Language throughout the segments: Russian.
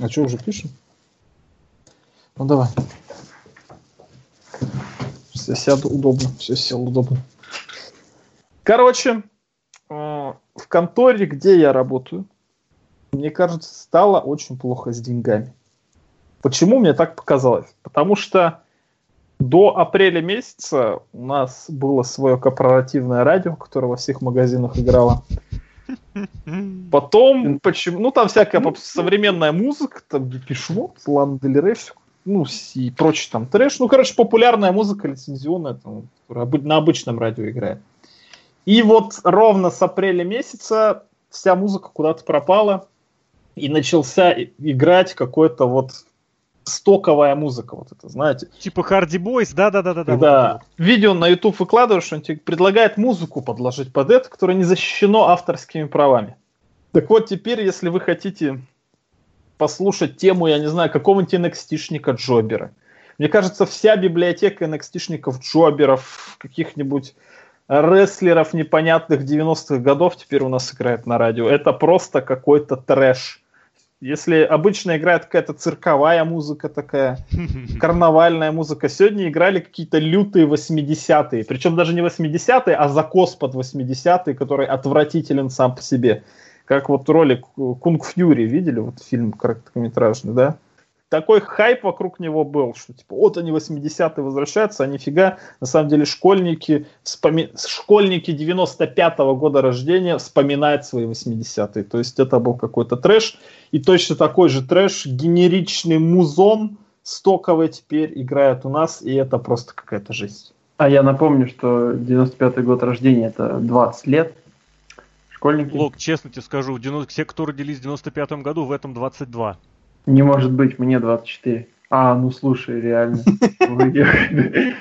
А что, уже пишем? Ну давай. Я сяду удобно. Все сел удобно. Короче, э, в конторе, где я работаю, мне кажется, стало очень плохо с деньгами. Почему мне так показалось? Потому что до апреля месяца у нас было свое корпоративное радио, которое во всех магазинах играло. Потом, почему, ну там всякая современная музыка, там Депешмот, Лан Дель Рей, ну и прочий там трэш. Ну, короче, популярная музыка лицензионная, там, на обычном радио играет. И вот ровно с апреля месяца вся музыка куда-то пропала, и начался играть какой-то вот стоковая музыка, вот это, знаете. Типа Hardy Boys, да-да-да-да. Да, вот. видео на YouTube выкладываешь, он тебе предлагает музыку подложить под это, которая не защищено авторскими правами. Так вот, теперь, если вы хотите послушать тему, я не знаю, какого-нибудь NXT-шника Джобера, мне кажется, вся библиотека NXT-шников Джоберов, каких-нибудь рестлеров непонятных 90-х годов теперь у нас играет на радио. Это просто какой-то трэш. Если обычно играет какая-то цирковая музыка такая, карнавальная музыка, сегодня играли какие-то лютые 80-е. Причем даже не 80-е, а закос под 80-е, который отвратителен сам по себе. Как вот ролик Кунг Фьюри, видели? Вот фильм короткометражный, да? Такой хайп вокруг него был, что типа вот они 80-е возвращаются, а нифига, на самом деле школьники, вспоми... школьники 95-го года рождения вспоминают свои 80-е. То есть это был какой-то трэш, и точно такой же трэш, генеричный музон стоковый теперь играет у нас, и это просто какая-то жесть. А я напомню, что 95-й год рождения это 20 лет. Школьники. Лок, честно тебе скажу, 90... все, кто родились в 95-м году, в этом 22. Не может быть, мне 24. А, ну слушай, реально.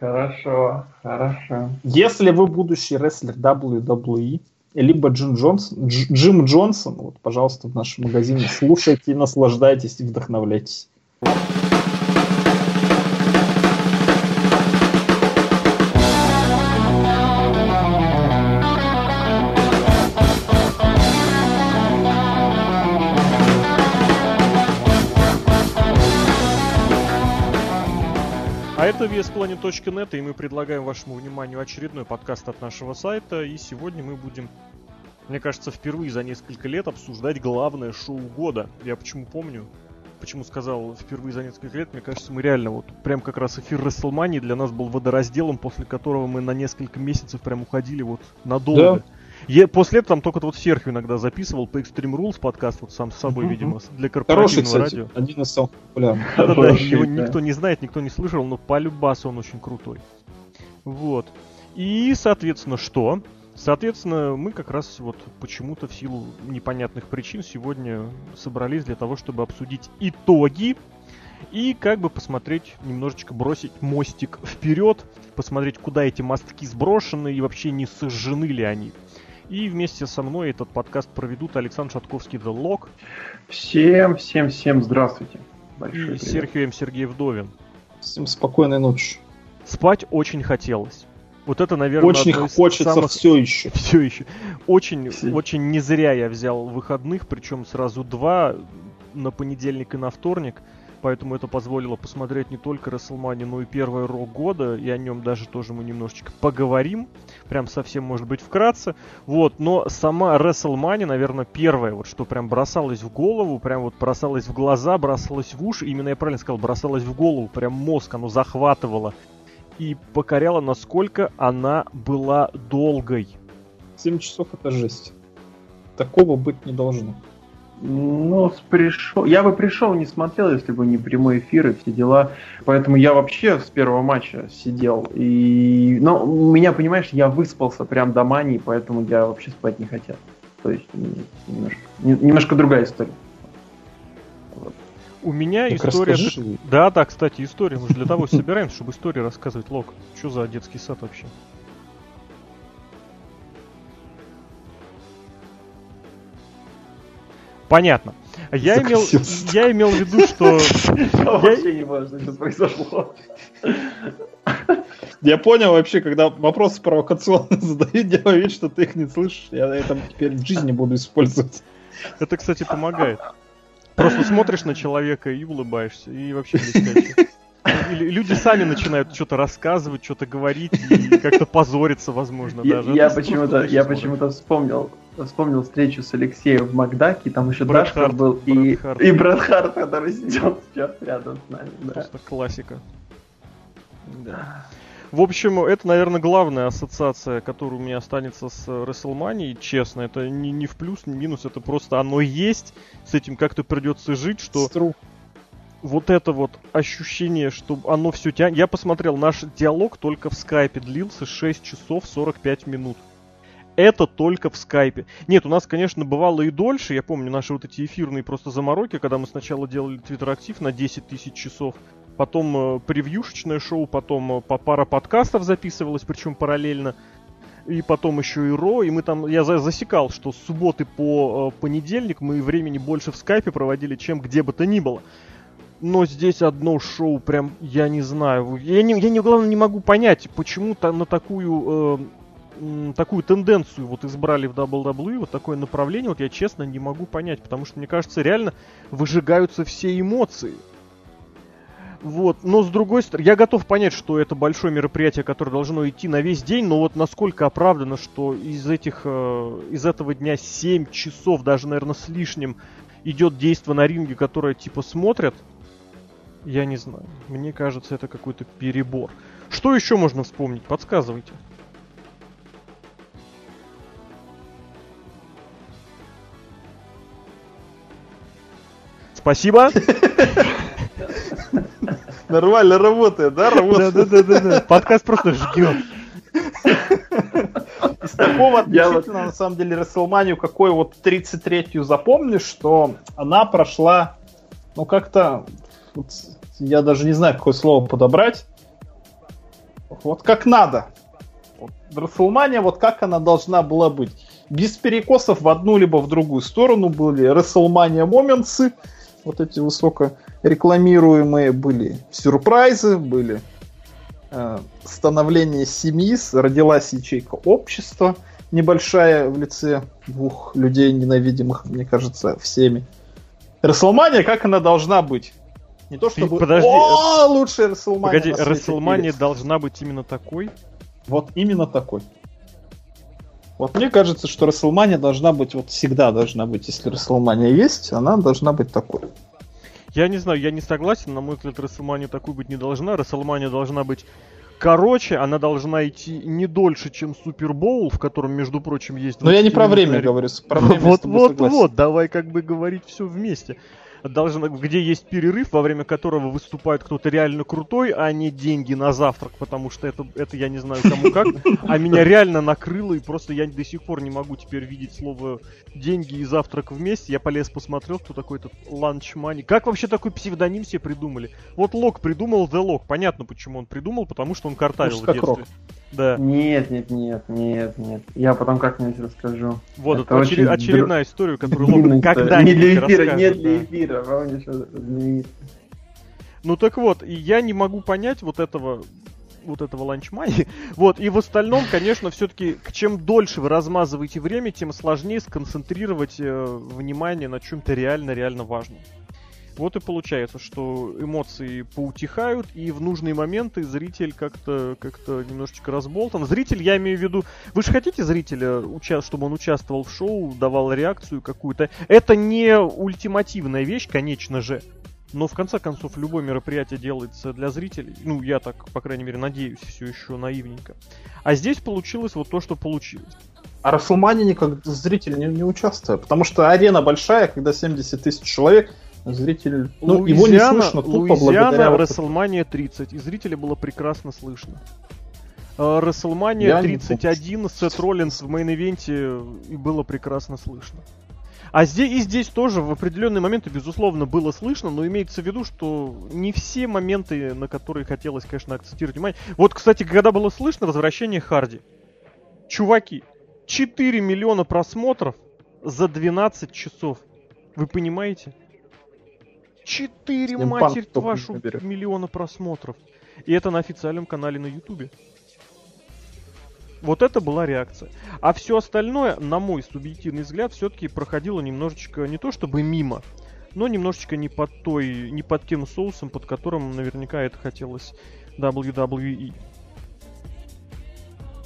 Хорошо, хорошо. Если вы будущий рестлер WWE, либо Джим Джонсон, Джим Джонсон, вот, пожалуйста, в нашем магазине слушайте, наслаждайтесь и вдохновляйтесь. Это VSPlanet.net, и мы предлагаем вашему вниманию очередной подкаст от нашего сайта. И сегодня мы будем, мне кажется, впервые за несколько лет обсуждать главное шоу года. Я почему помню, почему сказал впервые за несколько лет, мне кажется, мы реально вот прям как раз эфир WrestleMania для нас был водоразделом, после которого мы на несколько месяцев прям уходили вот надолго. Да. Я после этого там только вот Серхио иногда записывал по Extreme Rules подкаст вот сам с собой, видимо, для корпоративного Хороший, кстати, радио. один из самых популярных. Да-да-да, его никто не знает, никто не слышал, но по любасу он очень крутой. Вот. И, соответственно, что? Соответственно, мы как раз вот почему-то в силу непонятных причин сегодня собрались для того, чтобы обсудить итоги и как бы посмотреть, немножечко бросить мостик вперед, посмотреть, куда эти мостки сброшены и вообще не сожжены ли они. И вместе со мной этот подкаст проведут Александр Шатковский The Log. Всем, всем, всем здравствуйте. Большой и Серхио М. Сергей Вдовин. Всем спокойной ночи. Спать очень хотелось. Вот это, наверное, очень хочется самых... все еще. Все еще. Очень, все. очень не зря я взял выходных, причем сразу два на понедельник и на вторник. Поэтому это позволило посмотреть не только WrestleMania, но и первый рок года, и о нем даже тоже мы немножечко поговорим. Прям совсем, может быть, вкратце. Вот, но сама WrestleMania, наверное, первая, вот что прям бросалось в голову, прям вот бросалось в глаза, бросалось в уши, именно я правильно сказал, бросалось в голову, прям мозг, оно захватывало и покоряло, насколько она была долгой. 7 часов это жесть. Такого быть не должно. Ну, пришел. Я бы пришел, не смотрел, если бы не прямой эфир и все дела. Поэтому я вообще с первого матча сидел. И. Ну, у меня, понимаешь, я выспался прям до мании, поэтому я вообще спать не хотел. То есть немножко, немножко другая история. Вот. У меня так история. Расскажи. Да, да, кстати, история. Мы же для того собираемся, чтобы историю рассказывать. Лок, что за детский сад вообще? Понятно. Я имел, я имел в виду, что... Вообще не важно, что произошло. Я понял вообще, когда вопросы провокационные задают, делаю вид, что ты их не слышишь. Я это теперь в жизни буду использовать. Это, кстати, помогает. Просто смотришь на человека и улыбаешься, и вообще блестяще. Люди сами начинают что-то рассказывать, что-то говорить и как-то позориться, возможно, даже. Я почему-то, я почему-то вспомнил, вспомнил встречу с Алексеем в Макдаке, там еще Брэд Дашкар был и, и Брэд Харт, который сидел сейчас рядом с нами. Да. Просто классика. Да. В общем, это, наверное, главная ассоциация, которая у меня останется с WrestleMania. Честно, это не, не в плюс, не в минус, это просто оно есть. С этим как-то придется жить, что... Стру. Вот это вот ощущение, что оно все тянет. Я посмотрел, наш диалог только в скайпе длился 6 часов 45 минут. Это только в скайпе. Нет, у нас, конечно, бывало и дольше. Я помню наши вот эти эфирные просто замороки, когда мы сначала делали твиттер-актив на 10 тысяч часов потом э, превьюшечное шоу, потом э, по пара подкастов записывалось, причем параллельно. И потом еще и Ро, и мы там, я за, засекал, что с субботы по э, понедельник мы времени больше в скайпе проводили, чем где бы то ни было. Но здесь одно шоу прям, я не знаю, я не, я не главное не могу понять, почему то на такую э, такую тенденцию вот избрали в WWE, вот такое направление, вот я честно не могу понять, потому что мне кажется, реально выжигаются все эмоции. Вот, но с другой стороны, я готов понять, что это большое мероприятие, которое должно идти на весь день, но вот насколько оправдано, что из этих, э, из этого дня 7 часов, даже, наверное, с лишним, идет действо на ринге, которое типа смотрят, я не знаю. Мне кажется, это какой-то перебор. Что еще можно вспомнить? Подсказывайте. Спасибо. Нормально работает, да? Работает. Да, да, да, да. Подкаст просто ждет. Из такого относительно, на самом деле, Расселманию, какой вот 33-ю запомнишь, что она прошла, ну, как-то, вот, я даже не знаю, какое слово подобрать, вот как надо. Вот, Расселмания, вот как она должна была быть. Без перекосов в одну либо в другую сторону были Расселмания моментсы, вот эти высоко рекламируемые были сюрпризы, были э, становление семьи, родилась ячейка общества, небольшая в лице двух людей, ненавидимых, мне кажется, всеми. Расселмания, как она должна быть? Не то чтобы Подожди, О, лучшая Расселмания. Погоди, Расселмания должна быть именно такой? Вот именно такой. Вот мне кажется, что Расселмания должна быть, вот всегда должна быть, если Расселмания есть, она должна быть такой. Я не знаю, я не согласен, на мой взгляд, Расселмания такой быть не должна. Расселмания должна быть короче, она должна идти не дольше, чем Супербоул, в котором, между прочим, есть... Но я не про время говорю, про время Вот, вот, вот, давай как бы говорить все вместе должна, где есть перерыв, во время которого выступает кто-то реально крутой, а не деньги на завтрак, потому что это, это я не знаю кому как, а меня реально накрыло, и просто я до сих пор не могу теперь видеть слово деньги и завтрак вместе. Я полез посмотрел, кто такой этот Lunch Money. Как вообще такой псевдоним себе придумали? Вот Лок придумал The Lock. Понятно, почему он придумал, потому что он картавил в детстве. Рок. Да. Нет, нет, нет, нет, нет. Я потом как-нибудь расскажу. Вот, это, это очеред... очередная история, которую Логан когда-нибудь Не для эфира, не для эфира, помнишь, Ну так вот, и я не могу понять вот этого вот этого ланчмани. Вот, и в остальном, конечно, все-таки, чем дольше вы размазываете время, тем сложнее сконцентрировать э, внимание на чем-то реально-реально важном. Вот и получается, что эмоции поутихают, и в нужные моменты зритель как-то как немножечко разболтан. Зритель, я имею в виду, вы же хотите зрителя, чтобы он участвовал в шоу, давал реакцию какую-то. Это не ультимативная вещь, конечно же. Но в конце концов любое мероприятие делается для зрителей. Ну, я так, по крайней мере, надеюсь, все еще наивненько. А здесь получилось вот то, что получилось. А Расселмане никак зритель не, не участвует, потому что арена большая, когда 70 тысяч человек, Зритель... Ну, его не слышно тупо Луизиана, благодаря... WrestleMania 30, и зрителя было прекрасно слышно. WrestleMania 31, Сет Роллинс в мейн-ивенте и было прекрасно слышно. А здесь и здесь тоже в определенные моменты, безусловно, было слышно, но имеется в виду, что не все моменты, на которые хотелось, конечно, акцентировать внимание. Вот, кстати, когда было слышно возвращение Харди. Чуваки, 4 миллиона просмотров за 12 часов. Вы понимаете? Четыре, матерь вашу, миллиона просмотров. И это на официальном канале на Ютубе. Вот это была реакция. А все остальное, на мой субъективный взгляд, все-таки проходило немножечко не то чтобы мимо, но немножечко не под той, не под тем соусом, под которым наверняка это хотелось WWE.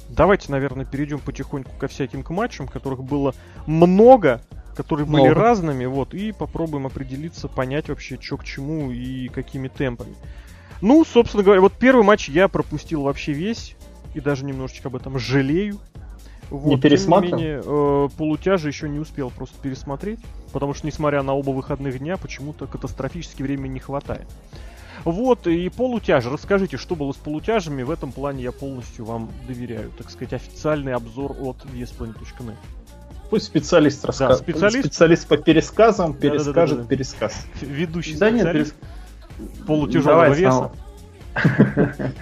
Давайте, наверное, перейдем потихоньку ко всяким к матчам, которых было много, которые много. были разными, вот, и попробуем определиться, понять вообще, что к чему и какими темпами. Ну, собственно говоря, вот первый матч я пропустил вообще весь, и даже немножечко об этом жалею. Вот, не пересмотрел? Тем не менее, э, полутяжи еще не успел просто пересмотреть, потому что, несмотря на оба выходных дня, почему-то катастрофически времени не хватает. Вот, и полутяжи. Расскажите, что было с полутяжами. В этом плане я полностью вам доверяю. Так сказать, официальный обзор от VSPlanet.net. Пусть специалист расскажет. Да, специалист... специалист по пересказам перескажет да, да, да, да. пересказ. Ведущий да специалист нет, полутяжелого Давай, веса.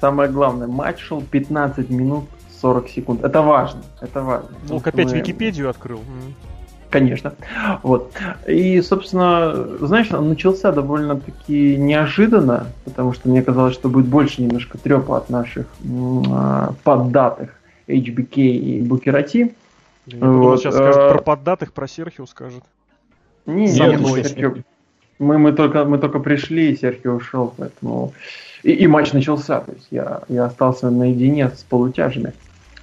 Самое главное, матч шел 15 минут 40 секунд. Это важно. Это важно. Ну, опять мы... Википедию открыл. Конечно. Вот. И, собственно, знаешь, он начался довольно-таки неожиданно, потому что мне казалось, что будет больше немножко трепа от наших а, поддатых HBK и Букерати. Вот. сейчас скажет а, про поддатых, про Серхио скажет. Не, не, не Серхио. Мы, мы, только, мы только пришли, и Серхио ушел, поэтому... И, и матч начался, то есть я, я остался наедине с полутяжами.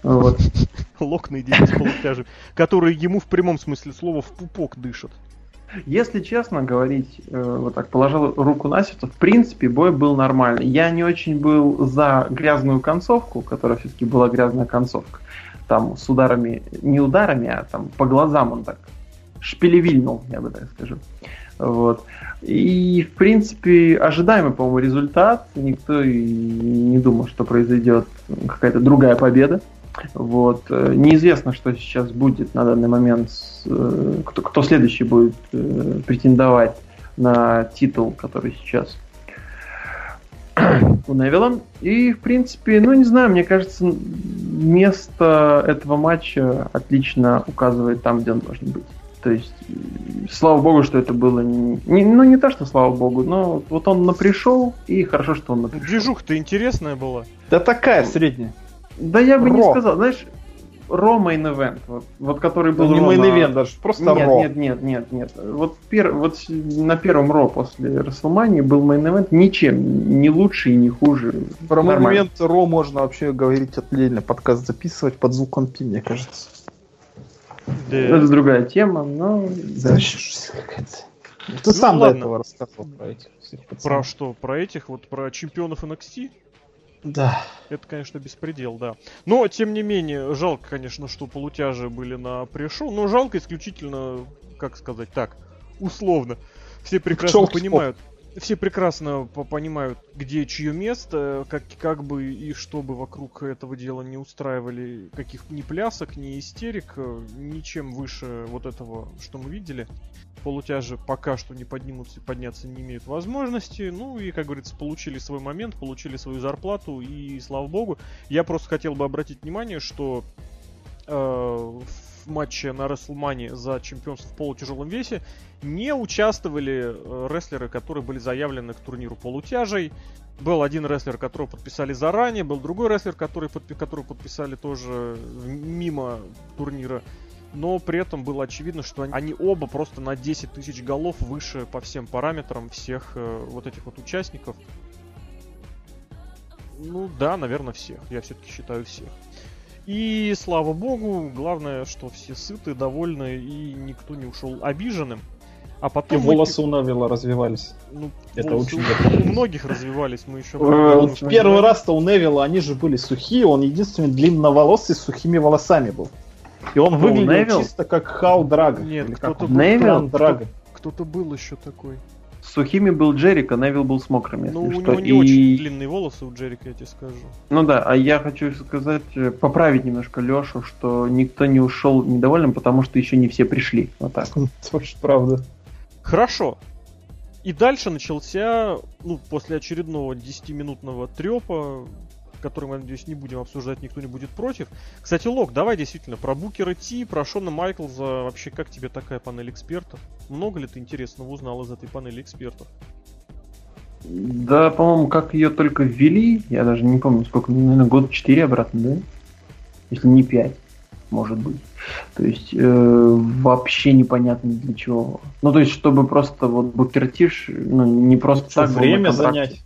Вот. Лок наедине с полутяжем, который ему в прямом смысле слова в пупок дышит. Если честно говорить, э, вот так положил руку на сердце, в принципе, бой был нормальный. Я не очень был за грязную концовку, которая все-таки была грязная концовка. Там с ударами, не ударами, а там по глазам он так шпилевильнул, я бы так скажу. Вот. И, в принципе, ожидаемый, по-моему, результат. Никто и не думал, что произойдет какая-то другая победа. Вот. Э, неизвестно, что сейчас будет на данный момент, э, кто, кто следующий будет э, претендовать на титул, который сейчас у Невилла. И, в принципе, ну, не знаю, мне кажется, место этого матча отлично указывает там, где он должен быть. То есть, слава богу, что это было не, не ну не то, что слава богу, но вот он напришел, и хорошо, что он напришел. Движуха-то интересная была. Да такая средняя. Да я бы Ро. не сказал, знаешь, Ро Main Event, вот, вот который был... не Main Event даже, просто нет, Ро. Нет, нет, нет, нет. Вот, пер, вот на первом Ро после Расселмании был Main Event ничем не лучше и не хуже. Про Main Event Ро можно вообще говорить отдельно, подкаст записывать под звуком Пи, мне кажется. Да. Это другая тема, но... Да, какая-то. Ты ну, сам ладно. до этого рассказывал про этих всех пацанов. Про что? Про этих? Вот про чемпионов NXT? Да. Это, конечно, беспредел, да. Но, тем не менее, жалко, конечно, что полутяжи были на прешу. Но жалко исключительно, как сказать так, условно. Все прекрасно Пчелки понимают. Все прекрасно понимают, где чье место, как, как бы и чтобы вокруг этого дела не устраивали каких ни плясок, ни истерик, ничем выше вот этого, что мы видели полутяжи пока что не поднимутся и подняться не имеют возможности. Ну и, как говорится, получили свой момент, получили свою зарплату и слава богу. Я просто хотел бы обратить внимание, что э, в матче на Рестлмане за чемпионство в полутяжелом весе не участвовали э, рестлеры, которые были заявлены к турниру полутяжей. Был один рестлер, которого подписали заранее, был другой рестлер, который, подпи- который подписали тоже мимо турнира но при этом было очевидно, что они оба просто на 10 тысяч голов выше по всем параметрам всех э, вот этих вот участников. Ну да, наверное, всех. Я все-таки считаю всех. И слава богу, главное, что все сыты, довольны и никто не ушел обиженным. А потом... И мы... волосы у Навила развивались. Ну, это очень у, многих развивались, мы еще... Э, первый раз-то у Невилла они же были сухие, он единственный длинноволосый с сухими волосами был. И он выглядел Невил? чисто как Хал Драга. Нет, кто-то был, Невил? Драга. Кто-то был еще такой. С сухими был Джерика, Невил был с мокрыми. Ну, у что. него не и... очень длинные волосы у Джерика, я тебе скажу. Ну да, а я хочу сказать, э, поправить немножко Лешу, что никто не ушел недовольным, потому что еще не все пришли. Вот так. Тоже правда. Хорошо. И дальше начался, ну, после очередного 10-минутного трепа, который мы, надеюсь, не будем обсуждать, никто не будет против. Кстати, Лок, давай действительно про Букера Ти, про Шона Майклза. Вообще, как тебе такая панель экспертов? Много ли ты интересного узнал из этой панели экспертов? Да, по-моему, как ее только ввели, я даже не помню, сколько, наверное, год 4 обратно, да? Если не 5. может быть. То есть э, вообще непонятно для чего. Ну, то есть, чтобы просто вот Букертиш, ну, не просто ну, так время занять.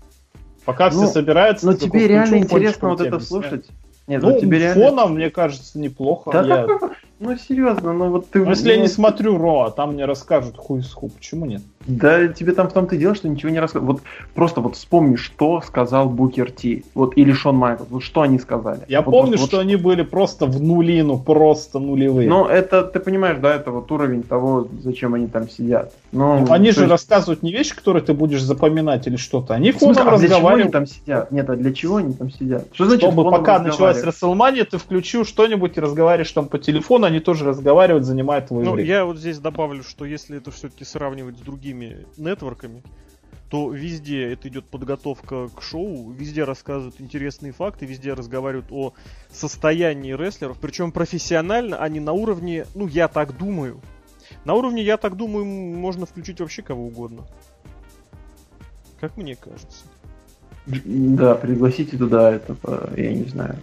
Пока ну, все собираются. Но тебе реально интересно вот это слушать. Нет, ну, тебе реально... фоном, мне кажется, неплохо. Да, я... Ну, серьезно, ну вот ты... Ну, если я не смотрю Ро, а там мне расскажут хуй с ху, почему нет? Да, тебе там в том-то и дело, что ничего не рассказывают. Вот просто вот вспомни, что сказал Букер Ти, вот или Шон Майкл, вот что они сказали. Я вот, помню, вот, что вот, они были просто в нулину, просто нулевые. Ну, это, ты понимаешь, да, это вот уровень того, зачем они там сидят. Но, ну, они же есть... рассказывают не вещи, которые ты будешь запоминать или что-то, они фоном а разговаривают. Для чего они там сидят? Нет, а для чего они там сидят? Что значит Чтобы пока началась Расселмания, ты включил что-нибудь и разговариваешь там по телефону, они тоже разговаривают, занимают твое ну, время. Я вот здесь добавлю, что если это все-таки сравнивать с другими нетворками, нетворками, то везде это идет подготовка к шоу, везде рассказывают интересные факты, везде разговаривают о состоянии рестлеров, причем профессионально, а не на уровне, ну я так думаю. На уровне, я так думаю, можно включить вообще кого угодно. Как мне кажется. Да, пригласите туда это, я не знаю,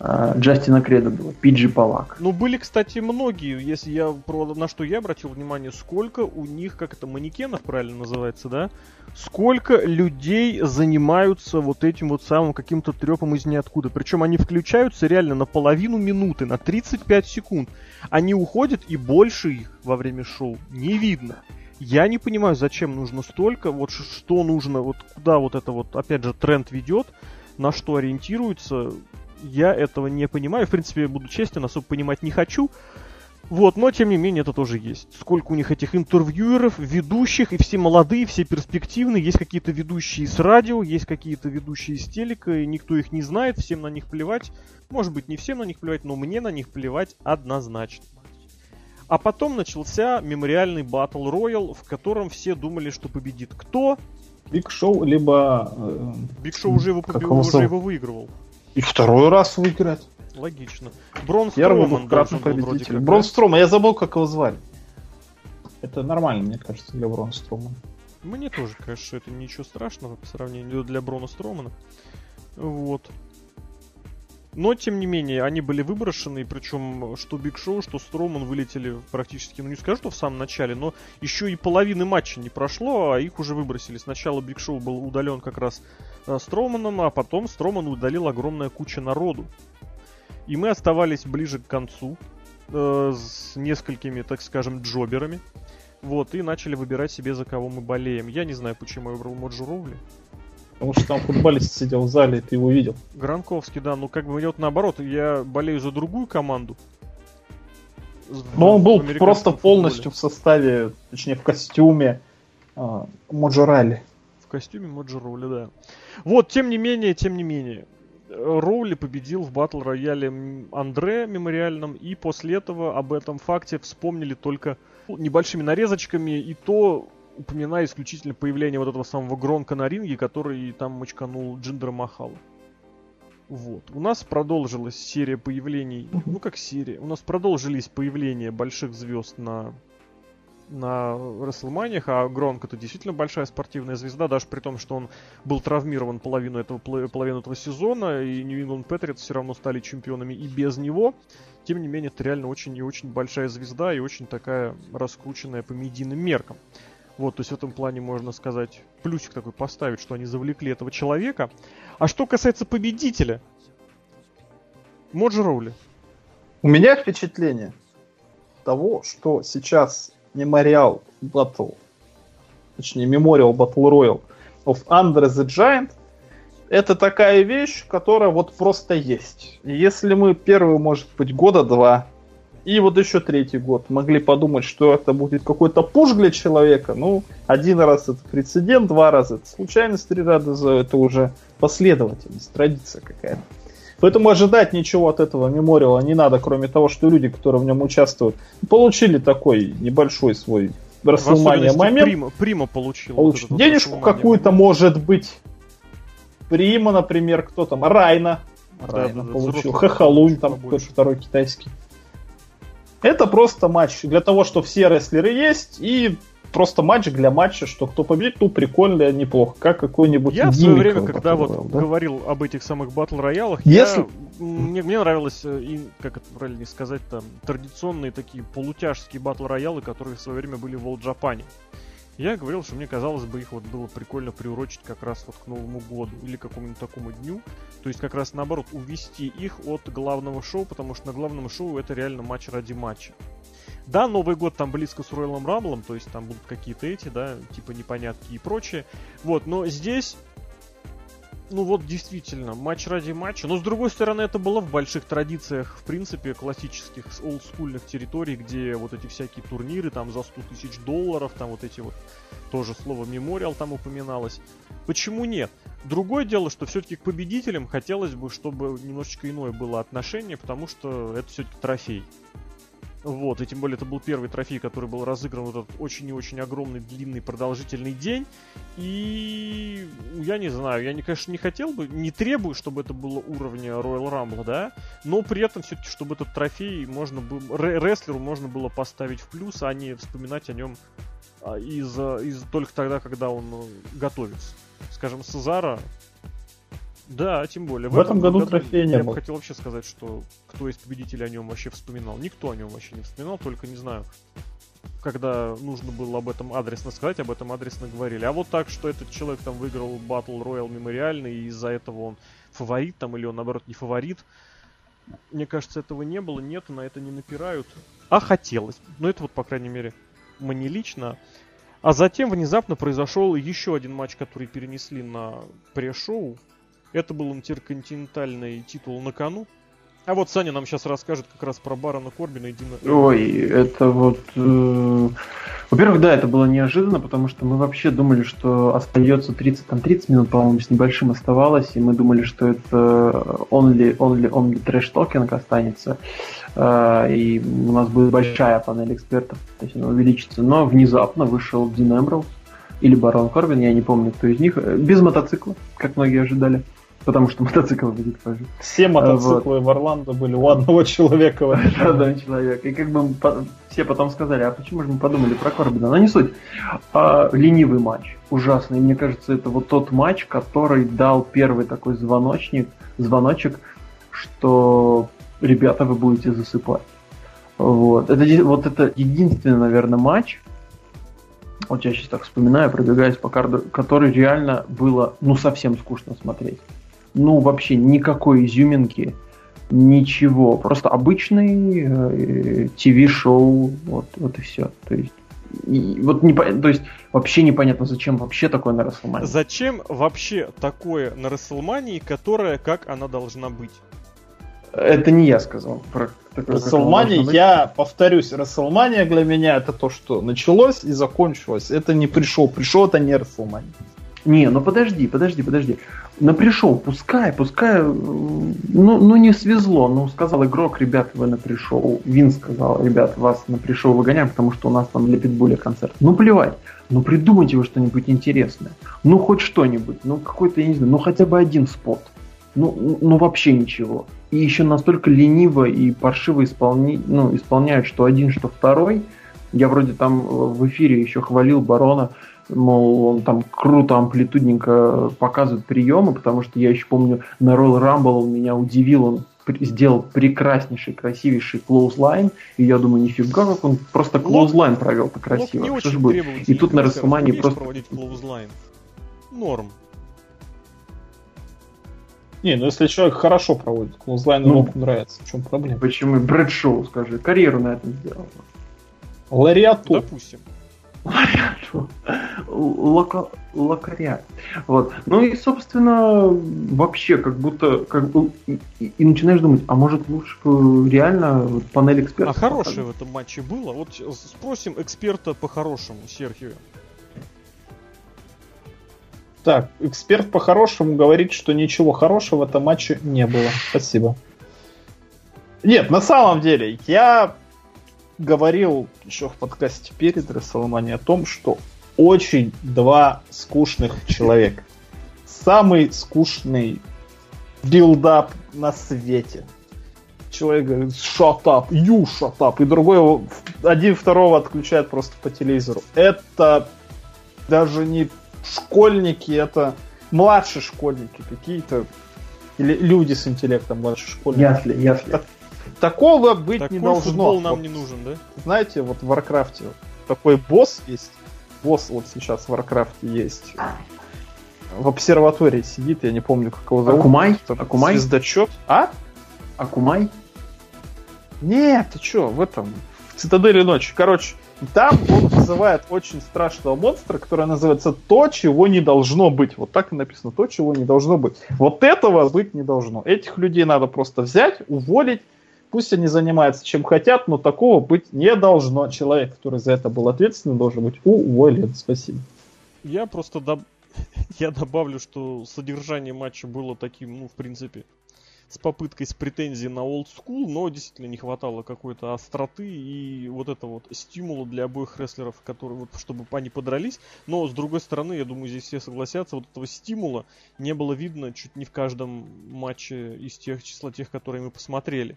Джастина Креда было, Пиджи Палак. Ну, были, кстати, многие, если я про на что я обратил внимание, сколько у них, как это, манекенов правильно называется, да? Сколько людей занимаются вот этим вот самым каким-то трепом из ниоткуда. Причем они включаются реально на половину минуты, на 35 секунд. Они уходят, и больше их во время шоу не видно. Я не понимаю, зачем нужно столько, вот что нужно, вот куда вот это вот, опять же, тренд ведет, на что ориентируется я этого не понимаю. В принципе, буду честен, особо понимать не хочу. Вот, но тем не менее это тоже есть. Сколько у них этих интервьюеров, ведущих, и все молодые, все перспективные. Есть какие-то ведущие с радио, есть какие-то ведущие с телека, и никто их не знает, всем на них плевать. Может быть, не всем на них плевать, но мне на них плевать однозначно. А потом начался мемориальный battle royal, в котором все думали, что победит кто? Биг Шоу, либо... Биг Шоу уже его, уже его выигрывал. И второй раз выиграть. Логично. Брон Строман должен был вроде как. Брон Строман, я забыл, как его звали. Это нормально, мне кажется, для Брона Стромана. Мне тоже что это ничего страшного по сравнению для Брона Стромана. Вот. Но, тем не менее, они были выброшены, причем что Биг Шоу, что Строман вылетели практически, ну не скажу, что в самом начале, но еще и половины матча не прошло, а их уже выбросили. Сначала Биг Шоу был удален как раз Строманом, а потом Строман удалил огромная куча народу. И мы оставались ближе к концу э, с несколькими, так скажем, джоберами. Вот, и начали выбирать себе, за кого мы болеем. Я не знаю, почему я выбрал Моджо Роули. Потому что там футболист сидел в зале, ты его видел. Гранковский, да, ну как бы идет наоборот, я болею за другую команду. Но он был просто полностью в составе, точнее в костюме э, Моджорали. В костюме Моджороли, да. Вот, тем не менее, тем не менее. Роули победил в батл рояле Андре мемориальном, и после этого об этом факте вспомнили только небольшими нарезочками, и то упоминая исключительно появление вот этого самого Гронка на ринге, который там мочканул Джиндера Махала. Вот. У нас продолжилась серия появлений, ну как серия, у нас продолжились появления больших звезд на на Расселманиях, а Гронк это действительно большая спортивная звезда, даже при том, что он был травмирован половину этого, половину этого сезона, и Нью Ингланд Патриотс все равно стали чемпионами и без него. Тем не менее, это реально очень и очень большая звезда и очень такая раскрученная по медийным меркам. Вот, то есть в этом плане можно сказать, плюсик такой поставить, что они завлекли этого человека. А что касается победителя, Моджи Роули. У меня впечатление того, что сейчас Memorial Battle, точнее Memorial Battle Royal of Under the Giant это такая вещь, которая вот просто есть. Если мы первые, может быть, года два и вот еще третий год. Могли подумать, что это будет какой-то пуш для человека. Ну, один раз это прецедент, два раза это случайность, три раза это уже последовательность, традиция какая-то. Поэтому ожидать ничего от этого мемориала не надо, кроме того, что люди, которые в нем участвуют, получили такой небольшой свой Расселмания момент. Прима, Прима получил. получил. Вот Денежку какую-то, может быть. Прима, например, кто там? Райна. Райна да, получил. Хахалунь, там какой-то второй китайский. Это просто матч для того, что все рестлеры есть, и просто матч для матча, что кто победит, ну прикольно, неплохо. Как какой-нибудь Я в свое время, когда вот да? говорил об этих самых батл роялах, Если... я, мне, мне нравилось, э, и, как это правильно сказать, там, традиционные такие полутяжские батл роялы, которые в свое время были в World Japan. Я говорил, что мне казалось бы их вот было прикольно приурочить как раз вот к Новому году или какому-нибудь такому дню. То есть как раз наоборот увести их от главного шоу, потому что на главном шоу это реально матч ради матча. Да, Новый год там близко с Ройлом Рамблом, то есть там будут какие-то эти, да, типа непонятки и прочее. Вот, но здесь ну вот действительно, матч ради матча. Но с другой стороны, это было в больших традициях, в принципе, классических олдскульных территорий, где вот эти всякие турниры там за 100 тысяч долларов, там вот эти вот, тоже слово мемориал там упоминалось. Почему нет? Другое дело, что все-таки к победителям хотелось бы, чтобы немножечко иное было отношение, потому что это все-таки трофей. Вот, и тем более это был первый трофей, который был разыгран в этот очень и очень огромный, длинный, продолжительный день. И я не знаю, я, конечно, не хотел бы, не требую, чтобы это было уровня Royal Rumble, да, но при этом все-таки, чтобы этот трофей можно было, рестлеру можно было поставить в плюс, а не вспоминать о нем а, из, из только тогда, когда он э, готовится. Скажем, Сезара да, тем более. В, в этом, году, году трофея не я было. бы хотел вообще сказать, что кто из победителей о нем вообще вспоминал. Никто о нем вообще не вспоминал, только не знаю, когда нужно было об этом адресно сказать, об этом адресно говорили. А вот так, что этот человек там выиграл Battle Royale мемориальный, и из-за этого он фаворит там, или он, наоборот, не фаворит. Мне кажется, этого не было, нет, на это не напирают. А хотелось. Ну, это вот, по крайней мере, мне лично. А затем внезапно произошел еще один матч, который перенесли на пре-шоу. Это был интерконтинентальный титул на кону. А вот Саня нам сейчас расскажет как раз про Барона Корбина и Дина. Ой, это вот... Э... Во-первых, да, это было неожиданно, потому что мы вообще думали, что остается 30, там 30 минут, по-моему, с небольшим оставалось, и мы думали, что это only, only, only trash talking останется, э, и у нас будет большая панель экспертов, то есть она увеличится. Но внезапно вышел Дин Эмбрелс, или Барон Корбин, я не помню, кто из них, э, без мотоцикла, как многие ожидали потому что мотоцикл будет позже. Все мотоциклы вот. в Орландо были у одного человека. У одного человека. И как бы все потом сказали, а почему же мы подумали про Корбина? Но не суть. А, ленивый матч. Ужасный. Мне кажется, это вот тот матч, который дал первый такой звоночник, звоночек, что ребята, вы будете засыпать. Вот. Это, вот это единственный, наверное, матч, вот я сейчас так вспоминаю, пробегаясь по карду, который реально было, ну, совсем скучно смотреть ну, вообще никакой изюминки, ничего. Просто обычный э, ТВ-шоу, вот, вот и все. То есть, и, вот не, то есть вообще непонятно, зачем вообще такое на Расселмании. Зачем вообще такое на Расселмании, которое как она должна быть? Это не я сказал. Про Расселмания, я повторюсь, Расселмания для меня это то, что началось и закончилось. Это не пришел. Пришел это не Расселмания. Не, ну подожди, подожди, подожди. На пришел, пускай, пускай, ну, ну не свезло, ну сказал игрок, ребят, вы на пришел, Вин сказал, ребят, вас на пришел выгоняем, потому что у нас там для Питбуля концерт. Ну плевать, ну придумайте вы что-нибудь интересное, ну хоть что-нибудь, ну какой-то, я не знаю, ну хотя бы один спот, ну, ну вообще ничего. И еще настолько лениво и паршиво исполни, ну, исполняют, что один, что второй. Я вроде там в эфире еще хвалил Барона, мол, он там круто, амплитудненько показывает приемы, потому что я еще помню, на Royal Rumble он меня удивил, он сделал прекраснейший, красивейший клоузлайн, и я думаю, нифига, как он просто клоузлайн провел-то красиво. Не что будет? И тут на Рестлмании просто... проводить клоузлайн. Норм. Не, ну если человек хорошо проводит, клоузлайн ну, ему нравится, в чем проблема? Почему? Брэдшоу, скажи, карьеру на этом сделал. Лариату. Допустим. Лока... Локаря. Вот. Ну и, собственно, вообще, как будто, как бы, и, и начинаешь думать, а может лучше реально вот, панель экспертов? А хорошее в этом матче было? Вот спросим эксперта по-хорошему, Серхио. Так, эксперт по-хорошему говорит, что ничего хорошего в этом матче не было. Спасибо. Нет, на самом деле, я говорил еще в подкасте перед Рестлмании о том, что очень два скучных человека. Самый скучный билдап на свете. человек говорит shut up, you shut up, и другой один второго отключает просто по телевизору. Это даже не школьники, это младшие школьники какие-то, или люди с интеллектом младше школьники. Ясли, ясли. Такого быть Такой не должно. Футбол нам вот, не нужен, да? Знаете, вот в Варкрафте такой босс есть. Босс вот сейчас в Варкрафте есть. В обсерватории сидит, я не помню, как его зовут. Акумай? Акумай? Звездочет. А? Акумай? Нет, ты чё, в этом, в Цитадели ночи. Короче, там он вызывает очень страшного монстра, который называется «То, чего не должно быть». Вот так и написано «То, чего не должно быть». Вот этого быть не должно. Этих людей надо просто взять, уволить, Пусть они занимаются чем хотят, но такого быть не должно. Человек, который за это был ответственный, должен быть уволен. Спасибо. Я просто доб... я добавлю, что содержание матча было таким, ну, в принципе, с попыткой, с претензией на old school, но действительно не хватало какой-то остроты и вот это вот стимула для обоих рестлеров, которые вот, чтобы они подрались. Но с другой стороны, я думаю, здесь все согласятся, вот этого стимула не было видно чуть не в каждом матче из тех числа тех, которые мы посмотрели.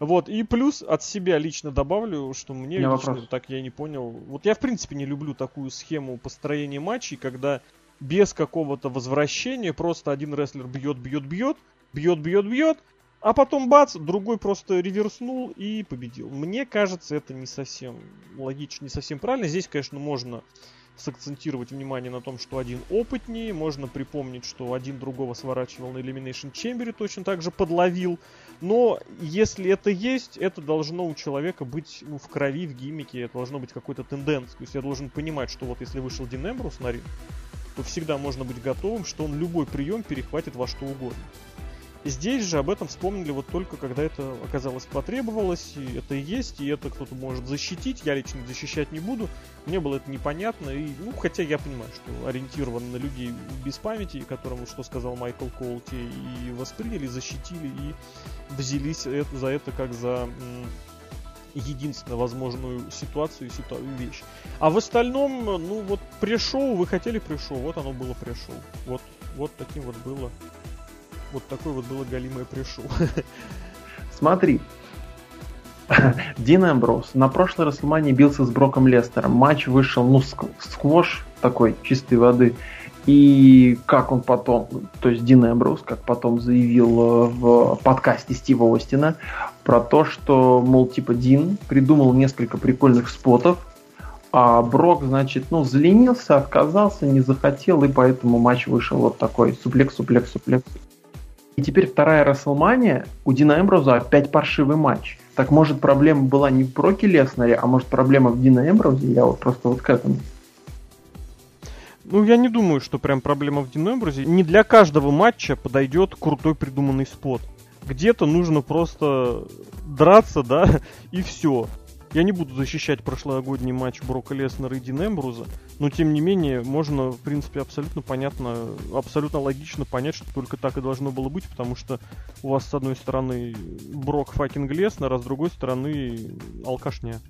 Вот, и плюс от себя лично добавлю, что мне лично, вопрос. так я не понял. Вот я в принципе не люблю такую схему построения матчей, когда без какого-то возвращения просто один рестлер бьет, бьет, бьет, бьет, бьет, бьет, а потом бац, другой просто реверснул и победил. Мне кажется, это не совсем логично, не совсем правильно. Здесь, конечно, можно сакцентировать внимание на том, что один опытнее, можно припомнить, что один другого сворачивал на Elimination Chamber, точно так же подловил, но если это есть, это должно у человека быть ну, в крови, в гиммике, это должно быть какой-то тенденцией, то есть я должен понимать, что вот если вышел Дин Эмбрус на ринг, то всегда можно быть готовым, что он любой прием перехватит во что угодно. Здесь же об этом вспомнили вот только когда это оказалось потребовалось, и это и есть, и это кто-то может защитить, я лично защищать не буду, мне было это непонятно, и, ну, хотя я понимаю, что ориентирован на людей без памяти, которым, что сказал Майкл Коул, те и восприняли, защитили, и взялись это, за это как за единственную возможную ситуацию и вещь. А в остальном, ну вот пришел, вы хотели пришел, вот оно было пришел. Вот, вот таким вот было вот такой вот было галимое пришел. Смотри, Дин Эмброуз на прошлой Расселмане бился с Броком Лестером. Матч вышел, ну, сквош такой, чистой воды. И как он потом, то есть Дин Эмброуз, как потом заявил э, в подкасте Стива Остина, про то, что, мол, типа Дин придумал несколько прикольных спотов, а Брок, значит, ну, заленился, отказался, не захотел, и поэтому матч вышел вот такой суплекс, суплекс, суплекс. И теперь вторая Расселмания, у Дина Эмброза опять паршивый матч. Так может проблема была не в Броке Леснере, а может проблема в Дина Эмброзе? Я вот просто вот к этому. Ну, я не думаю, что прям проблема в Дина Эмброзе. Не для каждого матча подойдет крутой придуманный спот. Где-то нужно просто драться, да, и все. Я не буду защищать прошлогодний матч Брока Леснера и Дина Эмброуза, но тем не менее можно, в принципе, абсолютно понятно, абсолютно логично понять, что только так и должно было быть, потому что у вас с одной стороны Брок fucking Леснер, а с другой стороны алкашня.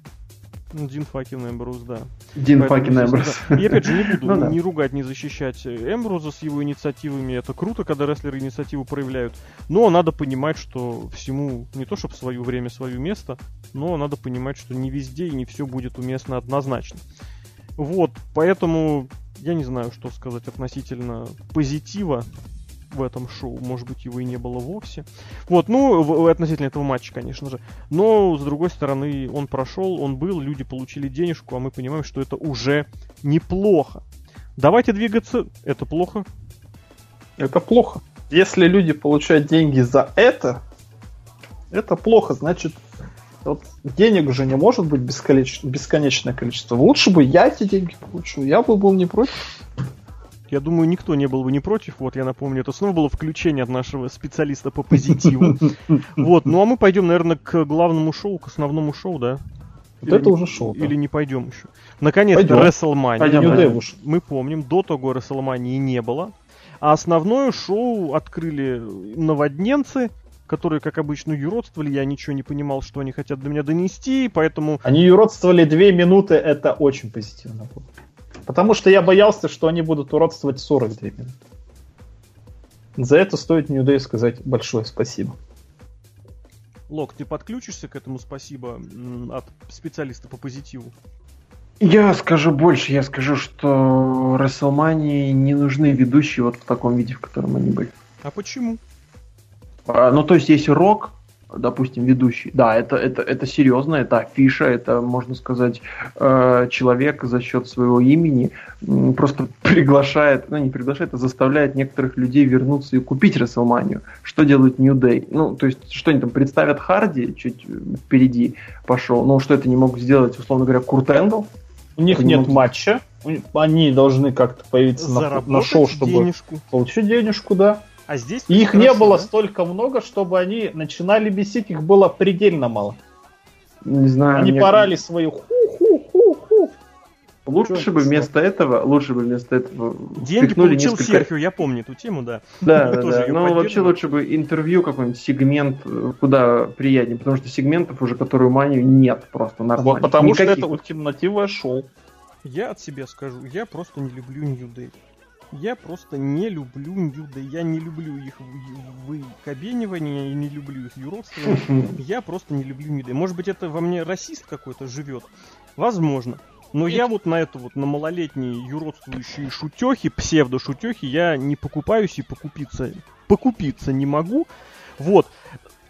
Ну, Дин fucking Эмброуз, да. Дин fucking Эмброуз. Да. И опять же, не буду ну, да. не ругать, не защищать Эмброуза с его инициативами. Это круто, когда рестлеры инициативу проявляют. Но надо понимать, что всему не то чтобы свое время, свое место, но надо понимать, что не везде и не все будет уместно однозначно. Вот, поэтому я не знаю, что сказать относительно позитива в этом шоу. Может быть, его и не было вовсе. Вот, ну, в, относительно этого матча, конечно же. Но, с другой стороны, он прошел, он был, люди получили денежку, а мы понимаем, что это уже неплохо. Давайте двигаться. Это плохо? Это плохо. Если люди получают деньги за это, это плохо. Значит, вот денег же не может быть бесконечное количество. Лучше бы я эти деньги получил. Я бы был не против. Я думаю, никто не был бы не против. Вот, я напомню, это снова было включение от нашего специалиста по позитиву. Вот, ну а мы пойдем, наверное, к главному шоу, к основному шоу, да? Вот или это не, уже шоу. Или не пойдем еще. Наконец-то WrestleMania. Мы помним, до того WrestleMania не было. А основное шоу открыли новодненцы, которые, как обычно, юродствовали. Я ничего не понимал, что они хотят до меня донести, поэтому... Они юродствовали две минуты, это очень позитивно. Потому что я боялся, что они будут уродствовать 42 минуты. За это стоит New Day сказать большое спасибо. Лок, ты подключишься к этому спасибо от специалиста по позитиву? Я скажу больше, я скажу, что WrestleMania не нужны ведущие вот в таком виде, в котором они были. А почему? А, ну, то есть, есть рок, допустим, ведущий. Да, это, это, это серьезно, это афиша, это, можно сказать, э, человек за счет своего имени просто приглашает, ну не приглашает, а заставляет некоторых людей вернуться и купить Расселманию. Что делает New Day? Ну, то есть, что они там представят Харди чуть впереди пошел, ну, что это не могут сделать, условно говоря, Курт Энгл? У них нет могут... матча, они должны как-то появиться на, на шоу, чтобы денежку. получить денежку, да. А здесь их хорошо, не было да? столько много, чтобы они начинали бесить, их было предельно мало. Не знаю. Они мне... порали свою ху-ху-ху-ху. Лучше Чё бы вместо этого, лучше бы вместо этого Деньги получил несколько... Серхио, я помню эту тему, да. Да, да, да. Но вообще лучше бы интервью какой-нибудь, сегмент, э, куда приятнее, потому что сегментов уже, которую манию, нет просто нормально. Вот потому Никаких. что это ультимативное шоу. Я от себя скажу, я просто не люблю New Day. Я просто не люблю Ньюда. Я не люблю их выкобенивание, я не люблю их юродствование. Я просто не люблю Ньюда. Может быть, это во мне расист какой-то живет? Возможно. Но я вот на это вот, на малолетние юродствующие шутехи, псевдо-шутехи, я не покупаюсь и покупиться, покупиться не могу. Вот.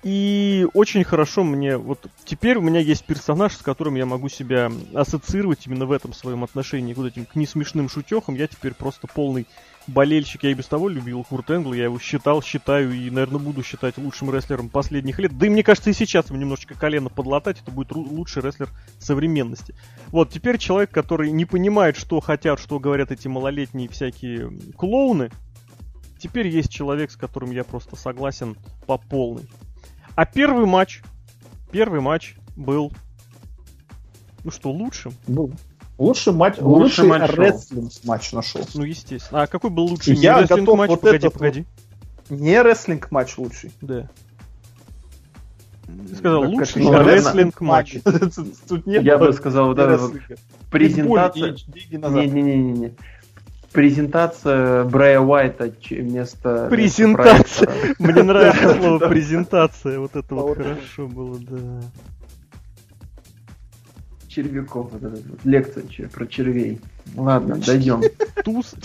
И очень хорошо мне, вот теперь у меня есть персонаж, с которым я могу себя ассоциировать именно в этом своем отношении к вот этим к несмешным шутехам. Я теперь просто полный болельщик. Я и без того любил Курт Энгл, я его считал, считаю и, наверное, буду считать лучшим рестлером последних лет. Да и мне кажется, и сейчас ему немножечко колено подлатать, это будет лучший рестлер современности. Вот, теперь человек, который не понимает, что хотят, что говорят эти малолетние всякие клоуны, теперь есть человек, с которым я просто согласен по полной. А первый матч, первый матч был, ну что, лучшим? Был. Лучший матч, лучший, лучший матч рестлинг матч нашел. Ну, естественно. А какой был лучший? Я не готов матч? Вот погоди, погоди. Не рестлинг матч лучший. Да. Ты сказал лучший ну, рестлинг матч. Тут нет Я бы сказал, это презентация. Не-не-не-не презентация Брэя Уайта вместо... Презентация! Мне нравится слово презентация. Вот это вот хорошо было, да. Червяков, вот эта вот лекция про червей. Ладно, дойдем. Туз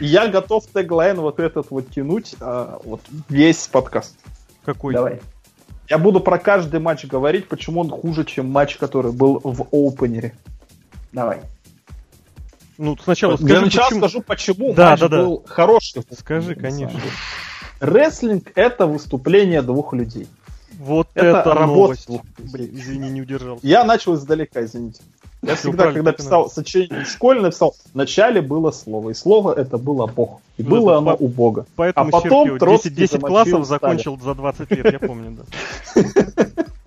Я готов теглайн вот этот вот тянуть, а, вот весь подкаст. Какой? Давай. Я буду про каждый матч говорить, почему он хуже, чем матч, который был в опенере. Давай. Ну, сначала скажи, Для начала почему... скажу, почему да, матч да, да. был хороший. Скажи, конечно. Рестлинг — это выступление двух людей. Вот это, это работа двух Блин, извини, не удержался. Я начал издалека, извините. Я Все всегда, когда писал надо. сочинение школьное, писал, в начале было слово, и слово это было Бог. И ну, было оно по... у Бога. Поэтому а потом Троцкий 10, 10 классов закончил за 20 лет, я помню, да.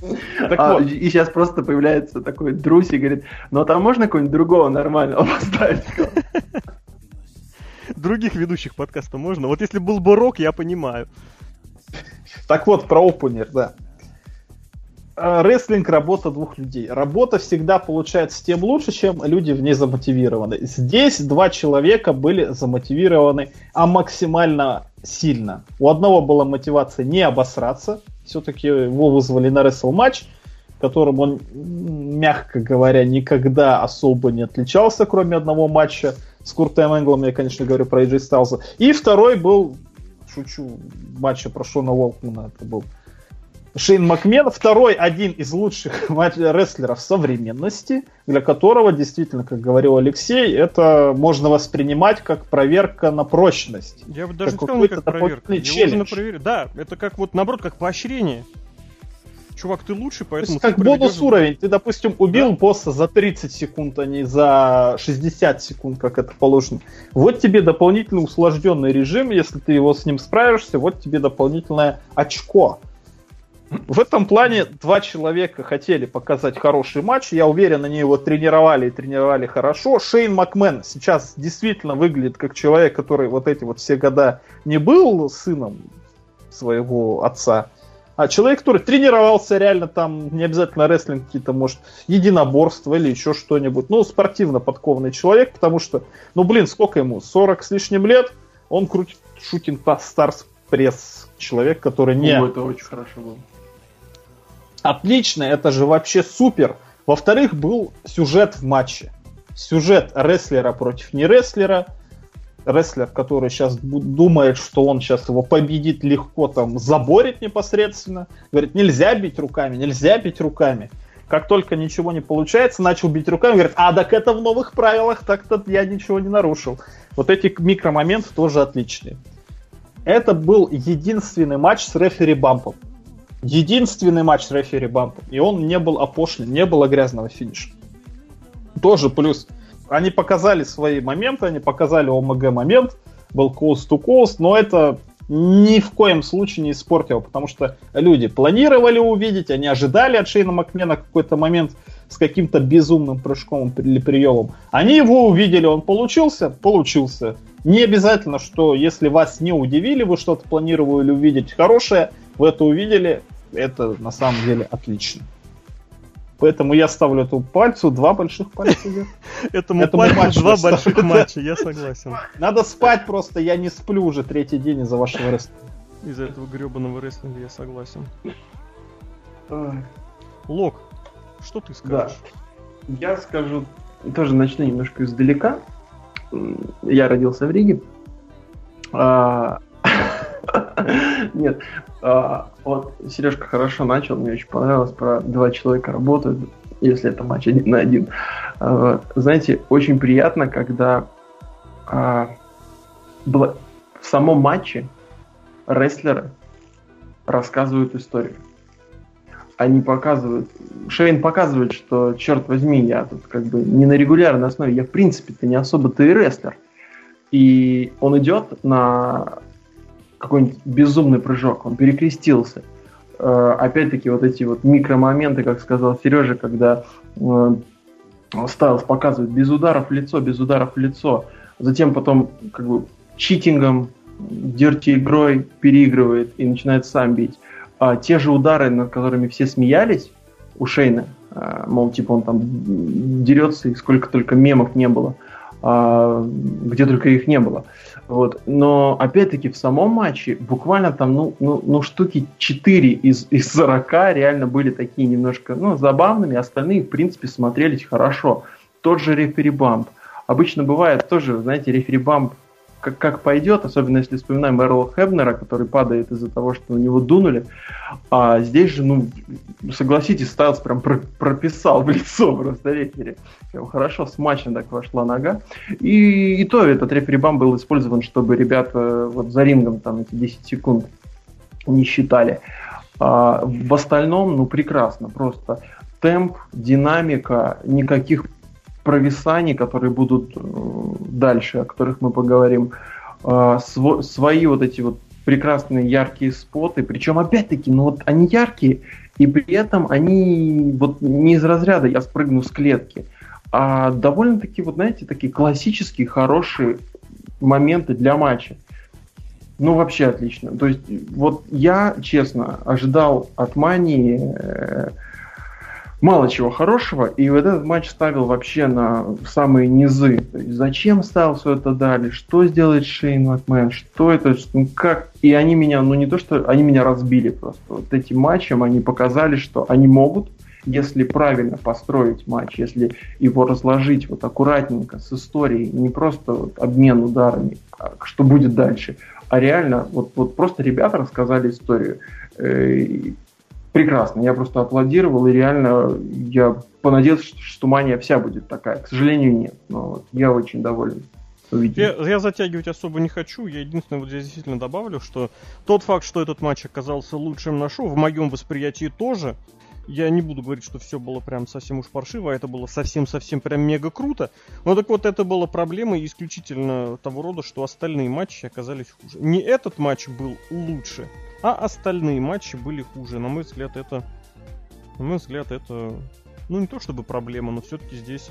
Так а, вот. И сейчас просто появляется такой Друси и говорит, ну а там можно какого-нибудь другого нормального поставить? Других ведущих подкаста можно? Вот если был бы Рок, я понимаю. Так вот, про опенер, да. А, рестлинг – работа двух людей. Работа всегда получается тем лучше, чем люди в ней замотивированы. Здесь два человека были замотивированы а максимально сильно. У одного была мотивация не обосраться, все-таки его вызвали на рестлинг матч, которым он, мягко говоря, никогда особо не отличался, кроме одного матча с Куртом Энглом, я, конечно, говорю про AJ Styles. И второй был, шучу, матча про Шона Уолкмана, это был Шейн Макмен, второй один из лучших рестлеров современности, для которого действительно, как говорил Алексей, это можно воспринимать как проверка на прочность. Я бы даже как сказал, как проверка. Его проверить. Да, это как вот наоборот, как поощрение. Чувак, ты лучше, поэтому... То есть, как бонус уровень. Ты, допустим, убил да? босса за 30 секунд, а не за 60 секунд, как это положено. Вот тебе дополнительный усложненный режим, если ты его с ним справишься, вот тебе дополнительное очко. В этом плане два человека хотели показать хороший матч. Я уверен, они его тренировали и тренировали хорошо. Шейн Макмен сейчас действительно выглядит как человек, который вот эти вот все года не был сыном своего отца. А человек, который тренировался реально там, не обязательно рестлинг какие-то, может, единоборство или еще что-нибудь. Ну, спортивно подкованный человек, потому что, ну, блин, сколько ему? 40 с лишним лет, он крутит шутинг Старс пресс-человек, который не... О, это очень хорошо было. Отлично, это же вообще супер. Во-вторых, был сюжет в матче. Сюжет рестлера против не рестлера. Рестлер, который сейчас думает, что он сейчас его победит легко, там, заборит непосредственно. Говорит, нельзя бить руками, нельзя бить руками. Как только ничего не получается, начал бить руками, говорит, а так это в новых правилах, так-то я ничего не нарушил. Вот эти микромоменты тоже отличные. Это был единственный матч с рефери бампом. Единственный матч с рефери бампом. И он не был опошлен, не было грязного финиша. Тоже плюс. Они показали свои моменты, они показали ОМГ момент, был coast to coast, но это ни в коем случае не испортил, потому что люди планировали увидеть, они ожидали от Шейна Макмена какой-то момент с каким-то безумным прыжком или приемом. Они его увидели, он получился? Получился. Не обязательно, что если вас не удивили, вы что-то планировали увидеть хорошее, вы это увидели, это на самом деле отлично. Поэтому я ставлю эту пальцу два больших пальца. Этому пальцу два больших матча, я согласен. Надо спать просто, я не сплю уже третий день из-за вашего рестлинга. Из-за этого гребаного рестлинга я согласен. Лок, что ты скажешь? Я скажу, тоже начну немножко издалека. Я родился в Риге. А, нет, а, вот Сережка хорошо начал, мне очень понравилось, про два человека работают, если это матч один на один. А, знаете, очень приятно, когда а, в самом матче рестлеры рассказывают историю. Они показывают, Шейн показывает, что, черт возьми, я тут как бы не на регулярной основе, я в принципе-то не особо-то и рестлер. И он идет на какой-нибудь безумный прыжок, он перекрестился. Э, опять-таки вот эти вот микромоменты, как сказал Сережа, когда э, Стайлс показывает без ударов лицо, без ударов лицо, затем потом как бы читингом, дерти игрой переигрывает и начинает сам бить. А те же удары, над которыми все смеялись у Шейна, э, мол, типа он там дерется и сколько только мемов не было, а, где только их не было. Вот. Но опять-таки в самом матче буквально там, ну, ну, ну штуки 4 из, из 40 реально были такие немножко ну, забавными, остальные, в принципе, смотрелись хорошо. Тот же рефери бамп. Обычно бывает тоже, знаете, рефери бамп как, как пойдет, особенно если вспоминаем Эрла Хебнера, который падает из-за того, что у него дунули. А здесь же, ну, согласитесь, Стайлс прям про прописал в лицо просто рефери. Хорошо смачно так вошла нога. И, и то этот рефери-бам был использован, чтобы ребята вот за рингом там эти 10 секунд не считали. А, в остальном, ну, прекрасно, просто темп, динамика, никаких провисаний, которые будут э, дальше, о которых мы поговорим, э, свои вот эти вот прекрасные яркие споты, причем опять-таки, ну вот они яркие, и при этом они вот не из разряда «я спрыгну с клетки», а довольно-таки, вот знаете, такие классические, хорошие моменты для матча. Ну, вообще отлично. То есть, вот я, честно, ожидал от Мании э, мало чего хорошего, и вот этот матч ставил вообще на самые низы. То есть зачем ставил все это дали, что сделает Шейн Макмен, что это, ну как... И они меня, ну не то, что они меня разбили просто. Вот этим матчем они показали, что они могут, если правильно построить матч, если его разложить вот аккуратненько с историей, не просто вот обмен ударами, а что будет дальше, а реально вот, вот просто ребята рассказали историю. Прекрасно. Я просто аплодировал, и реально я понадеялся, что мания вся будет такая. К сожалению, нет. Но вот я очень доволен. Я, я затягивать особо не хочу. Я единственное вот здесь действительно добавлю, что тот факт, что этот матч оказался лучшим на шоу, в моем восприятии тоже. Я не буду говорить, что все было прям совсем уж паршиво, а это было совсем-совсем прям мега круто. Но так вот, это была проблема исключительно того рода, что остальные матчи оказались хуже. Не этот матч был лучше, а остальные матчи были хуже. На мой взгляд, это... На мой взгляд, это... Ну, не то чтобы проблема, но все-таки здесь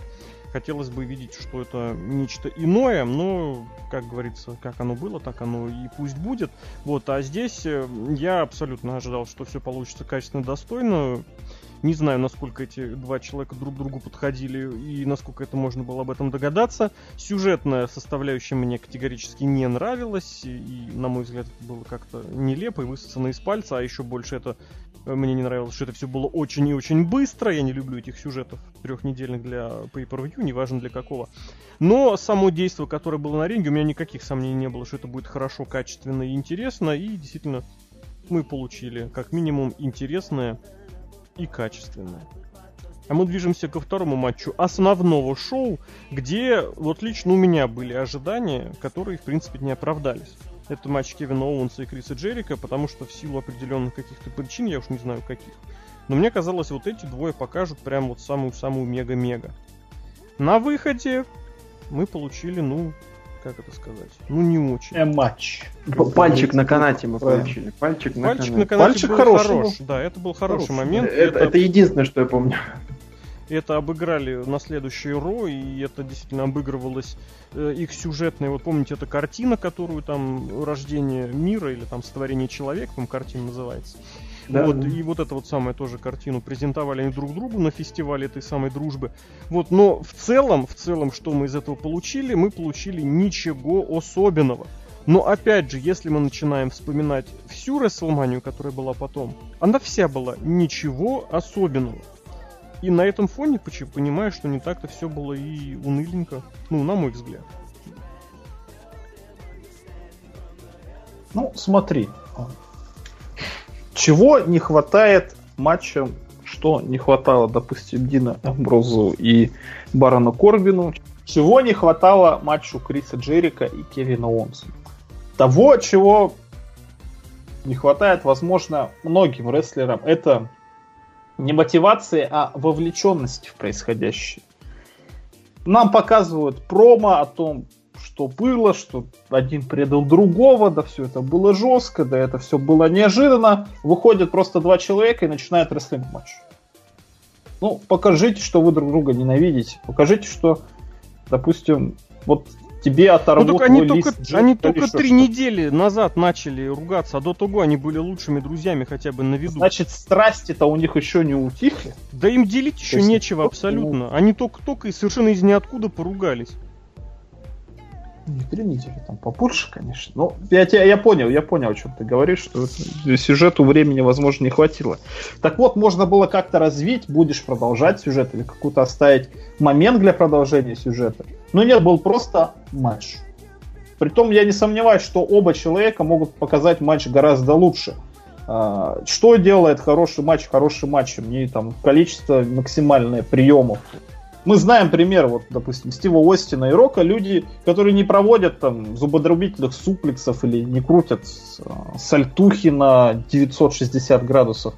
хотелось бы видеть, что это нечто иное, но, как говорится, как оно было, так оно и пусть будет. Вот, а здесь э, я абсолютно ожидал, что все получится качественно, достойно. Не знаю, насколько эти два человека друг другу подходили и насколько это можно было об этом догадаться. Сюжетная составляющая мне категорически не нравилась, и, на мой взгляд, это было как-то нелепо и высосано из пальца, а еще больше это мне не нравилось, что это все было очень и очень быстро. Я не люблю этих сюжетов трехнедельных для pay-per-view, неважно для какого. Но само действие, которое было на ринге, у меня никаких сомнений не было, что это будет хорошо, качественно и интересно. И действительно, мы получили как минимум интересное и качественное. А мы движемся ко второму матчу основного шоу, где вот лично у меня были ожидания, которые, в принципе, не оправдались. Это матч Кевина Оуэнса и Криса Джерика, потому что в силу определенных каких-то причин, я уж не знаю каких, но мне казалось, вот эти двое покажут прям вот самую-самую мега-мега. На выходе мы получили, ну, как это сказать, ну не очень. Э, матч. Пальчик на канате мы получили. Пальчик на Пальчик канате. На канате Пальчик был хороший. хорош. Да, это был хороший, хороший. момент. Это, это... это единственное, что я помню. Это обыграли на следующий Ро, и это действительно обыгрывалось э, их сюжетной. Вот помните, эта картина, которую там «Рождение мира» или там «Сотворение человека», по картина называется. Да. Вот, и вот эту вот самую тоже картину презентовали они друг другу на фестивале этой самой дружбы. Вот, но в целом, в целом, что мы из этого получили? Мы получили ничего особенного. Но опять же, если мы начинаем вспоминать всю Рестлманию, которая была потом, она вся была ничего особенного. И на этом фоне почему понимаю, что не так-то все было и уныленько. Ну, на мой взгляд. Ну, смотри. Чего не хватает матчам, что не хватало, допустим, Дина Амброзу и Барону Корбину, чего не хватало матчу Криса Джерика и Кевина Уонса. Того, чего не хватает, возможно, многим рестлерам, это не мотивации, а вовлеченности в происходящее. Нам показывают промо о том, что было, что один предал другого, да все это было жестко, да это все было неожиданно. Выходят просто два человека и начинают рестлинг матч. Ну, покажите, что вы друг друга ненавидите. Покажите, что, допустим, вот тебе оторвут ну, они только, лист Они только три недели назад начали ругаться, а до того они были лучшими друзьями хотя бы на виду. Значит, страсти-то у них еще не утихли? Да им делить еще есть, нечего абсолютно. Они только-только и совершенно из ниоткуда поругались. Не три недели, там побольше, конечно. Но я, тебя, я понял, я понял, о чем ты говоришь, что сюжету времени, возможно, не хватило. Так вот, можно было как-то развить, будешь продолжать сюжет или какую-то оставить момент для продолжения сюжета. Но нет, был просто матч. Притом я не сомневаюсь, что оба человека могут показать матч гораздо лучше. А, что делает хороший матч хорошим матчем? Не там количество максимальное приемов мы знаем пример, вот, допустим, Стива Остина и Рока, люди, которые не проводят там зубодробительных суплексов или не крутят э, сальтухи на 960 градусов.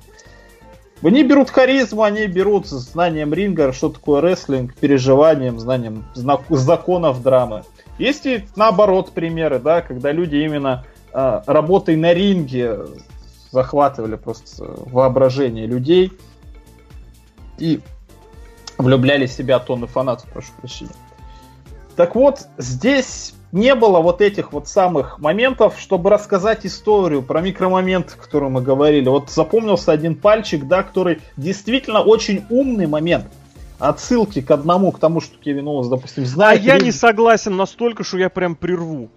Они берут харизму, они берут знанием ринга, что такое рестлинг, переживанием, знанием законов драмы. Есть и наоборот примеры, да, когда люди именно э, работой на ринге захватывали просто воображение людей. И влюбляли себя тонны фанатов, прошу прощения. Так вот, здесь не было вот этих вот самых моментов, чтобы рассказать историю про микромоменты, о которых мы говорили. Вот запомнился один пальчик, да, который действительно очень умный момент. Отсылки к одному, к тому, что Кевин Оуэнс, допустим, знает. А я не согласен настолько, что я прям прерву.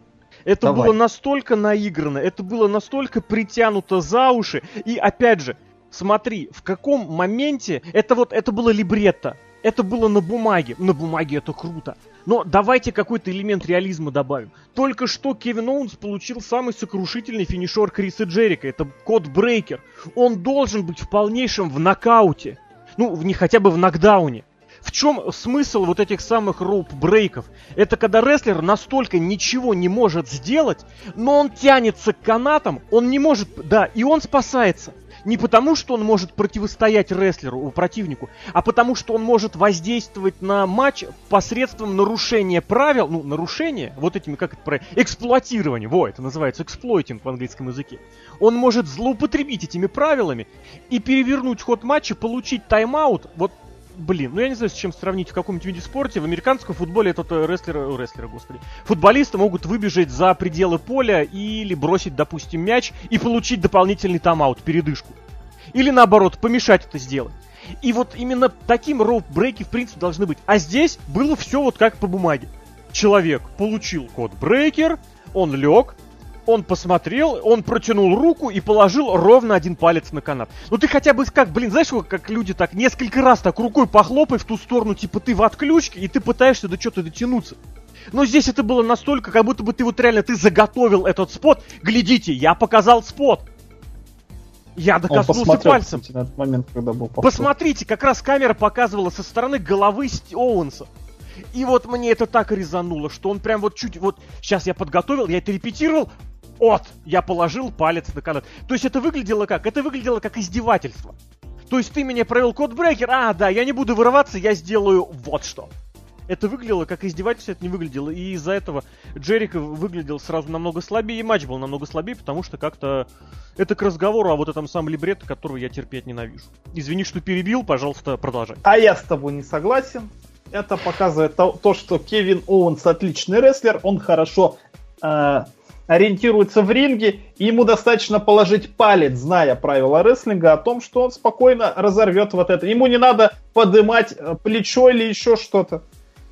Это Давай. было настолько наиграно, это было настолько притянуто за уши. И опять же, смотри, в каком моменте это вот это было либретто это было на бумаге. На бумаге это круто. Но давайте какой-то элемент реализма добавим. Только что Кевин Оуэнс получил самый сокрушительный финишер Криса Джерико. Это код Брейкер. Он должен быть в полнейшем в нокауте. Ну, в, не хотя бы в нокдауне. В чем смысл вот этих самых роуп-брейков? Это когда рестлер настолько ничего не может сделать, но он тянется к канатам, он не может... Да, и он спасается. Не потому, что он может противостоять рестлеру, противнику, а потому, что он может воздействовать на матч посредством нарушения правил, ну, нарушения, вот этими, как это про эксплуатирование, во, это называется эксплойтинг в английском языке. Он может злоупотребить этими правилами и перевернуть ход матча, получить тайм-аут, вот блин, ну я не знаю, с чем сравнить в каком-нибудь виде спорте. В американском футболе этот э, рестлер, рестлеры, господи, футболисты могут выбежать за пределы поля или бросить, допустим, мяч и получить дополнительный тайм-аут, передышку. Или наоборот, помешать это сделать. И вот именно таким роуп-брейки, в принципе, должны быть. А здесь было все вот как по бумаге. Человек получил Codebreaker, он лег, он посмотрел, он протянул руку и положил ровно один палец на канат. Ну ты хотя бы как, блин, знаешь, как люди так несколько раз так рукой похлопай в ту сторону, типа ты в отключке, и ты пытаешься до чего-то дотянуться. Но здесь это было настолько, как будто бы ты вот реально, ты заготовил этот спот. Глядите, я показал спот. Я докоснулся пальцем. Кстати, на этот момент, когда был. Посмотрите, как раз камера показывала со стороны головы Оуэнса. И вот мне это так резануло, что он прям вот чуть вот... Сейчас я подготовил, я это репетировал. Вот, я положил палец на канат. То есть это выглядело как? Это выглядело как издевательство. То есть ты меня провел кодбрейкер, а, да, я не буду вырываться, я сделаю вот что это выглядело как издевательство, это не выглядело. И из-за этого Джерика выглядел сразу намного слабее, и матч был намного слабее, потому что как-то это к разговору о вот этом самом либретто, которого я терпеть ненавижу. Извини, что перебил, пожалуйста, продолжай. А я с тобой не согласен. Это показывает то, то что Кевин Оуэнс отличный рестлер, он хорошо э, ориентируется в ринге, и ему достаточно положить палец, зная правила рестлинга, о том, что он спокойно разорвет вот это. Ему не надо подымать э, плечо или еще что-то.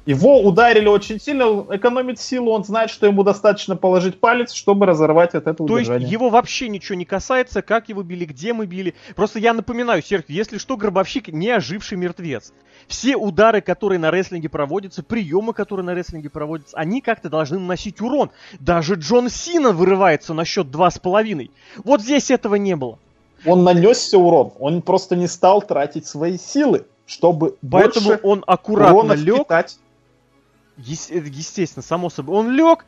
Его ударили очень сильно, экономит силу, он знает, что ему достаточно положить палец, чтобы разорвать от этого То удержания. есть его вообще ничего не касается, как его били, где мы били. Просто я напоминаю, Серхио, если что, гробовщик не оживший мертвец. Все удары, которые на рестлинге проводятся, приемы, которые на рестлинге проводятся, они как-то должны наносить урон. Даже Джон Сина вырывается на счет 2,5. Вот здесь этого не было. Он нанесся урон, он просто не стал тратить свои силы, чтобы Поэтому больше он аккуратно лег, питать естественно, само собой. Он лег,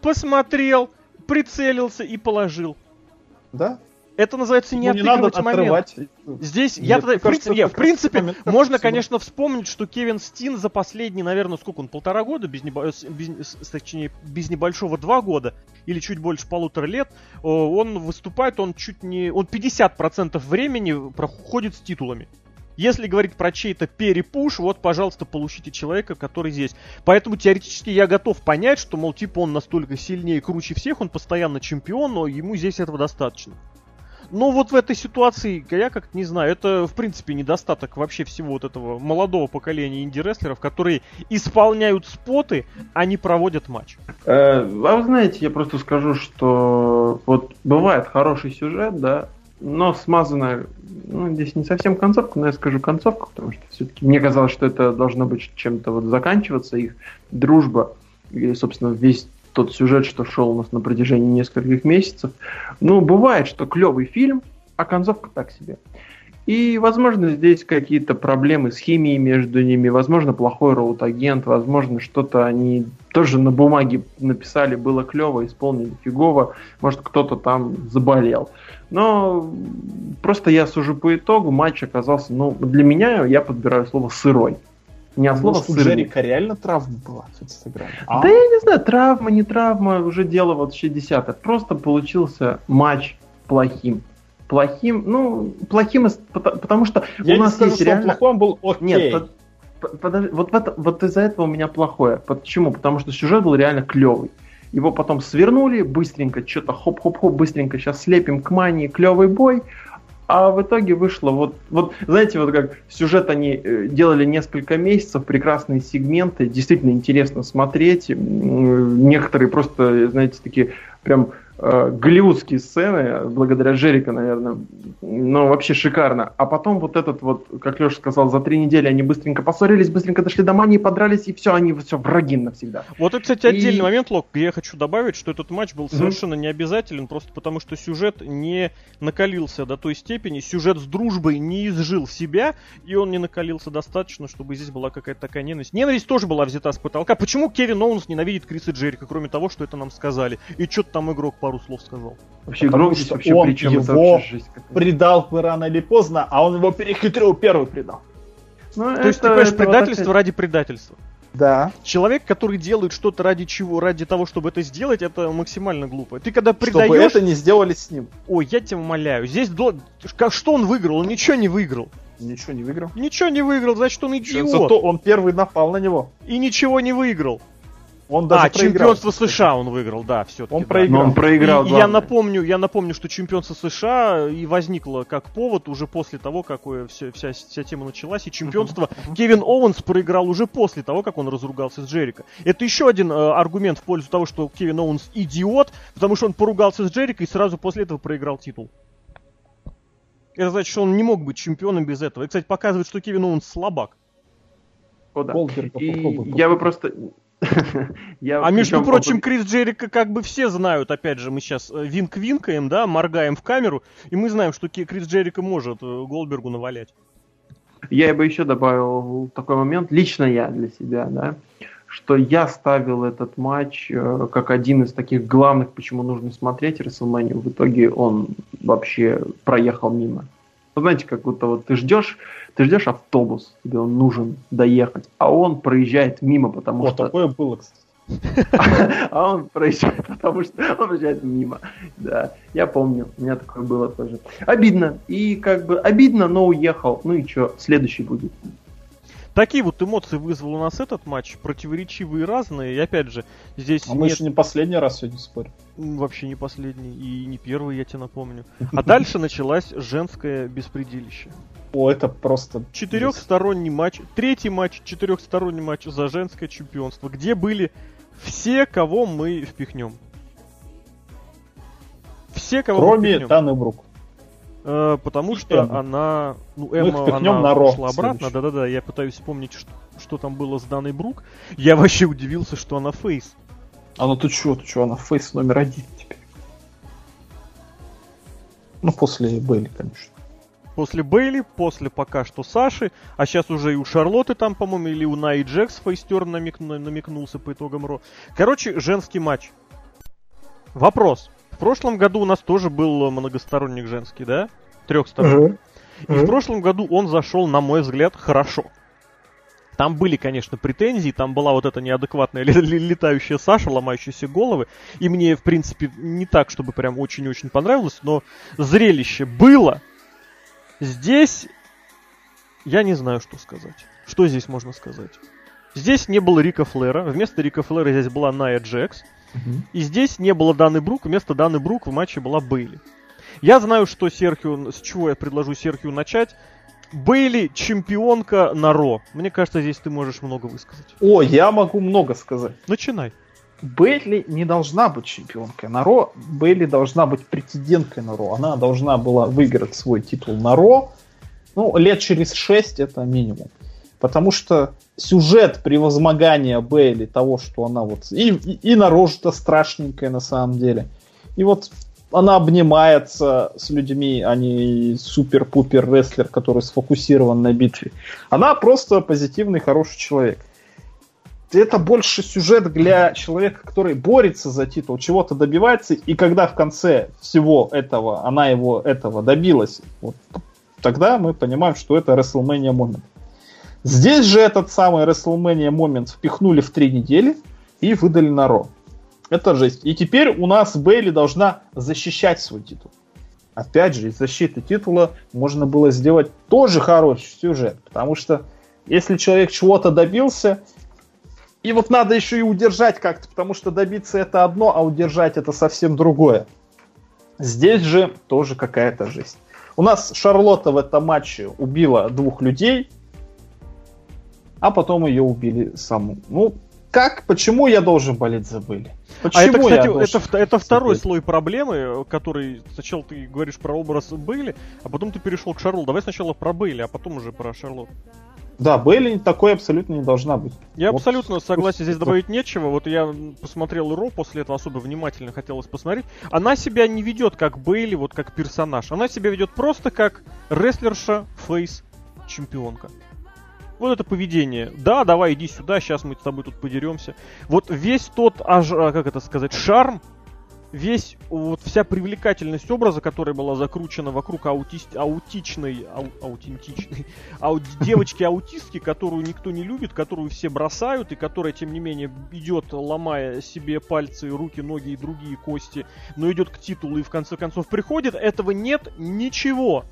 посмотрел, прицелился и положил. Да? Это называется не, ну, не надо момент. Здесь, Нет, я тогда, в, принципе, я, в принципе, можно, конечно, вспомнить, что Кевин Стин за последние, наверное, сколько он, полтора года, без, небо, без, точнее, без небольшого два года, или чуть больше полутора лет, он выступает, он чуть не, он 50% времени проходит с титулами. Если говорить про чей-то перепуш, вот, пожалуйста, получите человека, который здесь. Поэтому теоретически я готов понять, что, мол, типа он настолько сильнее и круче всех, он постоянно чемпион, но ему здесь этого достаточно. Но вот в этой ситуации, я как-то не знаю, это в принципе недостаток вообще всего вот этого молодого поколения инди-рестлеров, которые исполняют споты, а не проводят матч. Э, а вы знаете, я просто скажу, что вот бывает хороший сюжет, да, но смазанная, ну, здесь не совсем концовка, но я скажу концовку, потому что все-таки мне казалось, что это должно быть чем-то вот заканчиваться, их дружба, и, собственно, весь тот сюжет, что шел у нас на протяжении нескольких месяцев. Ну, бывает, что клевый фильм, а концовка так себе. И, возможно, здесь какие-то проблемы с химией между ними, возможно, плохой роут-агент, возможно, что-то они тоже на бумаге написали, было клево, исполнили фигово, может, кто-то там заболел. Но просто я сужу по итогу, матч оказался, ну, для меня я подбираю слово «сырой». Не от слова «сырый». Джерика реально травма была в Инстаграме? А? Да я не знаю, травма, не травма, уже дело вот 60 Просто получился матч плохим плохим, ну, плохим, потому что я у нас скажу, есть реально... плохой был окей. Нет, под, подожди, вот, это, вот из-за этого у меня плохое. Почему? Потому что сюжет был реально клевый. Его потом свернули быстренько, что-то хоп-хоп-хоп, быстренько, сейчас слепим к мании, клевый бой. А в итоге вышло вот, вот, знаете, вот как сюжет они э, делали несколько месяцев, прекрасные сегменты, действительно интересно смотреть. Некоторые просто, знаете, такие прям э, голливудские сцены, благодаря Джерика, наверное, ну, вообще шикарно. А потом вот этот вот, как Леша сказал, за три недели они быстренько поссорились, быстренько дошли до мании, подрались, и все, они все враги навсегда. Вот это, кстати, отдельный и... момент, Лок, я хочу добавить, что этот матч был совершенно mm-hmm. не обязателен, просто потому что сюжет не накалился до той степени, сюжет с дружбой не изжил себя, и он не накалился достаточно, чтобы здесь была какая-то такая ненависть. Ненависть тоже была взята с потолка. Почему Кевин Оуэнс ненавидит Криса Джерика, кроме того, что это нам сказали? И что-то там игрок пару слов сказал. Вообще здесь вообще он причем его это вообще жесть предал бы рано или поздно, а он его перехитрил, первый предал. Ну, То это, есть ты понимаешь, предательство вот ради предательства. Да. Человек, который делает что-то ради чего, ради того, чтобы это сделать, это максимально глупо. Ты когда предаешь... Чтобы это не сделали с ним. Ой, я тебя умоляю. Здесь до... что он выиграл? Он ничего не выиграл. Ничего не выиграл? Ничего не выиграл, значит он идиот. Зато он первый напал на него. И ничего не выиграл. Он даже а, проиграл, чемпионство США он выиграл, да, все-таки. Он да. проиграл. Но он проиграл. И, и я напомню, я напомню, что чемпионство США и возникло как повод уже после того, как вся, вся, вся тема началась, и чемпионство uh-huh. Кевин Оуэнс проиграл уже после того, как он разругался с Джерико. Это еще один э, аргумент в пользу того, что Кевин Оуэнс идиот, потому что он поругался с Джерико и сразу после этого проиграл титул. Это значит, что он не мог быть чемпионом без этого. И, кстати, показывает, что Кевин Оуэнс слабак. О, да. И я бы просто Я а между прочим, Крис Джерика как бы все знают, опять же, мы сейчас э, винк-винкаем, да, моргаем в камеру, и мы знаем, что Крис Джерика может э, Голдбергу навалять. Я бы еще добавил такой момент, лично я для себя, да, что я ставил этот матч э, как один из таких главных, почему нужно смотреть Расселманию. В итоге он вообще проехал мимо. Знаете, как будто вот ты ждешь, ты ждешь автобус, тебе он нужен доехать, а он проезжает мимо, потому О, что... такое было, кстати. А он проезжает, потому что он проезжает мимо. Да, я помню, у меня такое было тоже. Обидно. И как бы обидно, но уехал. Ну и что, следующий будет. Такие вот эмоции вызвал у нас этот матч, противоречивые и разные. И опять же, здесь. А нет... мы еще не последний раз сегодня спорим. Вообще не последний и не первый, я тебе напомню. А дальше началась женское беспредилище. О, это просто... Четырехсторонний матч, третий матч, четырехсторонний матч за женское чемпионство, где были все, кого мы впихнем. Все, кого Кроме. Таны Брук. Э, потому что Эмма. она... Ну, Эмма, она на Ро ушла обратно. Да-да-да, я пытаюсь вспомнить, что, что там было с Даной Брук. Я вообще удивился, что она фейс. А ну ты чё, ты чё, она фейс номер один теперь. Ну, после Бейли, конечно. После Бейли, после пока что Саши, а сейчас уже и у Шарлотты там, по-моему, или у Най Джекс фейстерн намекну, намекнулся по итогам Ро. Короче, женский матч. Вопрос. В прошлом году у нас тоже был многосторонник женский, да? Трехсторонник. Uh-huh. И в прошлом году он зашел, на мой взгляд, хорошо. Там были, конечно, претензии, там была вот эта неадекватная летающая Саша, ломающиеся головы. И мне, в принципе, не так, чтобы прям очень-очень понравилось, но зрелище было. Здесь я не знаю, что сказать. Что здесь можно сказать? Здесь не было Рика Флера. Вместо Рика Флера здесь была Ная Джекс. Угу. И здесь не было Даны Брук. Вместо Даны Брук в матче была Бейли. Я знаю, что Серхио... С чего я предложу Серхио начать. Бейли чемпионка на Ро. Мне кажется, здесь ты можешь много высказать. О, я могу много сказать. Начинай. Бейли не должна быть чемпионкой на Ро. Бейли должна быть претенденткой на Ро. Она должна была выиграть свой титул на Ро. Ну, лет через шесть это минимум. Потому что сюжет превозмогания Бейли, того, что она вот... И, и, и на роже-то страшненькая на самом деле. И вот она обнимается с людьми, а не супер-пупер рестлер, который сфокусирован на битве. Она просто позитивный, хороший человек. Это больше сюжет для человека, который борется за титул, чего-то добивается, и когда в конце всего этого она его этого добилась, вот, тогда мы понимаем, что это WrestleMania момент. Здесь же этот самый WrestleMania момент впихнули в три недели и выдали на Ро. Это жесть. И теперь у нас Бейли должна защищать свой титул. Опять же, из защиты титула можно было сделать тоже хороший сюжет. Потому что если человек чего-то добился, и вот надо еще и удержать как-то, потому что добиться это одно, а удержать это совсем другое. Здесь же тоже какая-то жесть. У нас Шарлотта в этом матче убила двух людей, а потом ее убили саму. Ну, как, почему я должен болеть за Белли? Почему а это, кстати, это, это второй слой проблемы, который сначала ты говоришь про образ Бейли, а потом ты перешел к Шарлот. Давай сначала про Бейли, а потом уже про Шарлот. Да, Бейли такой абсолютно не должна быть. Я вот. абсолютно согласен, здесь добавить нечего. Вот я посмотрел Ро, после этого особо внимательно хотелось посмотреть. Она себя не ведет как Бейли, вот как персонаж. Она себя ведет просто как рестлерша, фейс, чемпионка. Вот это поведение. Да, давай, иди сюда, сейчас мы с тобой тут подеремся. Вот весь тот, аж, а, как это сказать, шарм, весь, вот вся привлекательность образа, которая была закручена вокруг аутист, аутичной, ау, аутентичной, ау, девочки-аутистки, которую никто не любит, которую все бросают, и которая, тем не менее, идет, ломая себе пальцы, руки, ноги и другие кости, но идет к титулу и в конце концов приходит, этого нет ничего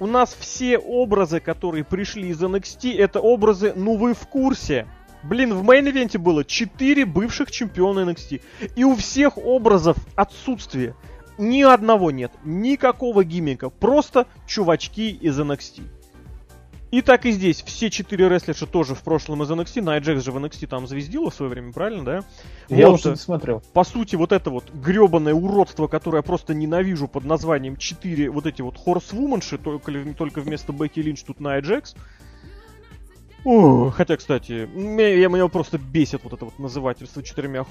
у нас все образы, которые пришли из NXT, это образы, ну вы в курсе. Блин, в мейн-ивенте было 4 бывших чемпиона NXT. И у всех образов отсутствие. Ни одного нет. Никакого гиммика. Просто чувачки из NXT. И так и здесь. Все четыре рестлерша тоже в прошлом из NXT. Ная Джекс же в NXT там звездила в свое время, правильно, да? Я вот, уже не смотрел. По сути, вот это вот гребаное уродство, которое я просто ненавижу под названием четыре вот эти вот хорсвуменши, только, только вместо Бекки Линч тут Найджекс. О, хотя, кстати, меня, меня просто бесит вот это вот назывательство четырьмя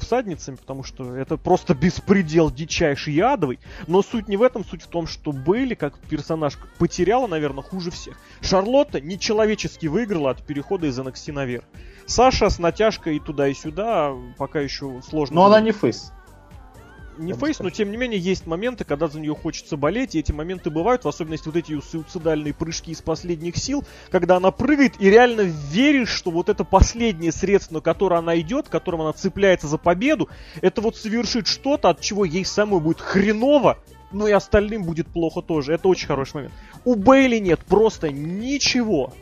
всадницами, потому что это просто беспредел дичайший и адовый. Но суть не в этом, суть в том, что Бейли как персонаж потеряла, наверное, хуже всех. Шарлотта нечеловечески выиграла от перехода из NXT наверх. Саша с натяжкой туда и сюда пока еще сложно. Но она не фейс не фейс, но тем не менее есть моменты, когда за нее хочется болеть, и эти моменты бывают, в особенности вот эти суицидальные прыжки из последних сил, когда она прыгает и реально веришь, что вот это последнее средство, на которое она идет, которым она цепляется за победу, это вот совершит что-то, от чего ей самой будет хреново, но и остальным будет плохо тоже. Это очень хороший момент. У Бейли нет просто ничего.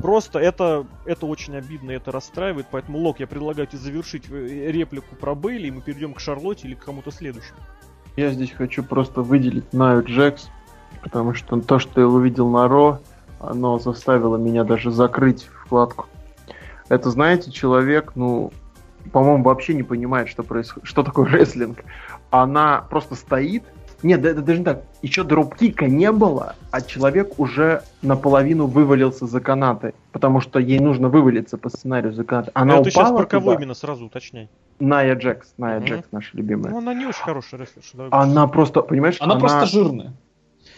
Просто это, это очень обидно, это расстраивает, поэтому, Лок, я предлагаю тебе завершить э, реплику про Бейли, и мы перейдем к Шарлотте или к кому-то следующему. Я здесь хочу просто выделить Наю Джекс, потому что то, что я увидел на Ро, оно заставило меня даже закрыть вкладку. Это, знаете, человек, ну, по-моему, вообще не понимает, что происходит, что такое рестлинг. Она просто стоит нет, это даже не так. Еще дропкика не было, а человек уже наполовину вывалился за канаты. Потому что ей нужно вывалиться по сценарию за канаты. Она это упала сейчас про кого именно сразу уточняй. Ная Джекс, Ная mm-hmm. Джекс, наша любимая. Ну, она не очень хорошая рестлерша. Она просто, понимаешь, она, она просто жирная.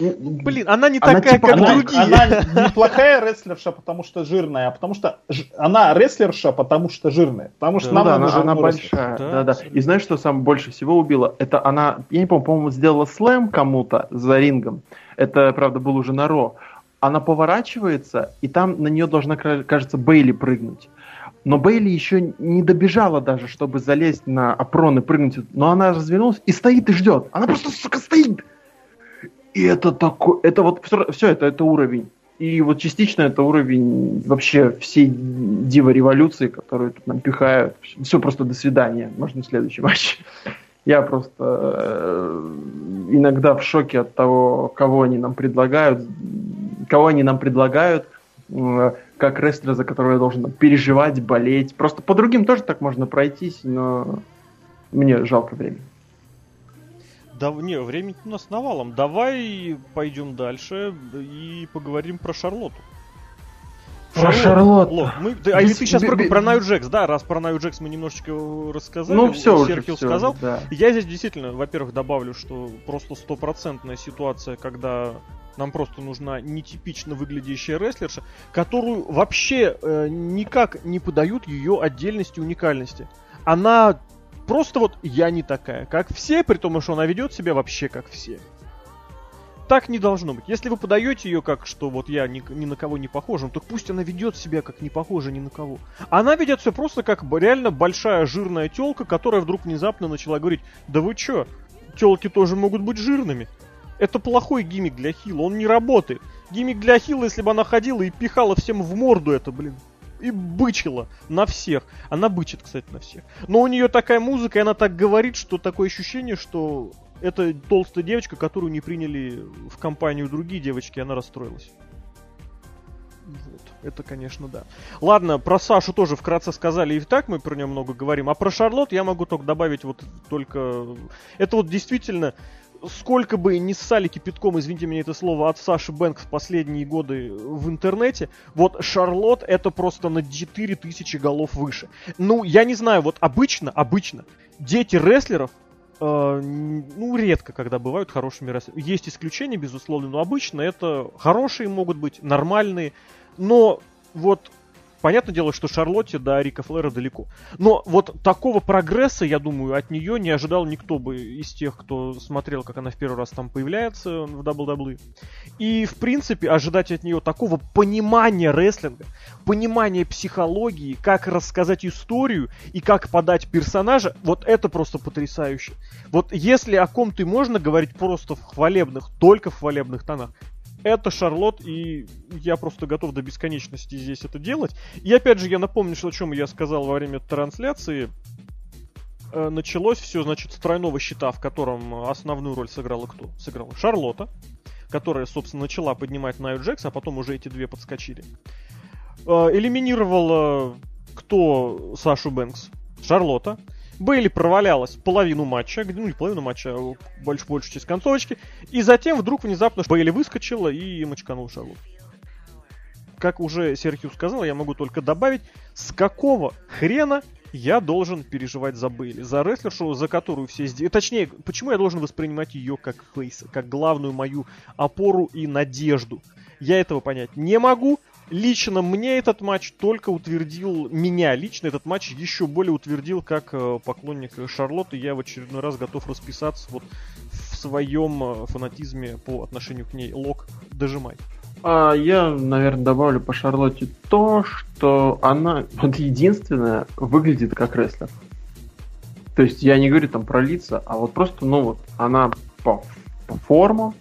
Блин, она не она такая, типа, как она, другие. Она неплохая рестлерша, потому что жирная, а потому что ж... она рестлерша, потому что жирная. Потому что да, нам да, она, она большая. Да, да, да. И знаешь, что сам больше всего убило? Это она, я не помню, по-моему, сделала слэм кому-то за рингом. Это, правда, был уже на Ро. Она поворачивается, и там на нее должна, кажется, Бейли прыгнуть. Но Бейли еще не добежала даже, чтобы залезть на опрон и прыгнуть. Но она развернулась и стоит и ждет. Она просто, сука, стоит. И это такой, это вот все, это, это уровень. И вот частично это уровень вообще всей дива революции, которую тут нам пихают. Все просто до свидания. Можно следующий матч. Я просто э, иногда в шоке от того, кого они нам предлагают, кого они нам предлагают, э, как рестлера, за которого я должен переживать, болеть. Просто по другим тоже так можно пройтись, но мне жалко времени. Да, не, времени у нас навалом. Давай пойдем дальше и поговорим про Шарлоту. Про Шарлот. Лох, мы, ты, а ты сейчас про, про Наю Джекс, да, раз про Наю Джекс мы немножечко рассказали, ну, все Серхил уже, сказал. Да. Я здесь действительно, во-первых, добавлю, что просто стопроцентная ситуация, когда нам просто нужна нетипично выглядящая рестлерша, которую вообще э, никак не подают ее отдельности и уникальности. Она Просто вот я не такая, как все, при том, что она ведет себя вообще как все. Так не должно быть. Если вы подаете ее как, что вот я ни, ни на кого не похожа, ну, так пусть она ведет себя как не похожа ни на кого. Она ведет себя просто как реально большая жирная телка, которая вдруг внезапно начала говорить, да вы чё, телки тоже могут быть жирными. Это плохой гиммик для Хила, он не работает. Гиммик для Хила, если бы она ходила и пихала всем в морду это, блин и бычила на всех. Она бычит, кстати, на всех. Но у нее такая музыка, и она так говорит, что такое ощущение, что это толстая девочка, которую не приняли в компанию другие девочки, и она расстроилась. Вот, это, конечно, да. Ладно, про Сашу тоже вкратце сказали, и так мы про нее много говорим. А про Шарлот я могу только добавить вот только... Это вот действительно сколько бы ни ссали кипятком, извините меня это слово, от Саши Бэнк в последние годы в интернете, вот Шарлот это просто на 4000 голов выше. Ну, я не знаю, вот обычно, обычно дети рестлеров э, ну, редко, когда бывают хорошими рестлерами. Есть исключения, безусловно, но обычно это хорошие могут быть, нормальные. Но вот Понятное дело, что Шарлотте до Рика Флера далеко. Но вот такого прогресса, я думаю, от нее не ожидал никто бы из тех, кто смотрел, как она в первый раз там появляется в WWE. И, в принципе, ожидать от нее такого понимания рестлинга, понимания психологии, как рассказать историю и как подать персонажа, вот это просто потрясающе. Вот если о ком-то можно говорить просто в хвалебных, только в хвалебных тонах, это Шарлот, и я просто готов до бесконечности здесь это делать. И опять же, я напомню, что о чем я сказал во время трансляции. Э, началось все, значит, с тройного щита, в котором основную роль сыграла кто? Сыграла Шарлота, которая, собственно, начала поднимать Наю Джекс, а потом уже эти две подскочили. Э, элиминировала кто Сашу Бэнкс? Шарлота. Бейли провалялась половину матча, ну не половину матча, а больше большую часть концовочки, и затем вдруг внезапно Бейли выскочила и мочканул Шарлот. Как уже Серхио сказал, я могу только добавить, с какого хрена я должен переживать за Бейли, за рестлершу, за которую все здесь... Точнее, почему я должен воспринимать ее как фейса, как главную мою опору и надежду? Я этого понять не могу, лично мне этот матч только утвердил, меня лично этот матч еще более утвердил как э, поклонник Шарлотты. Я в очередной раз готов расписаться вот в своем э, фанатизме по отношению к ней. Лок, дожимай. А я, наверное, добавлю по Шарлотте то, что она вот единственная выглядит как рестлер. То есть я не говорю там про лица, а вот просто, ну вот, она по, по формам,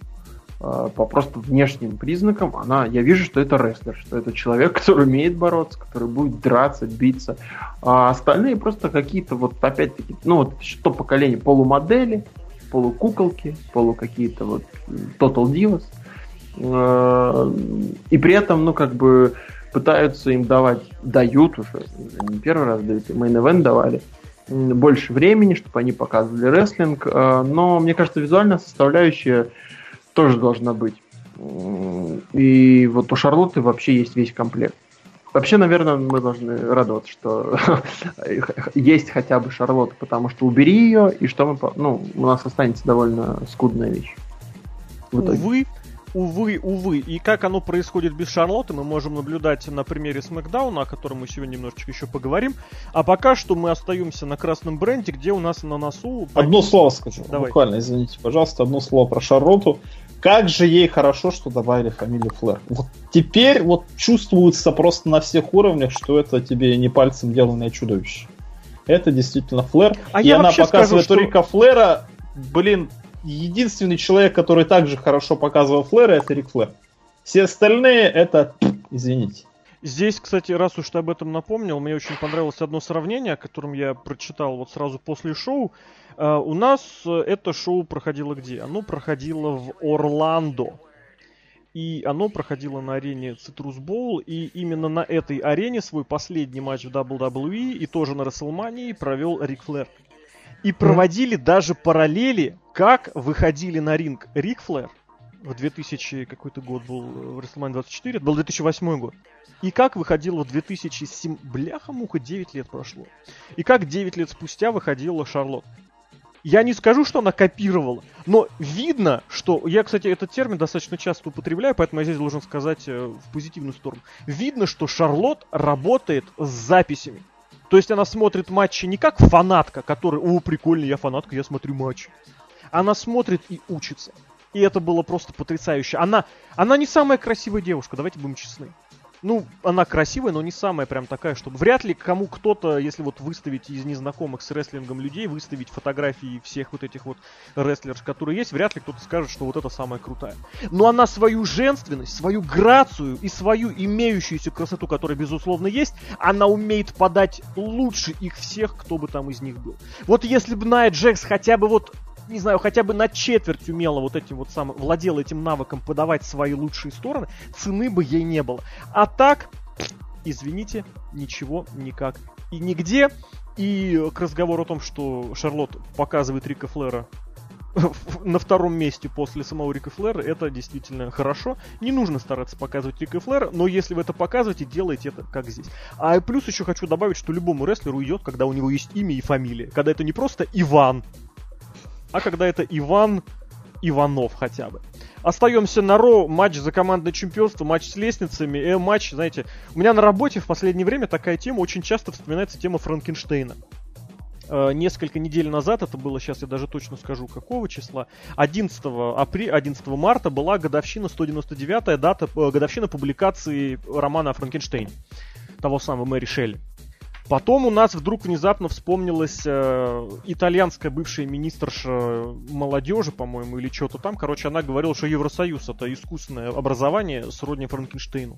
по просто внешним признакам, она, я вижу, что это рестлер, что это человек, который умеет бороться, который будет драться, биться. А остальные просто какие-то вот опять-таки, ну вот что поколение полумодели, полукуколки, полу какие-то вот Total Divas. Э, и при этом, ну как бы пытаются им давать, дают уже, не первый раз дают, Event давали, больше времени, чтобы они показывали рестлинг, э, но мне кажется, визуальная составляющая тоже должна быть. И вот у Шарлотты вообще есть весь комплект. Вообще, наверное, мы должны радоваться, что есть хотя бы Шарлотта, потому что убери ее, и что мы, ну, у нас останется довольно скудная вещь. Увы, увы, увы. И как оно происходит без Шарлотты, мы можем наблюдать на примере Смакдауна, о котором мы сегодня немножечко еще поговорим. А пока что мы остаемся на красном бренде, где у нас на носу... Одно слово скажу, Давай. буквально, извините, пожалуйста, одно слово про Шарлотту. Как же ей хорошо, что добавили фамилию Флэр. Вот теперь вот чувствуется просто на всех уровнях, что это тебе не пальцем деланное чудовище. Это действительно Флэр. А и она показывает скажу, что... Рика Флэра, блин, единственный человек, который также хорошо показывал Флэра, это Рик Флэр. Все остальные это, извините. Здесь, кстати, раз уж ты об этом напомнил, мне очень понравилось одно сравнение, о котором я прочитал вот сразу после шоу. Uh, у нас э, это шоу проходило где? Оно проходило в Орландо. И оно проходило на арене Citrus Bowl. И именно на этой арене свой последний матч в WWE и тоже на WrestleMania провел Рик Флэр. И проводили даже параллели, как выходили на ринг Рик Флэр в 2000 какой-то год был э, в WrestleMania 24, это был 2008 год. И как выходила в 2007... Бляха-муха, 9 лет прошло. И как 9 лет спустя выходила Шарлотт. Я не скажу, что она копировала, но видно, что... Я, кстати, этот термин достаточно часто употребляю, поэтому я здесь должен сказать э, в позитивную сторону. Видно, что Шарлотт работает с записями. То есть она смотрит матчи не как фанатка, которая, о, прикольно, я фанатка, я смотрю матчи. Она смотрит и учится. И это было просто потрясающе. Она, она не самая красивая девушка, давайте будем честны. Ну, она красивая, но не самая прям такая, чтобы... Вряд ли кому кто-то, если вот выставить из незнакомых с рестлингом людей, выставить фотографии всех вот этих вот рестлеров, которые есть, вряд ли кто-то скажет, что вот это самая крутая. Но она свою женственность, свою грацию и свою имеющуюся красоту, которая, безусловно, есть, она умеет подать лучше их всех, кто бы там из них был. Вот если бы Найя Джекс хотя бы вот не знаю, хотя бы на четверть умела вот этим вот самым, владела этим навыком подавать свои лучшие стороны, цены бы ей не было. А так, извините, ничего, никак и нигде. И к разговору о том, что Шарлотт показывает Рика Флера на втором месте после самого Рика Флера, это действительно хорошо. Не нужно стараться показывать Рика Флера, но если вы это показываете, делайте это как здесь. А плюс еще хочу добавить, что любому рестлеру идет, когда у него есть имя и фамилия. Когда это не просто Иван, а когда это Иван Иванов хотя бы. Остаемся на Ро, матч за командное чемпионство, матч с лестницами, э, матч, знаете, у меня на работе в последнее время такая тема, очень часто вспоминается тема Франкенштейна. Э, несколько недель назад, это было, сейчас я даже точно скажу, какого числа, 11, апреля, 11 марта была годовщина, 199-я дата, э, годовщина публикации романа о Франкенштейне, того самого Мэри Шелли. Потом у нас вдруг внезапно вспомнилась э, итальянская бывшая министрша молодежи, по-моему, или что-то там. Короче, она говорила, что Евросоюз это искусственное образование сродни Франкенштейну.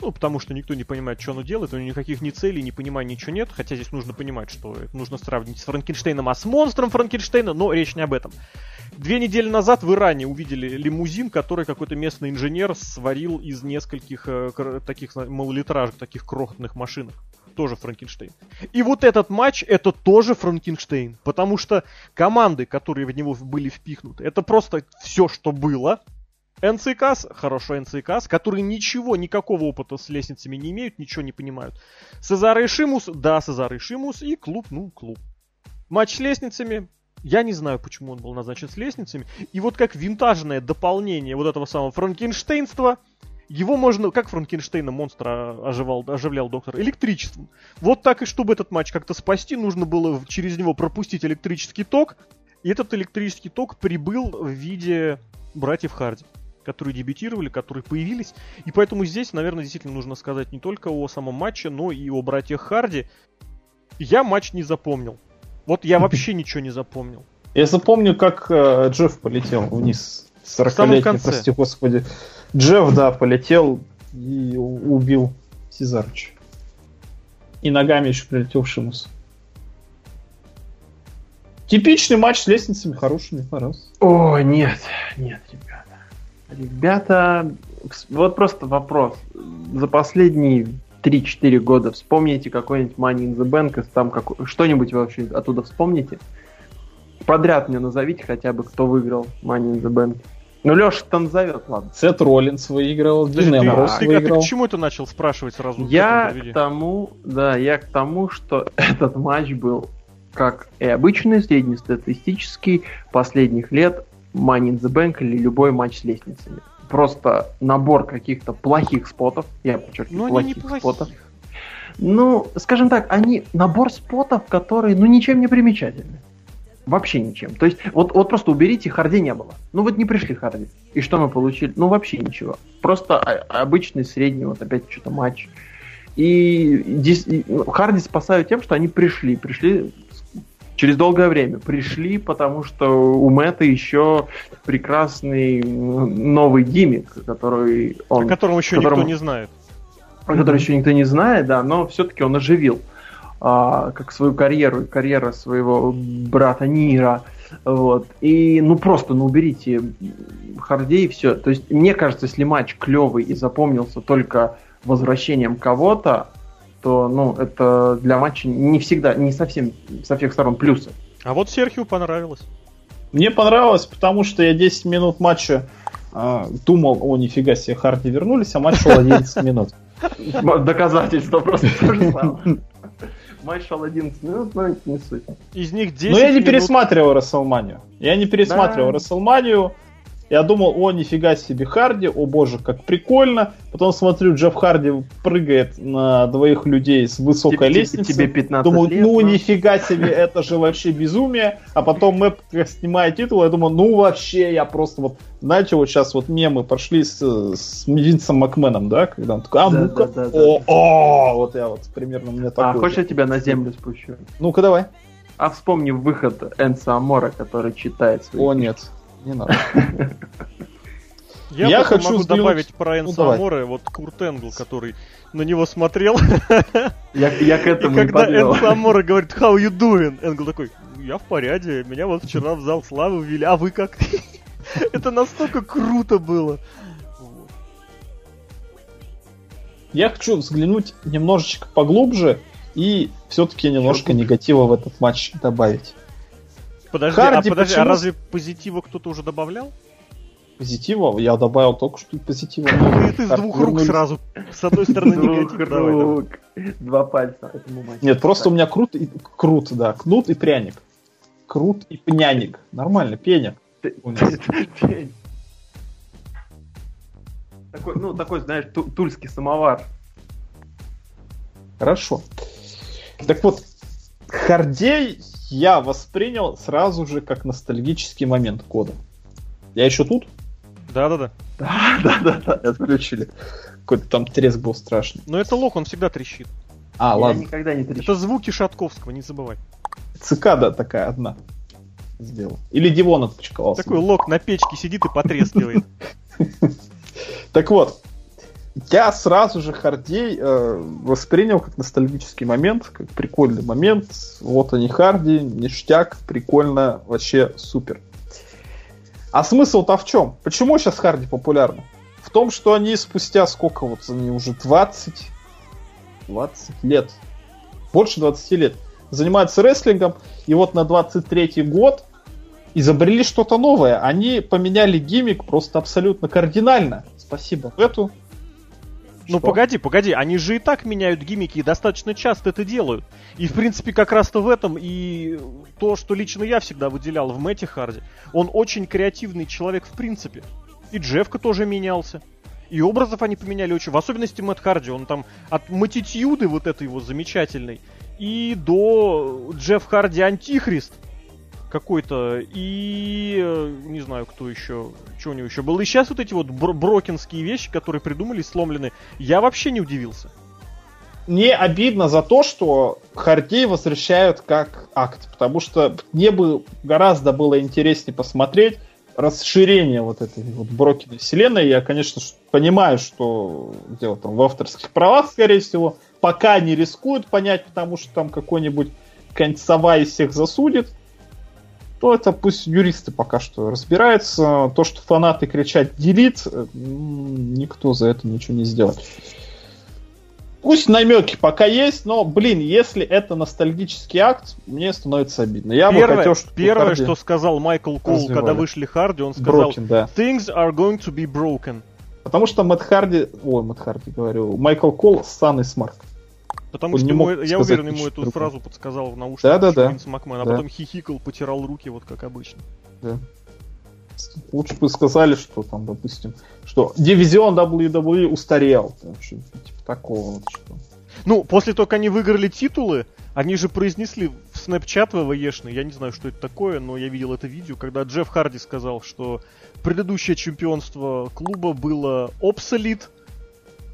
Ну, потому что никто не понимает, что оно делает, у него никаких ни целей, ни понимания ничего нет. Хотя здесь нужно понимать, что нужно сравнить с Франкенштейном, а с монстром Франкенштейна, но речь не об этом. Две недели назад в Иране увидели лимузин, который какой-то местный инженер сварил из нескольких э, таких малолитражек, таких крохотных машинок. Тоже Франкенштейн. И вот этот матч, это тоже Франкенштейн. Потому что команды, которые в него были впихнуты, это просто все, что было. НЦКС, хорошо НЦКС, которые ничего, никакого опыта с лестницами не имеют, ничего не понимают. Сезар и Шимус, да, Сезар и Шимус, и клуб, ну, клуб. Матч с лестницами, я не знаю, почему он был назначен с лестницами. И вот как винтажное дополнение вот этого самого франкенштейнства, его можно, как Франкенштейна монстра оживал, оживлял доктор, электричеством. Вот так и чтобы этот матч как-то спасти, нужно было через него пропустить электрический ток. И этот электрический ток прибыл в виде братьев Харди которые дебютировали, которые появились. И поэтому здесь, наверное, действительно нужно сказать не только о самом матче, но и о братьях Харди. Я матч не запомнил. Вот я вообще ничего не запомнил. Я запомню, как э, Джефф полетел вниз. 40-летний, прости господи. Джефф, да, полетел и убил Сезарыча. И ногами еще прилетел в Шимус. Типичный матч с лестницами хорошими, пожалуйста. О, нет, нет, ребят. Ребята, вот просто вопрос. За последние 3-4 года вспомните какой-нибудь Money in the Bank, там как... что-нибудь вообще оттуда вспомните? Подряд мне назовите хотя бы, кто выиграл Money in the Bank. Ну, Леша там назовет, ладно. Сет Роллинс выиграл, Дин Эмброс ты, выиграл. Ты, ты к чему это начал спрашивать сразу? Я к тому, да, я к тому, что этот матч был как и обычный среднестатистический последних лет Money in the Bank или любой матч с лестницами. Просто набор каких-то плохих спотов, я подчеркиваю, Но плохих, плохих спотов. Ну, скажем так, они набор спотов, которые, ну, ничем не примечательны. Вообще ничем. То есть, вот, вот просто уберите, Харди не было. Ну вот не пришли Харди. И что мы получили? Ну вообще ничего. Просто обычный средний, вот опять что-то матч. И, и ну, Харди спасают тем, что они пришли. Пришли через долгое время пришли, потому что у Мэтта еще прекрасный новый гиммик, который он... О котором еще которому, никто не знает. О котором еще никто не знает, да, но все-таки он оживил а, как свою карьеру и карьера своего брата Нира. Вот. И ну просто, ну уберите Хардей и все. То есть, мне кажется, если матч клевый и запомнился только возвращением кого-то, то, ну, это для матча не всегда, не совсем со всех сторон плюсы. А вот Серхио понравилось. Мне понравилось, потому что я 10 минут матча э, думал, о, нифига себе, Харди вернулись, а матч шел 11 минут. Доказательство просто то же самое. Матч шел 11 минут, но не суть. Из них 10 Но я не пересматривал Расселманию. Я не пересматривал Расселманию. Я думал, о, нифига себе Харди, о боже, как прикольно. Потом смотрю, Джефф Харди прыгает на двоих людей с высокой тебе, лестницы. Тебе 15 думаю, лет, ну но... нифига себе, это же вообще безумие. А потом Мэп снимает титул, я думаю, ну вообще, я просто вот, знаете, вот сейчас вот мемы пошли с, с Винсом Макменом, да, когда он такой, а ну-ка, да, да, о, о, вот я вот примерно мне такой. А хочешь я тебя на землю спущу? Ну-ка давай. А вспомни выход Энса Амора, который читает свои О, нет. Не надо. Я, я хочу могу взглянуть... добавить про Энса ну, вот Курт Энгл, который на него смотрел. Я, я к этому И когда Энса Аморе говорит, how you doing? Энгл такой, я в порядке, меня вот вчера в зал славы ввели, а вы как? Это настолько круто было. Я хочу взглянуть немножечко поглубже и все-таки немножко негатива в этот матч добавить. Подожди, а Харди, а, подожди, почему... а разве позитива кто-то уже добавлял? Позитива? Я добавил только что позитива. Ну, ты с двух рук сразу. С одной стороны негатив. рук. Два пальца. Нет, просто у меня крут и крут, да. Кнут и пряник. Крут и пняник. Нормально, пеня. Такой, ну, такой, знаешь, тульский самовар. Хорошо. Так вот, Хардей я воспринял сразу же как ностальгический момент года. Я еще тут? Да-да-да. Да-да-да, отключили. Какой-то там треск был страшный. Но это лох, он всегда трещит. А, Я ладно. никогда не трещу. Это звуки Шатковского, не забывай. Цикада такая одна сделал. Или Дивон отпочковался. Такой лок на печке сидит и потрескивает. Так вот, я сразу же Хардей э, воспринял как ностальгический момент, как прикольный момент. Вот они Харди, ништяк, прикольно, вообще супер. А смысл-то в чем? Почему сейчас Харди популярны? В том, что они спустя сколько вот, они уже 20, 20 лет, больше 20 лет, занимаются рестлингом, и вот на 23 год изобрели что-то новое. Они поменяли гиммик просто абсолютно кардинально. Спасибо. Эту ну что? погоди, погоди, они же и так меняют гиммики и достаточно часто это делают. И в принципе как раз-то в этом и то, что лично я всегда выделял в Мэтте Харди. Он очень креативный человек в принципе. И Джефка тоже менялся. И образов они поменяли очень. В особенности Мэтт Харди. Он там от матитюды вот этой его замечательной и до Джефф Харди Антихрист какой-то, и э, не знаю, кто еще, что у него еще было. И сейчас вот эти вот бр- брокинские вещи, которые придумали, сломлены, я вообще не удивился. Мне обидно за то, что Хардей возвращают как акт, потому что мне бы гораздо было интереснее посмотреть расширение вот этой вот брокиной вселенной. Я, конечно, понимаю, что дело там в авторских правах, скорее всего, пока не рискуют понять, потому что там какой-нибудь концова из всех засудит то это пусть юристы пока что разбираются. То, что фанаты кричат «делит», никто за это ничего не сделает. Пусть намеки пока есть, но, блин, если это ностальгический акт, мне становится обидно. Я первое, бы хотел, что первое, Харди что сказал Майкл Кол, развивали. когда вышли Харди, он сказал broken, да. «Things are going to be broken». Потому что Мэтт Харди, ой, Мэтт Харди говорю, Майкл Коул сам и смарк. Потому что ему, я уверен, ему эту фразу подсказал в наушниках да, да, Винс Макмен, а да. потом хихикал, потирал руки, вот как обычно. Да. Лучше бы сказали, что там, допустим, что дивизион WWE устарел. Типа такого вот что. Ну, после того, как они выиграли титулы, они же произнесли в Snapchat ВВЕшный, я не знаю, что это такое, но я видел это видео, когда Джефф Харди сказал, что предыдущее чемпионство клуба было обсолит,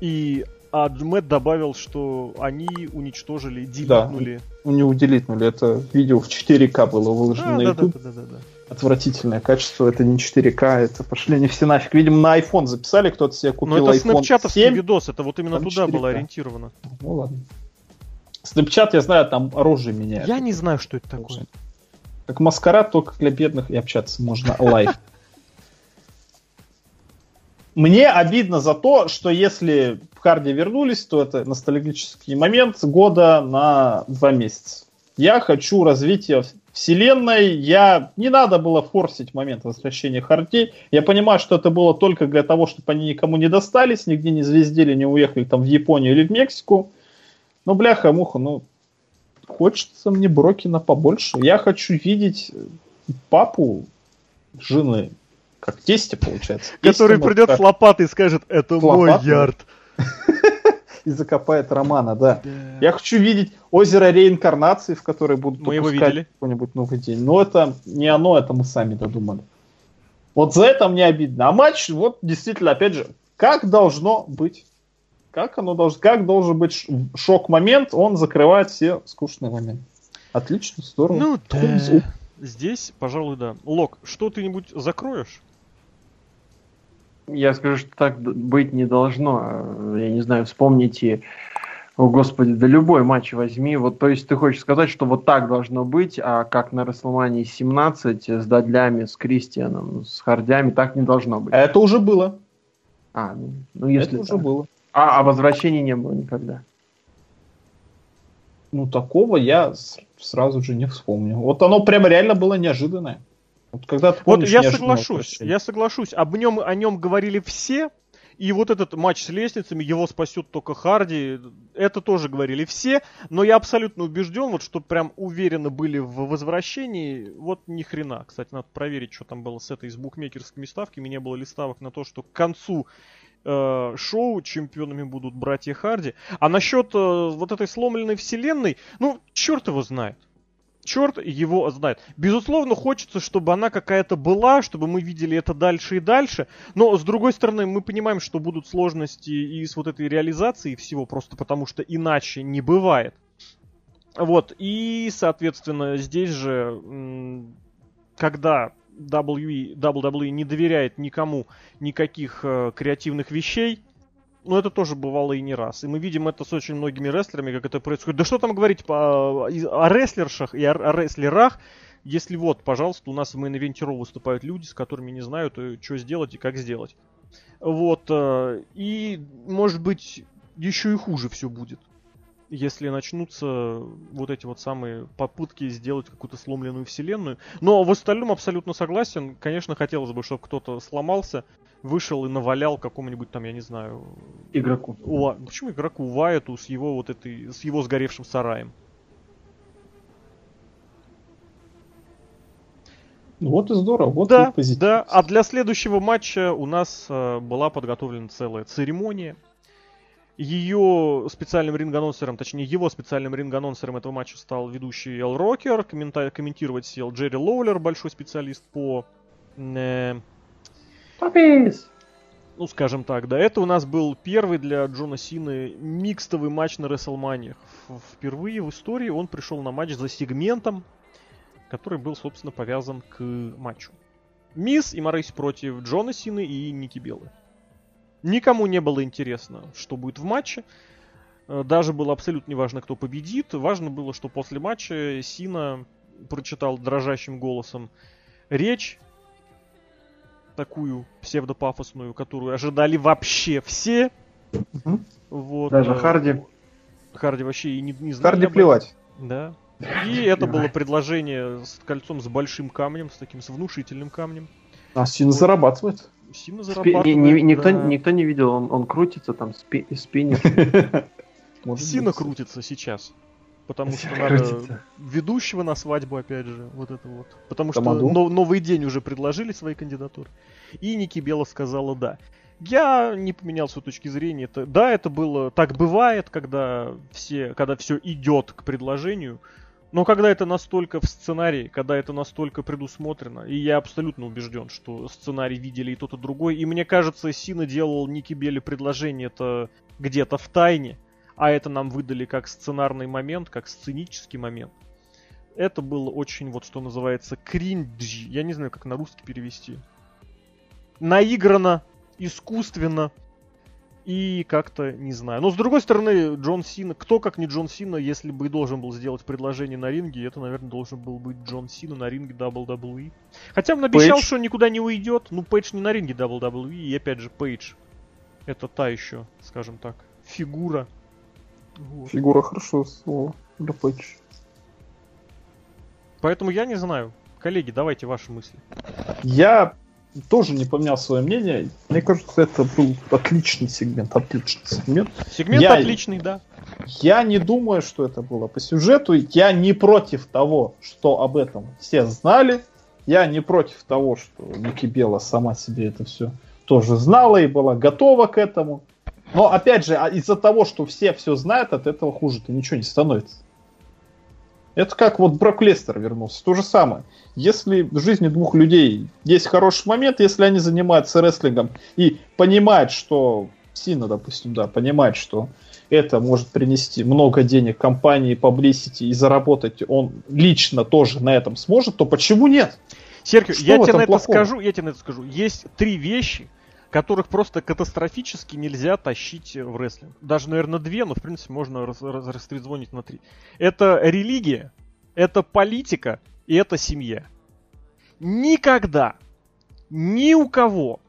и а Мэтт добавил, что они уничтожили, делитнули. Да, у него делитнули. Это видео в 4К было выложено а, на YouTube. Да, да, да, да, Отвратительное качество, это не 4К, это пошли они все нафиг. Видимо, на iPhone записали, кто-то себе купил Но это iPhone снэпчатовский 7. видос, это вот именно туда 4K. было ориентировано. Ну ладно. Snapchat, я знаю, там оружие меняет. Я не знаю, что это такое. Как маскарад, только для бедных и общаться можно live. Мне обидно за то, что если в Харди вернулись, то это ностальгический момент года на два месяца. Я хочу развития вселенной. Я не надо было форсить момент возвращения Харди. Я понимаю, что это было только для того, чтобы они никому не достались, нигде не звездили, не уехали там в Японию или в Мексику. Но бляха-муха, ну хочется мне Брокина побольше. Я хочу видеть папу жены как тесте, получается. Который придет с лопатой и скажет, это мой ярд. И закопает Романа, да. Я хочу видеть озеро реинкарнации, в которое будут мы его видели. какой-нибудь новый день. Но это не оно, это мы сами додумали. Вот за это мне обидно. А матч, вот действительно, опять же, как должно быть. Как оно должно, как должен быть шок-момент, он закрывает все скучные моменты. Отлично, здорово. Ну, да. Здесь, пожалуй, да. Лок, что ты-нибудь закроешь? Я скажу, что так быть не должно. Я не знаю, вспомните, о господи, да любой матч возьми. Вот, то есть ты хочешь сказать, что вот так должно быть, а как на Расселмании 17 с Дадлями, с Кристианом, с Хардями, так не должно быть. Это уже было. А, ну, ну если Это так. уже было. А, а возвращения не было никогда. Ну, такого я сразу же не вспомню. Вот оно прямо реально было неожиданное. Вот, когда ты помнишь, вот я соглашусь, я соглашусь. Об нем, о нем говорили все, и вот этот матч с лестницами, его спасет только Харди, это тоже говорили все, но я абсолютно убежден, вот что прям уверенно были в возвращении, вот ни хрена. Кстати, надо проверить, что там было с этой, с букмекерскими ставками, не было ли ставок на то, что к концу э, шоу чемпионами будут братья Харди. А насчет э, вот этой сломленной вселенной, ну, черт его знает черт его знает. Безусловно, хочется, чтобы она какая-то была, чтобы мы видели это дальше и дальше. Но, с другой стороны, мы понимаем, что будут сложности и с вот этой реализацией всего, просто потому что иначе не бывает. Вот, и, соответственно, здесь же, когда WWE, WWE не доверяет никому никаких э, креативных вещей, ну, это тоже бывало и не раз. И мы видим это с очень многими рестлерами, как это происходит. Да что там говорить по, о рестлершах и о, о рестлерах, если вот, пожалуйста, у нас в мейн-ивенте выступают люди, с которыми не знают, э, что сделать и как сделать. Вот. Э, и, может быть, еще и хуже все будет. Если начнутся вот эти вот самые попытки сделать какую-то сломленную вселенную. Но в остальном абсолютно согласен. Конечно, хотелось бы, чтобы кто-то сломался, вышел и навалял какому-нибудь там, я не знаю... Игроку. У... Почему игроку? Вайту с его вот этой... с его сгоревшим сараем. Ну вот и здорово, вот да, и позитив. Да, а для следующего матча у нас э, была подготовлена целая церемония. Ее специальным ринг-анонсером, точнее его специальным ринг-анонсером этого матча стал ведущий Эл Рокер, комментировать сел Джерри Лоулер, большой специалист по э, Попис! Ну, скажем так, да. Это у нас был первый для Джона Сины микстовый матч на WrestleMania. Впервые в истории он пришел на матч за сегментом, который был, собственно, повязан к матчу. Мисс и Морейс против Джона Сины и Ники Беллы. Никому не было интересно, что будет в матче. Э, даже было абсолютно неважно, кто победит. Важно было, что после матча Сина прочитал дрожащим голосом речь, такую псевдопафосную, которую ожидали вообще все. Угу. Вот. Даже э, Харди. Харди вообще и не, не знал. Харди плевать. Да. И это было предложение с кольцом с большим камнем, с таким с внушительным камнем. А Сина вот. зарабатывает. Сина зарабатывает. Спи- не, не, никто, да. никто не видел, он, он крутится там, спи- спиннер. Сина крутится сейчас. Потому что надо ведущего на свадьбу, опять же, вот это вот. Потому что новый день уже предложили свои кандидатуры. И Ники Бела сказала да. Я не поменял свою точки зрения. Это, да, это было, так бывает, когда все, когда все идет к предложению. Но когда это настолько в сценарии, когда это настолько предусмотрено, и я абсолютно убежден, что сценарий видели и тот, и другой, и мне кажется, Сина делал Ники Белли предложение это где-то в тайне, а это нам выдали как сценарный момент, как сценический момент. Это было очень, вот что называется, кринджи. Я не знаю, как на русский перевести. Наиграно, искусственно и как-то, не знаю. Но с другой стороны, Джон Сина, кто как не Джон Сина, если бы и должен был сделать предложение на ринге, это, наверное, должен был быть Джон Сина на ринге WWE. Хотя он обещал, Пейдж. что никуда не уйдет. Ну, Пейдж не на ринге WWE, и опять же, Пейдж. Это та еще, скажем так, фигура вот. Фигура хорошо слово для патча. Поэтому я не знаю. Коллеги, давайте ваши мысли. Я тоже не поменял свое мнение. Мне кажется, это был отличный сегмент. Отличный сегмент. Сегмент я, отличный, да. Я не думаю, что это было по сюжету. Я не против того, что об этом все знали. Я не против того, что Ники Бела сама себе это все тоже знала и была готова к этому. Но опять же, а из-за того, что все все знают, от этого хуже-то ничего не становится. Это как вот Брок Лестер вернулся. То же самое. Если в жизни двух людей есть хороший момент, если они занимаются рестлингом и понимают, что Сина, допустим, да, понимает, что это может принести много денег компании, publicity и заработать он лично тоже на этом сможет, то почему нет? Серхио, я тебе на это скажу, я тебе на это скажу. Есть три вещи, которых просто катастрофически нельзя тащить в рестлинг. Даже, наверное, две, но, в принципе, можно раз, растрезвонить на три. Это религия, это политика и это семья. Никогда, ни у кого,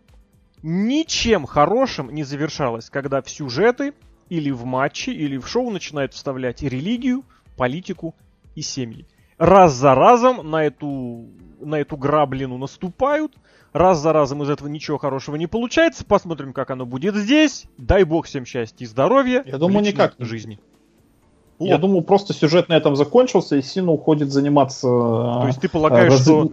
ничем хорошим не завершалось, когда в сюжеты или в матчи, или в шоу начинают вставлять религию, политику и семьи. Раз за разом на эту, на эту граблину наступают – Раз за разом из этого ничего хорошего не получается. Посмотрим, как оно будет здесь. Дай бог всем счастья и здоровья. Я думаю, никак. Жизни. Вот. Я думаю, просто сюжет на этом закончился, и Сина уходит заниматься То есть ты полагаешь, раз... что...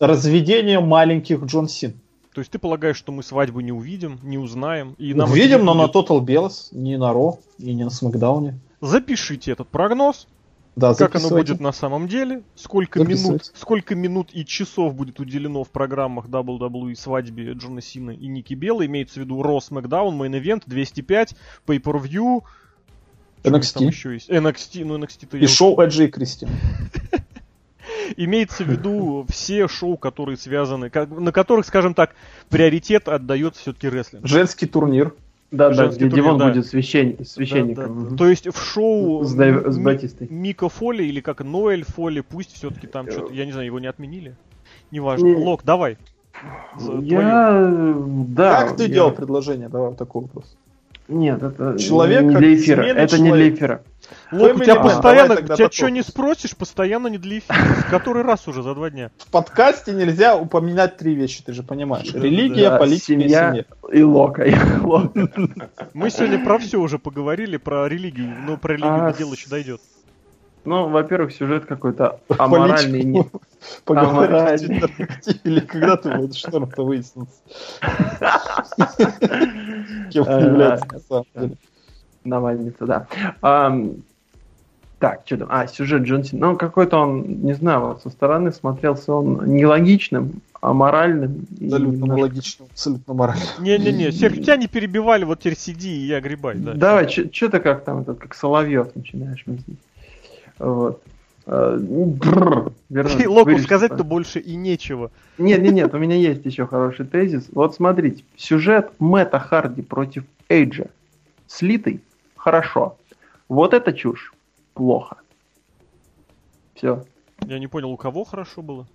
разведением маленьких Джон Син. То есть ты полагаешь, что мы свадьбу не увидим, не узнаем? И нам Увидим, но будет... на Total Bellas, не на Ро и не на Смакдауне. Запишите этот прогноз. Да, как оно будет на самом деле, сколько минут, сколько минут и часов будет уделено в программах WWE свадьбе Джона Сина и Ники Белла, имеется в виду Raw SmackDown, Main Event, 205, Pay-Per-View, NXT. еще есть? NXT, ну NXT-то И шоу Эджи и Кристи. Имеется в виду все шоу, которые связаны, на которых, скажем так, приоритет отдается все-таки рестлингу. Женский турнир. Да, да, где Дивон да. будет священ... священником. Да, да, да. То есть в шоу с, с Батистой. Мика Фоли или как Ноэль Фоли, пусть все-таки там что-то, я не знаю, его не отменили. Неважно. Не... Лок, давай. Я... Да. Как ты я... делал предложение? Давай вот такой вопрос. Нет, это Человек не для эфира. Это человек. не для эфира. Лок, у тебя постоянно, тебя что не спросишь, постоянно не для эфира. Который раз уже за два дня. В подкасте нельзя упоминать три вещи, ты же понимаешь. Религия, да, политика семья и семья. И Лока. Мы сегодня про все уже поговорили, про религию, но про религию а, дело еще дойдет. Ну, во-первых, сюжет какой-то аморальный. Не... Аморальный. Или когда ты будешь что-то выяснится. Кем является на самом деле. Навальница, да. Так, что там? А, сюжет Джон Сина. Ну, какой-то он, не знаю, вот со стороны смотрелся он нелогичным, аморальным. Абсолютно немножко... логичным, абсолютно моральным. Не-не-не, всех тебя не перебивали, вот теперь сиди и я грибай. Да. Давай, что ты как там, этот, как Соловьев начинаешь мыслить. Вот. Э, Локу сказать-то больше и нечего. Нет, нет, нет, у меня есть еще хороший тезис. Вот смотрите, сюжет Мэтта Харди против Эйджа слитый – хорошо. Вот это чушь – плохо. Все. Я не понял, у кого хорошо было?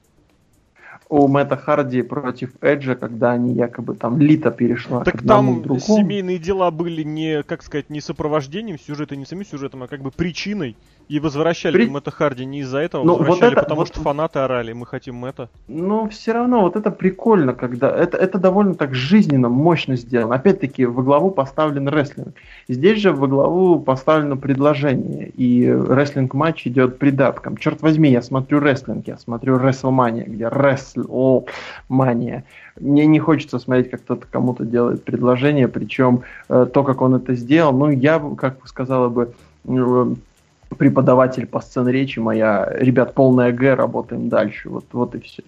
у Мэтта Харди против Эджа, когда они якобы там Лита перешла так там семейные дела были не, как сказать, не сопровождением сюжета, не самим сюжетом, а как бы причиной. И возвращали При... Мэтта Харди не из-за этого, ну, возвращали, вот это, потому вот... что фанаты орали, мы хотим Мэтта. Ну, все равно, вот это прикольно, когда... Это, это довольно так жизненно, мощно сделано. Опять-таки, во главу поставлен рестлинг. Здесь же во главу поставлено предложение, и рестлинг-матч идет придатком. Черт возьми, я смотрю рестлинг, я смотрю WrestleMania, где рестлинг, о, мания. Мне не хочется смотреть, как кто-то кому-то делает предложение, причем э, то, как он это сделал, ну, я, как сказала бы, э, преподаватель по сцен речи моя, ребят, полная Г, работаем дальше. Вот, вот и все.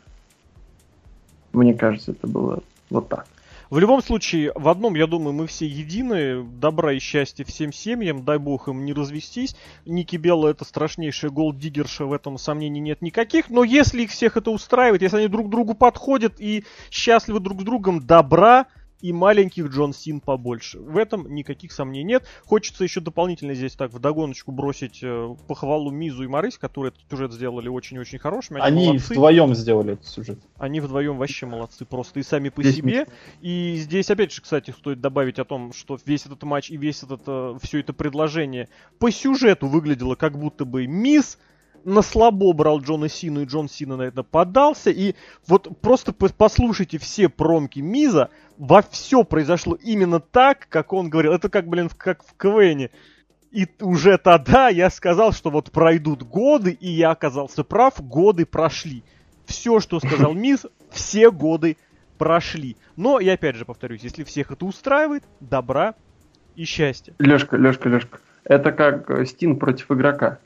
Мне кажется, это было вот так. В любом случае, в одном, я думаю, мы все едины. Добра и счастья всем семьям. Дай бог им не развестись. Ники Белла это страшнейшая голддиггерша, в этом сомнений нет никаких. Но если их всех это устраивает, если они друг другу подходят и счастливы друг с другом, добра, и маленьких Джон Син побольше. В этом никаких сомнений нет. Хочется еще дополнительно здесь так в догоночку бросить э, похвалу Мизу и Марис, которые этот сюжет сделали очень-очень хорошими. Они, Они вдвоем сделали этот сюжет. Они вдвоем вообще молодцы просто и сами по здесь себе. И здесь опять же, кстати, стоит добавить о том, что весь этот матч и весь этот, э, все это предложение по сюжету выглядело как будто бы Мисс на слабо брал Джона Сину, и Джон Сина на это подался. И вот просто послушайте все промки Миза, во все произошло именно так, как он говорил. Это как, блин, как в КВНе. И уже тогда я сказал, что вот пройдут годы, и я оказался прав, годы прошли. Все, что сказал Миз, все годы прошли. Но, и опять же повторюсь, если всех это устраивает, добра и счастья. Лешка, Лешка, Лешка. Это как Стин против игрока.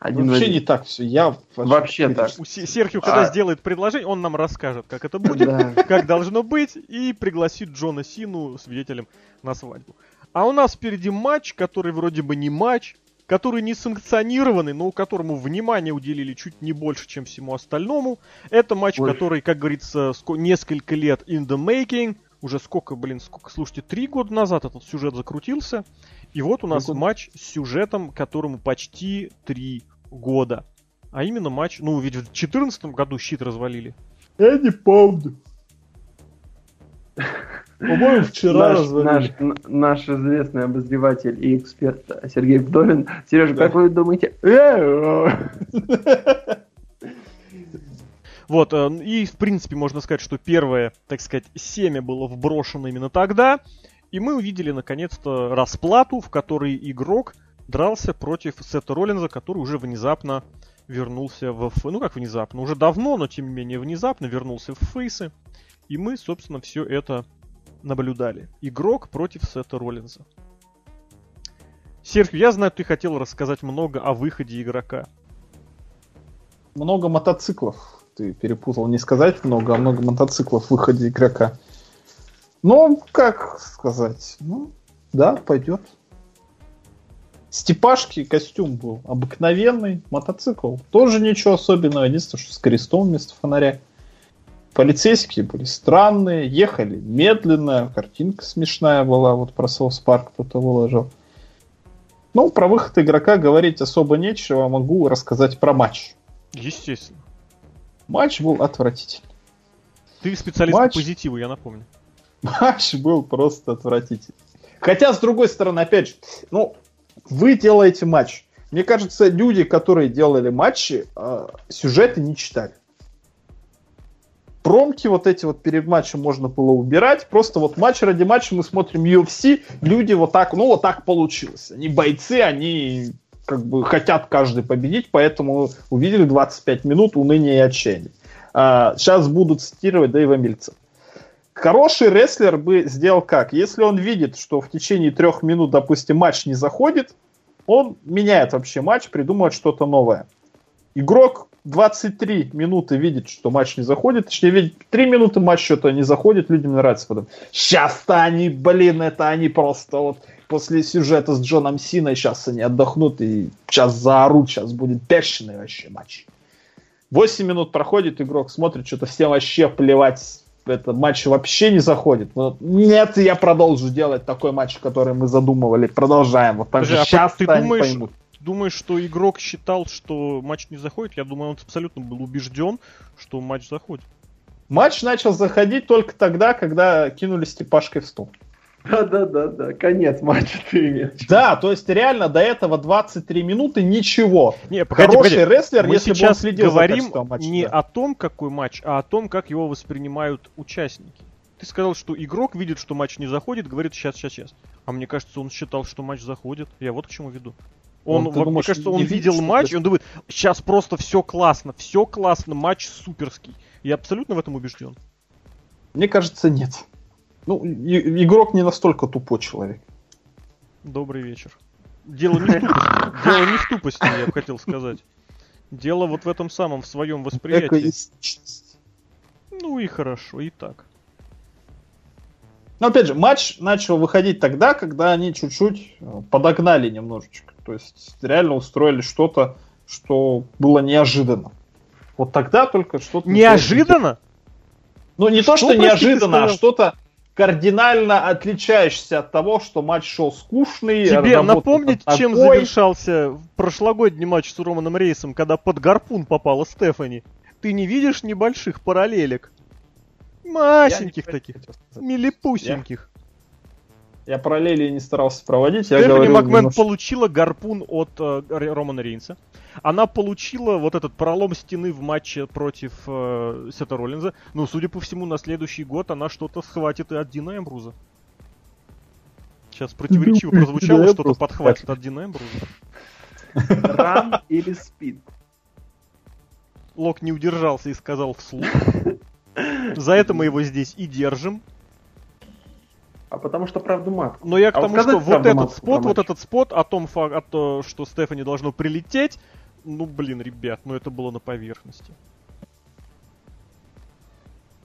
Один Вообще один. не так все. Я вообще так. Серхио, когда а... сделает предложение, он нам расскажет, как это будет, как должно быть, и пригласит Джона Сину свидетелем на свадьбу. А у нас впереди матч, который вроде бы не матч, который не санкционированный, но которому внимание уделили чуть не больше, чем всему остальному. Это матч, Ой. который, как говорится, несколько лет in the making. Уже сколько, блин, сколько, слушайте, три года назад этот сюжет закрутился. И вот у нас Какой? матч с сюжетом, которому почти три года. А именно матч, ну ведь в 2014 году щит развалили. Я не помню. По-моему, вчера наш, наш, наш известный обозреватель и эксперт Сергей Вдовин. Сережа, да. как вы думаете? Вот, э, и в принципе можно сказать, что первое, так сказать, семя было вброшено именно тогда. И мы увидели наконец-то расплату, в которой игрок дрался против Сета Роллинза, который уже внезапно вернулся в... Ну как внезапно, уже давно, но тем не менее внезапно вернулся в фейсы. И мы, собственно, все это наблюдали. Игрок против Сета Роллинза. Серхио, я знаю, ты хотел рассказать много о выходе игрока. Много мотоциклов. Ты перепутал не сказать много, а много мотоциклов в выходе игрока. Ну, как сказать? Ну, да, пойдет. Степашки костюм был обыкновенный, мотоцикл. Тоже ничего особенного, единственное, что с крестом вместо фонаря. Полицейские были странные, ехали медленно, картинка смешная была, вот про Соус Парк кто-то выложил. Ну, про выход игрока говорить особо нечего, могу рассказать про матч. Естественно. Матч был отвратительный. Ты специалист матч... по позитиву, я напомню. Матч был просто отвратительный. Хотя, с другой стороны, опять же, ну, вы делаете матч. Мне кажется, люди, которые делали матчи, э, сюжеты не читали промки вот эти вот перед матчем можно было убирать. Просто вот матч ради матча мы смотрим UFC, люди вот так, ну вот так получилось. Они бойцы, они как бы хотят каждый победить, поэтому увидели 25 минут уныния и отчаяния. А, сейчас будут цитировать Дэйва Мильца. Хороший рестлер бы сделал как? Если он видит, что в течение трех минут, допустим, матч не заходит, он меняет вообще матч, придумывает что-то новое. Игрок 23 минуты видит, что матч не заходит, точнее, видит 3 минуты матч что-то не заходит, людям нравится потом. Сейчас-то они, блин, это они просто вот после сюжета с Джоном Синой сейчас они отдохнут и сейчас заорут, сейчас будет бешеный вообще матч. 8 минут проходит, игрок смотрит, что-то всем вообще плевать, это матч вообще не заходит. Но нет, я продолжу делать такой матч, который мы задумывали. Продолжаем. Вот Подожди, а сейчас ты думаешь, поймут думаешь, что игрок считал, что матч не заходит? Я думаю, он абсолютно был убежден, что матч заходит. Матч начал заходить только тогда, когда кинули Степашкой в стол. Да-да-да-да, конец матча ты имеешь. Да, то есть реально до этого 23 минуты ничего. Не, погоди, Хороший погоди. рестлер, Мы если сейчас бы он следил говорим за матча, не да. о том, какой матч, а о том, как его воспринимают участники. Ты сказал, что игрок видит, что матч не заходит, говорит сейчас, сейчас, сейчас. А мне кажется, он считал, что матч заходит. Я вот к чему веду. Он, он думаешь, мне кажется, он видел видит, матч, и он думает, сейчас просто все классно, все классно, матч суперский. Я абсолютно в этом убежден. Мне кажется, нет. Ну, и, игрок не настолько тупой человек. Добрый вечер. Дело не в тупости. Дело не в тупости, я бы хотел сказать. Дело вот в этом самом, в своем восприятии. Ну и хорошо, и так. Но опять же, матч начал выходить тогда, когда они чуть-чуть э, подогнали немножечко. То есть реально устроили что-то, что было неожиданно. Вот тогда только что-то... Неожиданно? Ну, не что, то, что неожиданно, а что-то кардинально отличаешься от того, что матч шел скучный. Тебе напомнить, такой... чем завершался прошлогодний матч с Романом Рейсом, когда под гарпун попала Стефани? Ты не видишь небольших параллелек? Масеньких таких, милипусеньких. Я, параллели не старался проводить. Стефани Макмен немножко... получила гарпун от э, Романа Рейнса. Она получила вот этот пролом стены в матче против э, Сета Роллинза. Ну, судя по всему, на следующий год она что-то схватит и от Дина Эмбруза. Сейчас противоречиво прозвучало, что-то подхватит от Дина Эмбруза. Ран или спид? Лок не удержался и сказал вслух. За это мы его здесь и держим. А потому что правду матку. Но я к а тому, что вот этот спот, вот этот спот о том, о том, что Стефани должно прилететь, ну блин, ребят, ну это было на поверхности.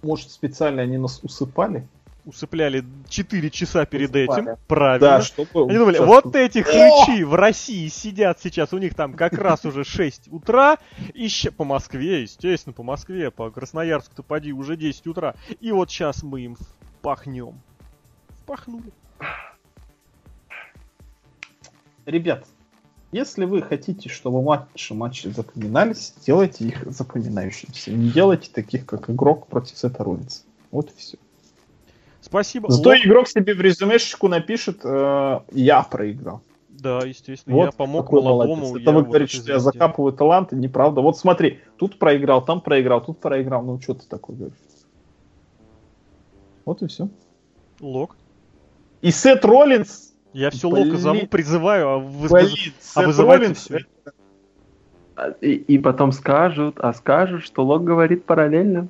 Может, специально они нас усыпали? усыпляли 4 часа перед Усыпали. этим. Правильно. Да, чтобы... Они думали, вот эти хрычи в России сидят сейчас, у них там как раз уже 6 утра, и по Москве, естественно, по Москве, по Красноярску-то поди уже 10 утра. И вот сейчас мы им пахнем. Пахнули. Ребят, если вы хотите, чтобы матчи, матчи запоминались, делайте их запоминающимися. Не делайте таких, как игрок против Сета Роллинса. Вот и все. Спасибо. Зато Лок... игрок себе в резюмешечку напишет, э, я проиграл. Да, естественно, вот я помог молодому. Это вы говорите, что я закапываю таланты, неправда. Вот смотри, тут проиграл, там проиграл, тут проиграл. Ну, что ты такой говоришь? Вот и все. Лок. И Сет Роллинс... Я все блин, Лока зову, призываю, а, вы, блин, а вызываете все. И, и потом скажут, а скажут, что Лок говорит параллельно.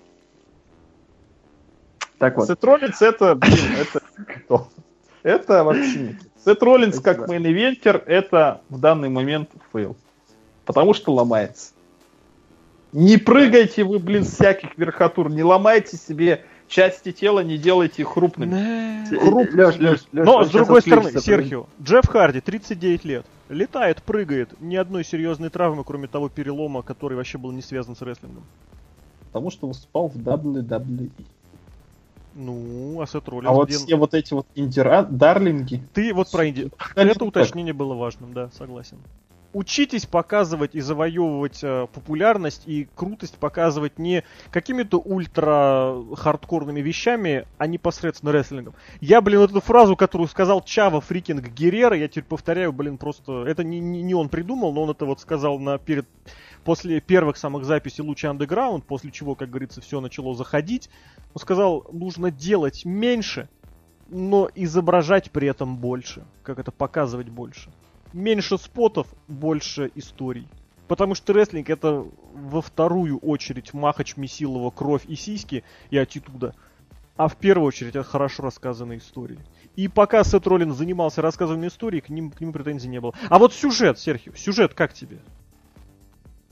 Так вот. Сетролиц это, блин, это Это вообще. Сет Роллинс как main eventer, это в данный момент fail. Потому что ломается. Не прыгайте вы, блин, всяких верхотур, не ломайте себе части тела, не делайте их крупными. Круп... Леш, Леш, Леш, Но, с другой стороны, Серхио, Джефф Харди, 39 лет, летает, прыгает, ни одной серьезной травмы, кроме того перелома, который вообще был не связан с рестлингом. Потому что выступал в WWE. Ну, а Сет Роллинс... А вот где... все вот эти вот индира... дарлинги... Ты вот про инди... Это уточнение было важным, да, согласен учитесь показывать и завоевывать э, популярность и крутость показывать не какими-то ультра хардкорными вещами, а непосредственно рестлингом. Я, блин, вот эту фразу, которую сказал Чава Фрикинг Геррера, я теперь повторяю, блин, просто это не, не, не он придумал, но он это вот сказал на перед после первых самых записей Луча Underground, после чего, как говорится, все начало заходить. Он сказал, нужно делать меньше, но изображать при этом больше, как это показывать больше меньше спотов, больше историй. Потому что рестлинг это во вторую очередь Махач, Месилова, кровь и сиськи и аттитуда. А в первую очередь это хорошо рассказанные истории. И пока Сет Роллин занимался рассказыванием истории, к, ним, к нему претензий не было. А вот сюжет, Серхио, сюжет как тебе?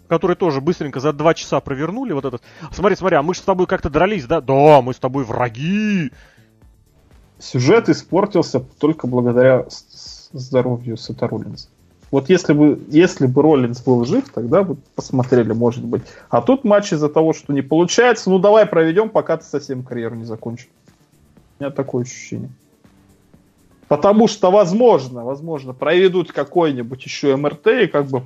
Который тоже быстренько за два часа провернули вот этот. Смотри, смотри, а мы же с тобой как-то дрались, да? Да, мы с тобой враги. Сюжет испортился только благодаря здоровью Сета Роллинса. Вот если бы, если бы Роллинс был жив, тогда бы посмотрели, может быть. А тут матч из-за того, что не получается, ну давай проведем, пока ты совсем карьеру не закончил. У меня такое ощущение. Потому что, возможно, возможно, проведут какой-нибудь еще МРТ и как бы...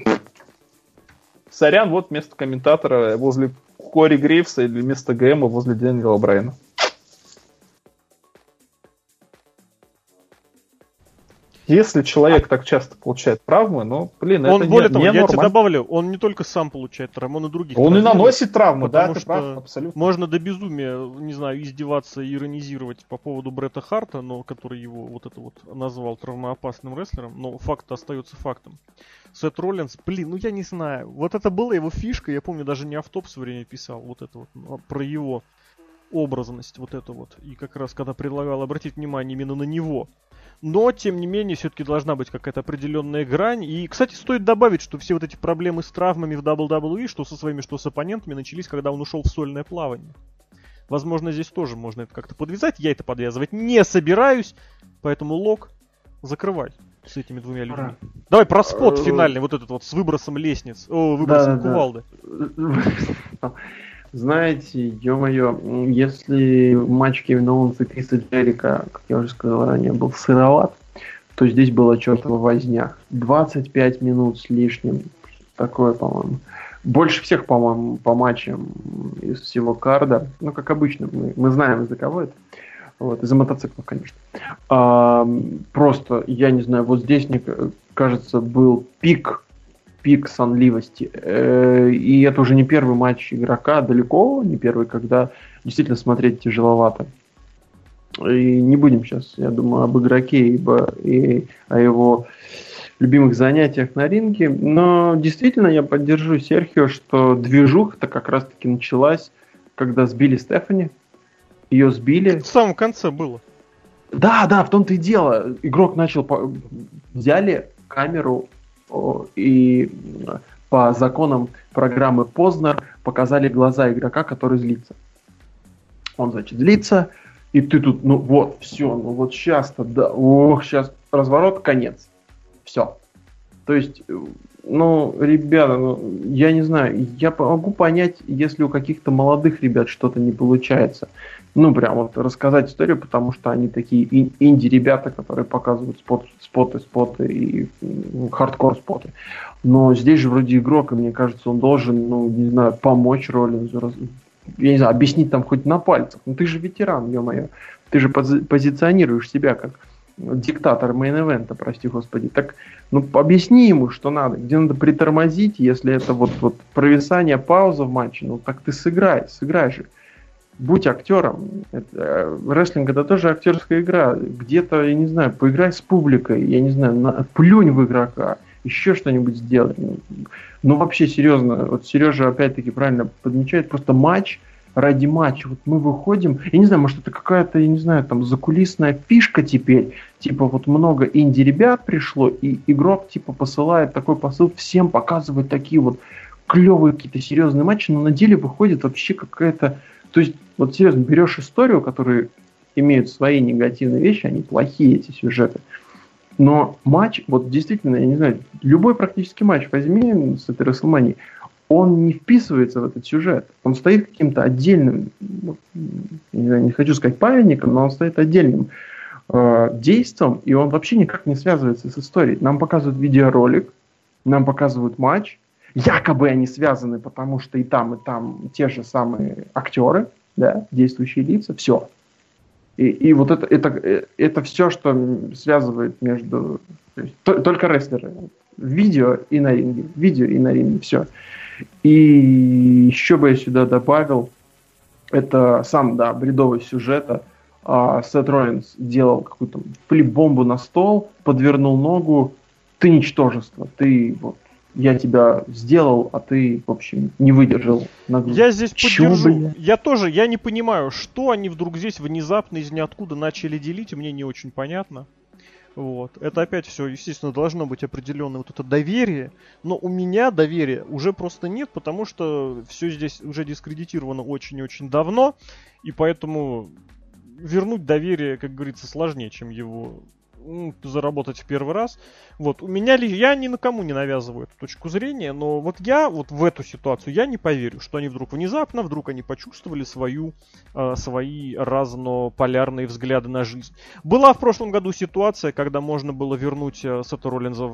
Сорян, вот место комментатора возле Кори Грейвса или вместо ГМа возле Дэниела Брайана. Если человек так часто получает травмы, ну, блин, он, это более не, того, не я нормально. тебе добавлю, он не только сам получает травмы, он и других. Он и наносит травмы, да, ты прав, абсолютно. Можно до безумия, не знаю, издеваться, иронизировать по поводу Бретта Харта, но который его вот это вот назвал травмоопасным рестлером, но факт остается фактом. Сет Роллинс, блин, ну я не знаю, вот это была его фишка, я помню, даже не автоп в время писал, вот это вот, ну, про его образность вот это вот. И как раз когда предлагал обратить внимание именно на него, но, тем не менее, все-таки должна быть какая-то определенная грань. И, кстати, стоит добавить, что все вот эти проблемы с травмами в WWE, что со своими, что с оппонентами, начались, когда он ушел в сольное плавание. Возможно, здесь тоже можно это как-то подвязать. Я это подвязывать не собираюсь, поэтому лог закрывай с этими двумя людьми. Пора. Давай про спот э, финальный, вот этот вот с выбросом лестниц, о, выбросом да, кувалды. Да. Знаете, ё-моё, если матч Кевина Оуэнса и Криса Джерика, как я уже сказал ранее, был сыроват, то здесь была чертова возня. 25 минут с лишним. Такое, по-моему. Больше всех, по-моему, по матчам из всего карда. Ну, как обычно, мы, мы знаем, из-за кого это. Вот, из-за мотоциклов, конечно. А, просто, я не знаю, вот здесь, мне кажется, был пик пик сонливости. Э, и это уже не первый матч игрока, далеко не первый, когда действительно смотреть тяжеловато. И не будем сейчас, я думаю, об игроке, ибо и о его любимых занятиях на ринге. Но действительно я поддержу Серхио, что движуха-то как раз-таки началась, когда сбили Стефани. Ее сбили. В самом конце было. Да, да, в том-то и дело. Игрок начал... Взяли камеру и по законам программы Познер показали глаза игрока, который злится. Он, значит, злится, и ты тут, ну вот, все, ну вот сейчас-то, да, ох, сейчас разворот, конец. Все. То есть, ну, ребята, ну, я не знаю, я могу понять, если у каких-то молодых ребят что-то не получается ну, прям вот рассказать историю, потому что они такие инди-ребята, которые показывают спот, споты, споты и хардкор-споты. Но здесь же вроде игрок, и мне кажется, он должен, ну, не знаю, помочь Роллинзу, я не знаю, объяснить там хоть на пальцах. Ну, ты же ветеран, ё-моё. Ты же пози- позиционируешь себя как диктатор мейн-эвента, прости господи. Так, ну, объясни ему, что надо, где надо притормозить, если это вот, вот провисание, пауза в матче, ну, так ты сыграй, сыграй же будь актером. Это, э, рестлинг это тоже актерская игра. Где-то, я не знаю, поиграй с публикой, я не знаю, на, плюнь в игрока, еще что-нибудь сделай. Ну, вообще, серьезно, вот Сережа опять-таки правильно подмечает, просто матч ради матча. Вот мы выходим, я не знаю, может это какая-то, я не знаю, там закулисная фишка теперь, типа вот много инди-ребят пришло, и игрок типа посылает такой посыл всем показывать такие вот клевые какие-то серьезные матчи, но на деле выходит вообще какая-то... То есть, вот серьезно, берешь историю, которые имеют свои негативные вещи, они плохие, эти сюжеты. Но матч, вот действительно, я не знаю, любой практически матч возьми с этой Расселманией, он не вписывается в этот сюжет. Он стоит каким-то отдельным, не, знаю, не хочу сказать памятником, но он стоит отдельным э, действом, и он вообще никак не связывается с историей. Нам показывают видеоролик, нам показывают матч, якобы они связаны, потому что и там, и там те же самые актеры, да, действующие лица, все. И, и вот это, это, это все, что связывает между... То есть, то, только рестлеры. Видео и на ринге. Видео и на ринге. Все. И еще бы я сюда добавил, это сам, да, бредовый сюжета. Сет Роллинс делал какую-то флип-бомбу на стол, подвернул ногу. Ты ничтожество, ты вот я тебя сделал, а ты, в общем, не выдержал нагрузку. Я здесь Чего, поддержу. Бля? Я тоже, я не понимаю, что они вдруг здесь внезапно из ниоткуда начали делить, мне не очень понятно. Вот. Это опять все, естественно, должно быть определенное вот это доверие, но у меня доверия уже просто нет, потому что все здесь уже дискредитировано очень-очень давно, и поэтому вернуть доверие, как говорится, сложнее, чем его заработать в первый раз. Вот, у меня ли, я ни на кому не навязываю эту точку зрения, но вот я вот в эту ситуацию, я не поверю, что они вдруг внезапно, вдруг они почувствовали свою, э, свои разнополярные взгляды на жизнь. Была в прошлом году ситуация, когда можно было вернуть э, Сета Роллинза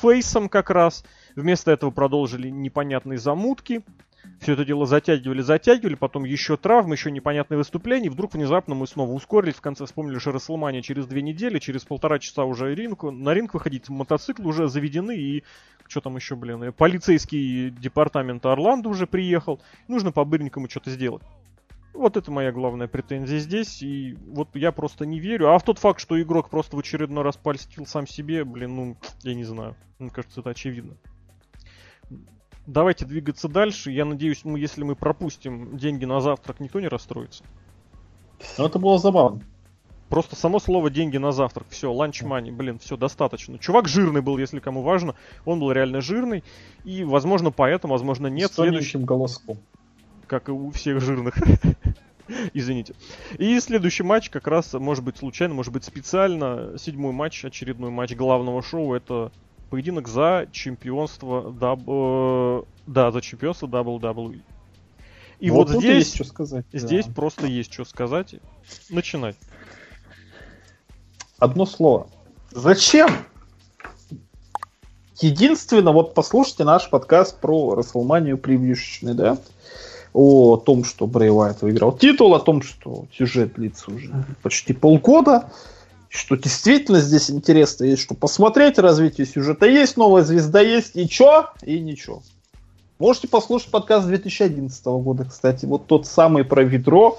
фейсом как раз, вместо этого продолжили непонятные замутки, все это дело затягивали, затягивали, потом еще травмы, еще непонятные выступления, и вдруг внезапно мы снова ускорились, в конце вспомнили, что Расселмания через две недели, через полтора часа уже ринг, на ринг выходить, мотоциклы уже заведены, и что там еще, блин, полицейский департамент Орландо уже приехал, нужно по-быренькому что-то сделать. Вот это моя главная претензия здесь, и вот я просто не верю. А в тот факт, что игрок просто в очередной раз польстил сам себе, блин, ну, я не знаю. Мне кажется, это очевидно давайте двигаться дальше. Я надеюсь, мы, если мы пропустим деньги на завтрак, никто не расстроится. Ну, это было забавно. Просто само слово деньги на завтрак. Все, ланч мани, блин, все достаточно. Чувак жирный был, если кому важно. Он был реально жирный. И, возможно, поэтому, возможно, нет. С следующим голоском. Как и у всех жирных. Извините. И следующий матч как раз, может быть, случайно, может быть, специально. Седьмой матч, очередной матч главного шоу. Это поединок за чемпионство даб... Э, да, за чемпионство WWE. И вот, вот здесь, есть что сказать, здесь да. просто есть что сказать. Начинать. Одно слово. Зачем? Единственно, вот послушайте наш подкаст про Расселманию превьюшечный, да? О том, что Брэй Уайт выиграл титул, о том, что сюжет длится уже почти полгода что действительно здесь интересно есть, что посмотреть, развитие сюжета есть, новая звезда есть, и чё? И ничего. Можете послушать подкаст 2011 года, кстати, вот тот самый про ведро,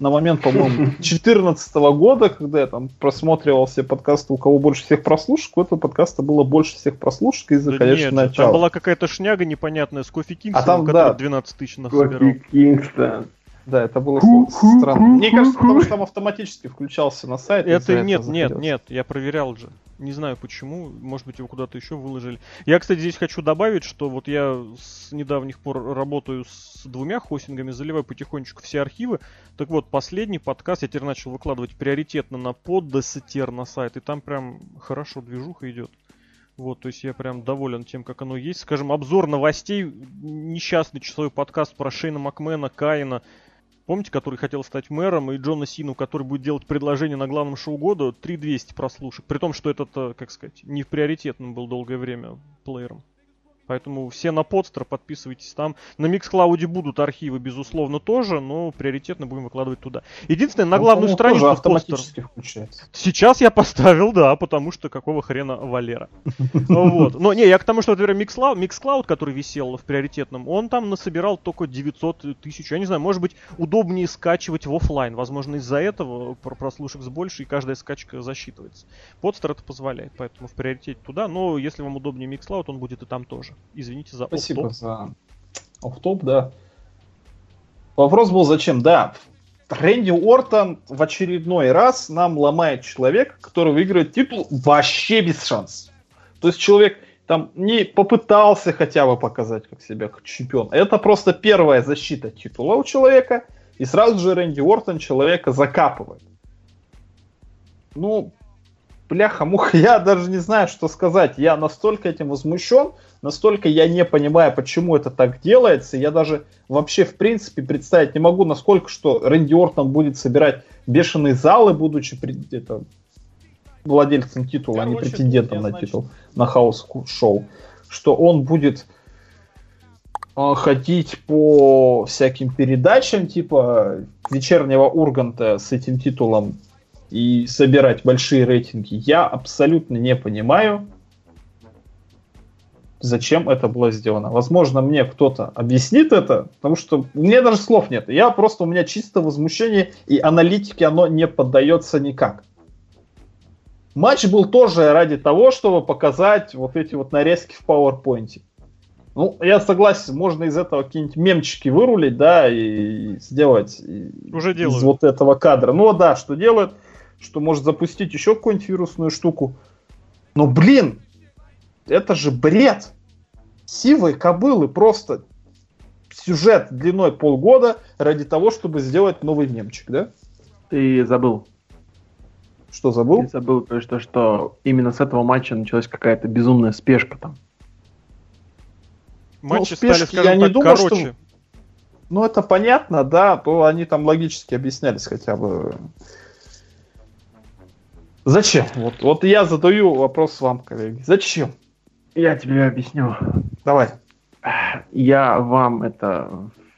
на момент, по-моему, 2014 года, когда я там просматривал все подкасты, у кого больше всех прослушек, у этого подкаста было больше всех прослушек из-за, да конечно, нет, начала. Там была какая-то шняга непонятная с Кофи Кингсом, а там, да, 12 тысяч нас Кофи Кингстон. Да, это было странно. Мне кажется, потому что там автоматически включался на сайт. Это нет, нет, нет, я проверял же. Не знаю почему, может быть его куда-то еще выложили. Я, кстати, здесь хочу добавить, что вот я с недавних пор работаю с двумя хостингами, заливаю потихонечку все архивы. Так вот, последний подкаст я теперь начал выкладывать приоритетно на поддесетер на сайт, и там прям хорошо движуха идет. Вот, то есть я прям доволен тем, как оно есть. Скажем, обзор новостей, несчастный часовой подкаст про Шейна Макмена, Каина, Помните, который хотел стать мэром, и Джона Сину, который будет делать предложение на главном шоу года, 3200 прослушек. При том, что этот, э, как сказать, не в приоритетном был долгое время плеером. Поэтому все на подстер, подписывайтесь там. На Mixcloud будут архивы, безусловно, тоже, но приоритетно будем выкладывать туда. Единственное, на главную ну, страницу автоматически постер. включается. Сейчас я поставил, да, потому что какого хрена Валера. Вот. Но не, я к тому, что, например, Mixcloud, который висел в приоритетном, он там насобирал только 900 тысяч. Я не знаю, может быть, удобнее скачивать в офлайн. Возможно, из-за этого прослушек с больше, и каждая скачка засчитывается. Подстер это позволяет, поэтому в приоритете туда. Но если вам удобнее Mixcloud, он будет и там тоже. Извините за Спасибо за офтоп, да. Вопрос был зачем? Да, Рэнди Уортон в очередной раз нам ломает человек, который выиграет титул вообще без шансов. То есть человек там не попытался хотя бы показать как себя как чемпион. Это просто первая защита титула у человека, и сразу же Рэнди Уортон человека закапывает. Ну, бляха-муха, я даже не знаю, что сказать. Я настолько этим возмущен, настолько я не понимаю, почему это так делается. Я даже вообще, в принципе, представить не могу, насколько что Рэнди Ортон будет собирать бешеные залы, будучи это, владельцем титула, а не претендентом на титул, на хаос-шоу. Что он будет э, ходить по всяким передачам, типа вечернего Урганта с этим титулом и собирать большие рейтинги, я абсолютно не понимаю, зачем это было сделано. Возможно, мне кто-то объяснит это, потому что мне даже слов нет. Я просто, у меня чисто возмущение, и аналитике оно не поддается никак. Матч был тоже ради того, чтобы показать вот эти вот нарезки в PowerPoint. Ну, я согласен, можно из этого какие-нибудь мемчики вырулить, да, и сделать Уже из вот этого кадра. Ну да, что делают? что может запустить еще какую-нибудь вирусную штуку. Но, блин, это же бред. Сивые кобылы просто сюжет длиной полгода ради того, чтобы сделать новый мемчик, да? Ты забыл. Что забыл? Ты забыл то, что, что именно с этого матча началась какая-то безумная спешка там. Матчи ну, спешки, стали, скажем я не так, думаю, короче. Что... Ну, это понятно, да, то они там логически объяснялись хотя бы. Зачем? Вот, вот я задаю вопрос вам, коллеги. Зачем? Я тебе объясню. Давай. Я вам это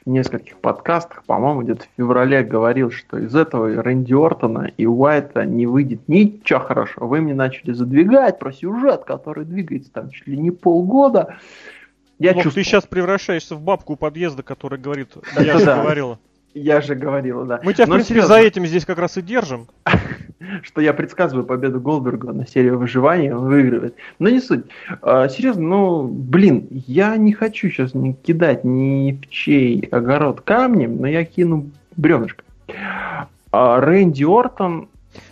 в нескольких подкастах, по-моему, где-то в феврале говорил, что из этого Рэнди Ортона и Уайта не выйдет ничего хорошего. Вы мне начали задвигать про сюжет, который двигается там чуть ли не полгода. Я Лох, чувствую... ты сейчас превращаешься в бабку у подъезда, которая говорит, я же говорила. Я же говорил, да. Мы тебя, в принципе, за этим здесь как раз и держим. что я предсказываю победу Голдберга на серии выживания, он выигрывает. Но не суть. А, серьезно, ну, блин, я не хочу сейчас не кидать ни в чей огород камнем, но я кину бревнышко. А, Рэнди Ортон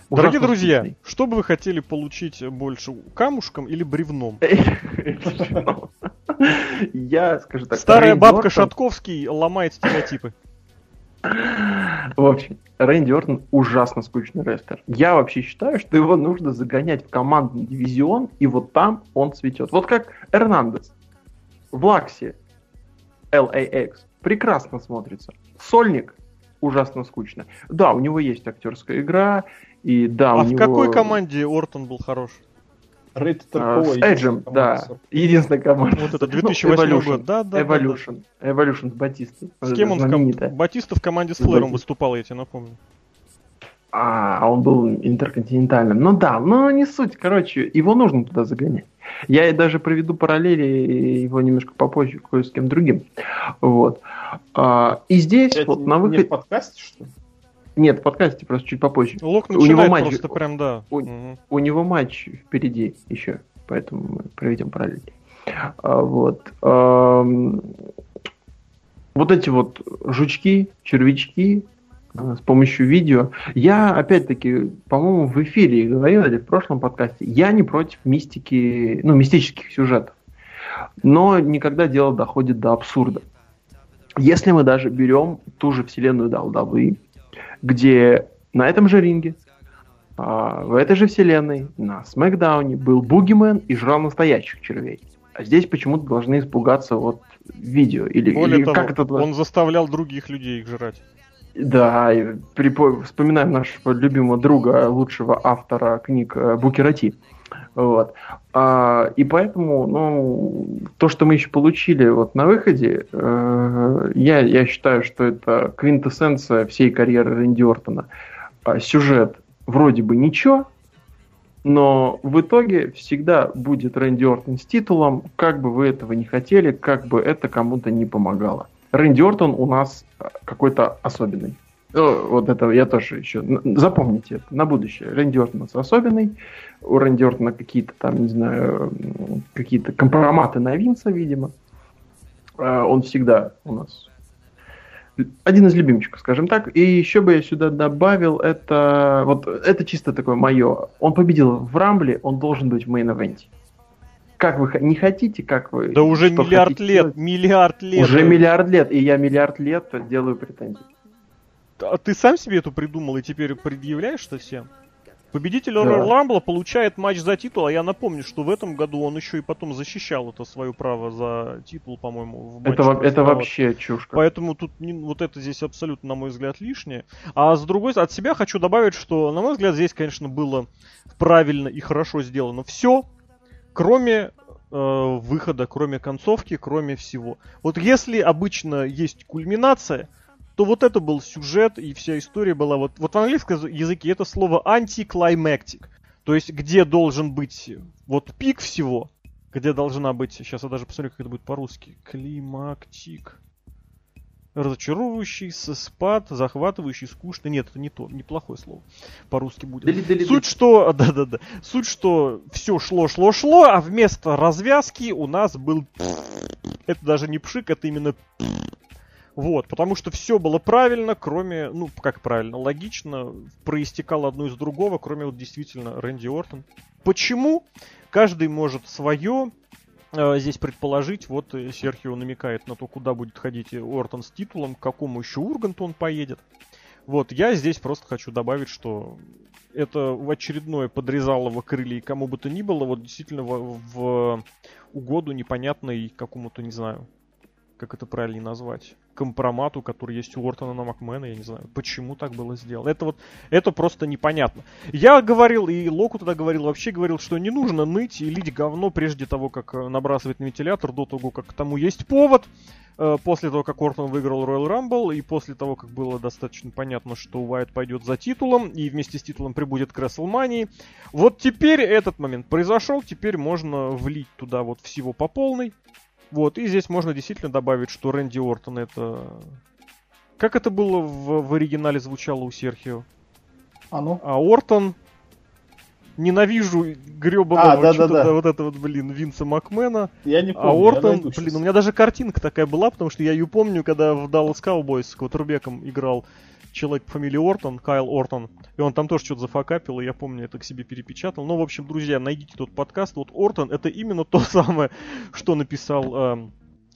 Дорогие друзья, вкусный. что бы вы хотели получить больше, камушком или бревном? Я, скажу так... Старая бабка Шатковский ломает стереотипы. В общем, Рэнди Ортон ужасно скучный рестлер. Я вообще считаю, что его нужно загонять в командный дивизион, и вот там он цветет. Вот как Эрнандес в Лаксе LAX прекрасно смотрится. Сольник ужасно скучно. Да, у него есть актерская игра, и да, а у в него... какой команде Ортон был хорош? Рейд а, С Эджем, да. Единственная команда. Вот это 2008 ну, год, да, да. Evolution. Да, да. Evolution с Батистой. С кем он в ком... Батиста в команде с Флэром выступал, я тебе напомню. А, а он был интерконтинентальным. Ну да, но не суть. Короче, его нужно туда загонять. Я даже проведу параллели его немножко попозже кое с кем другим. Вот. А, и здесь Это вот на выходе... Не в подкасте, что ли? Нет, в подкасте просто чуть попозже. Лок у него матч, просто прям, да. У, угу. у него матч впереди еще, поэтому мы проведем параллель. А, вот. А, вот эти вот жучки, червячки а, с помощью видео. Я, опять-таки, по-моему, в эфире говорил или в прошлом подкасте, я не против мистики, ну, мистических сюжетов. Но никогда дело доходит до абсурда. Если мы даже берем ту же вселенную WWE, где на этом же ринге, а, в этой же вселенной, на Смакдауне был Бугимен и жрал настоящих червей. А здесь почему-то должны испугаться вот видео. Или, Более или того, как это... он заставлял других людей их жрать. Да, припо... вспоминаем нашего любимого друга, лучшего автора книг э, Букерати. Вот. А, и поэтому, ну, то, что мы еще получили вот на выходе, э, я, я считаю, что это квинтэссенция всей карьеры Рэнди Ортона. А, сюжет вроде бы ничего, но в итоге всегда будет Рэнди Ортон с титулом, как бы вы этого не хотели, как бы это кому-то не помогало. Рэнди Ортон у нас какой-то особенный. Ну, вот это я тоже еще... Запомните это на будущее. Рэнди Ортон у нас особенный. У Рэнди Ортона какие-то там, не знаю, какие-то компроматы на Винса, видимо. А, он всегда у нас один из любимчиков, скажем так. И еще бы я сюда добавил, это вот это чисто такое мое. Он победил в Рамбле, он должен быть в мейн-эвенте. Как вы не хотите, как вы... Да уже миллиард лет, делать? миллиард лет. Уже миллиард лет, и я миллиард лет делаю претензии. А ты сам себе это придумал и теперь предъявляешь что всем? Победитель да. Рамбла получает матч за титул, а я напомню, что в этом году он еще и потом защищал это свое право за титул, по-моему, в Это, это вообще чушь. Поэтому тут не, вот это здесь абсолютно, на мой взгляд, лишнее. А с другой стороны, от себя хочу добавить, что, на мой взгляд, здесь, конечно, было правильно и хорошо сделано все, кроме э, выхода, кроме концовки, кроме всего. Вот если обычно есть кульминация, то вот это был сюжет, и вся история была вот... Вот в английском языке это слово антиклаймактик. То есть, где должен быть вот пик всего, где должна быть... Сейчас я даже посмотрю, как это будет по-русски. Климактик. Разочаровывающий, спад, захватывающий, скучный. Нет, это не то, неплохое слово. По-русски будет. Дали, дали, Суть, дали. что... Да-да-да. Суть, что все шло, шло, шло, а вместо развязки у нас был... Это даже не пшик, это именно вот, потому что все было правильно, кроме, ну, как правильно, логично, проистекало одно из другого, кроме вот действительно Рэнди Ортон. Почему? Каждый может свое э, здесь предположить. Вот Серхио намекает на то, куда будет ходить Ортон с титулом, к какому еще Урганту он поедет. Вот, я здесь просто хочу добавить, что это в очередное подрезалово крылья кому бы то ни было, вот действительно в, в угоду непонятной какому-то, не знаю, как это правильно назвать, компромату, который есть у Ортона на Макмена, я не знаю, почему так было сделано. Это вот, это просто непонятно. Я говорил, и Локу тогда говорил, вообще говорил, что не нужно ныть и лить говно прежде того, как э, набрасывать на вентилятор, до того, как к тому есть повод. Э, после того, как Ортон выиграл Royal Rumble, и после того, как было достаточно понятно, что Уайт пойдет за титулом, и вместе с титулом прибудет к WrestleMania. Вот теперь этот момент произошел, теперь можно влить туда вот всего по полной. Вот, и здесь можно действительно добавить, что Рэнди Ортон это... Как это было в, в оригинале звучало у Серхио? А ну? А Ортон ненавижу гребаного а, да, да, да. вот это вот, блин, Винса Макмена. Я не а помню, А Ортон, блин, сейчас. у меня даже картинка такая была, потому что я ее помню, когда в Dallas Cowboys с Квотербеком играл человек по фамилии Ортон, Кайл Ортон, и он там тоже что-то зафакапил, и я помню, это к себе перепечатал. Ну, в общем, друзья, найдите тот подкаст. Вот Ортон это именно то самое, что написал э,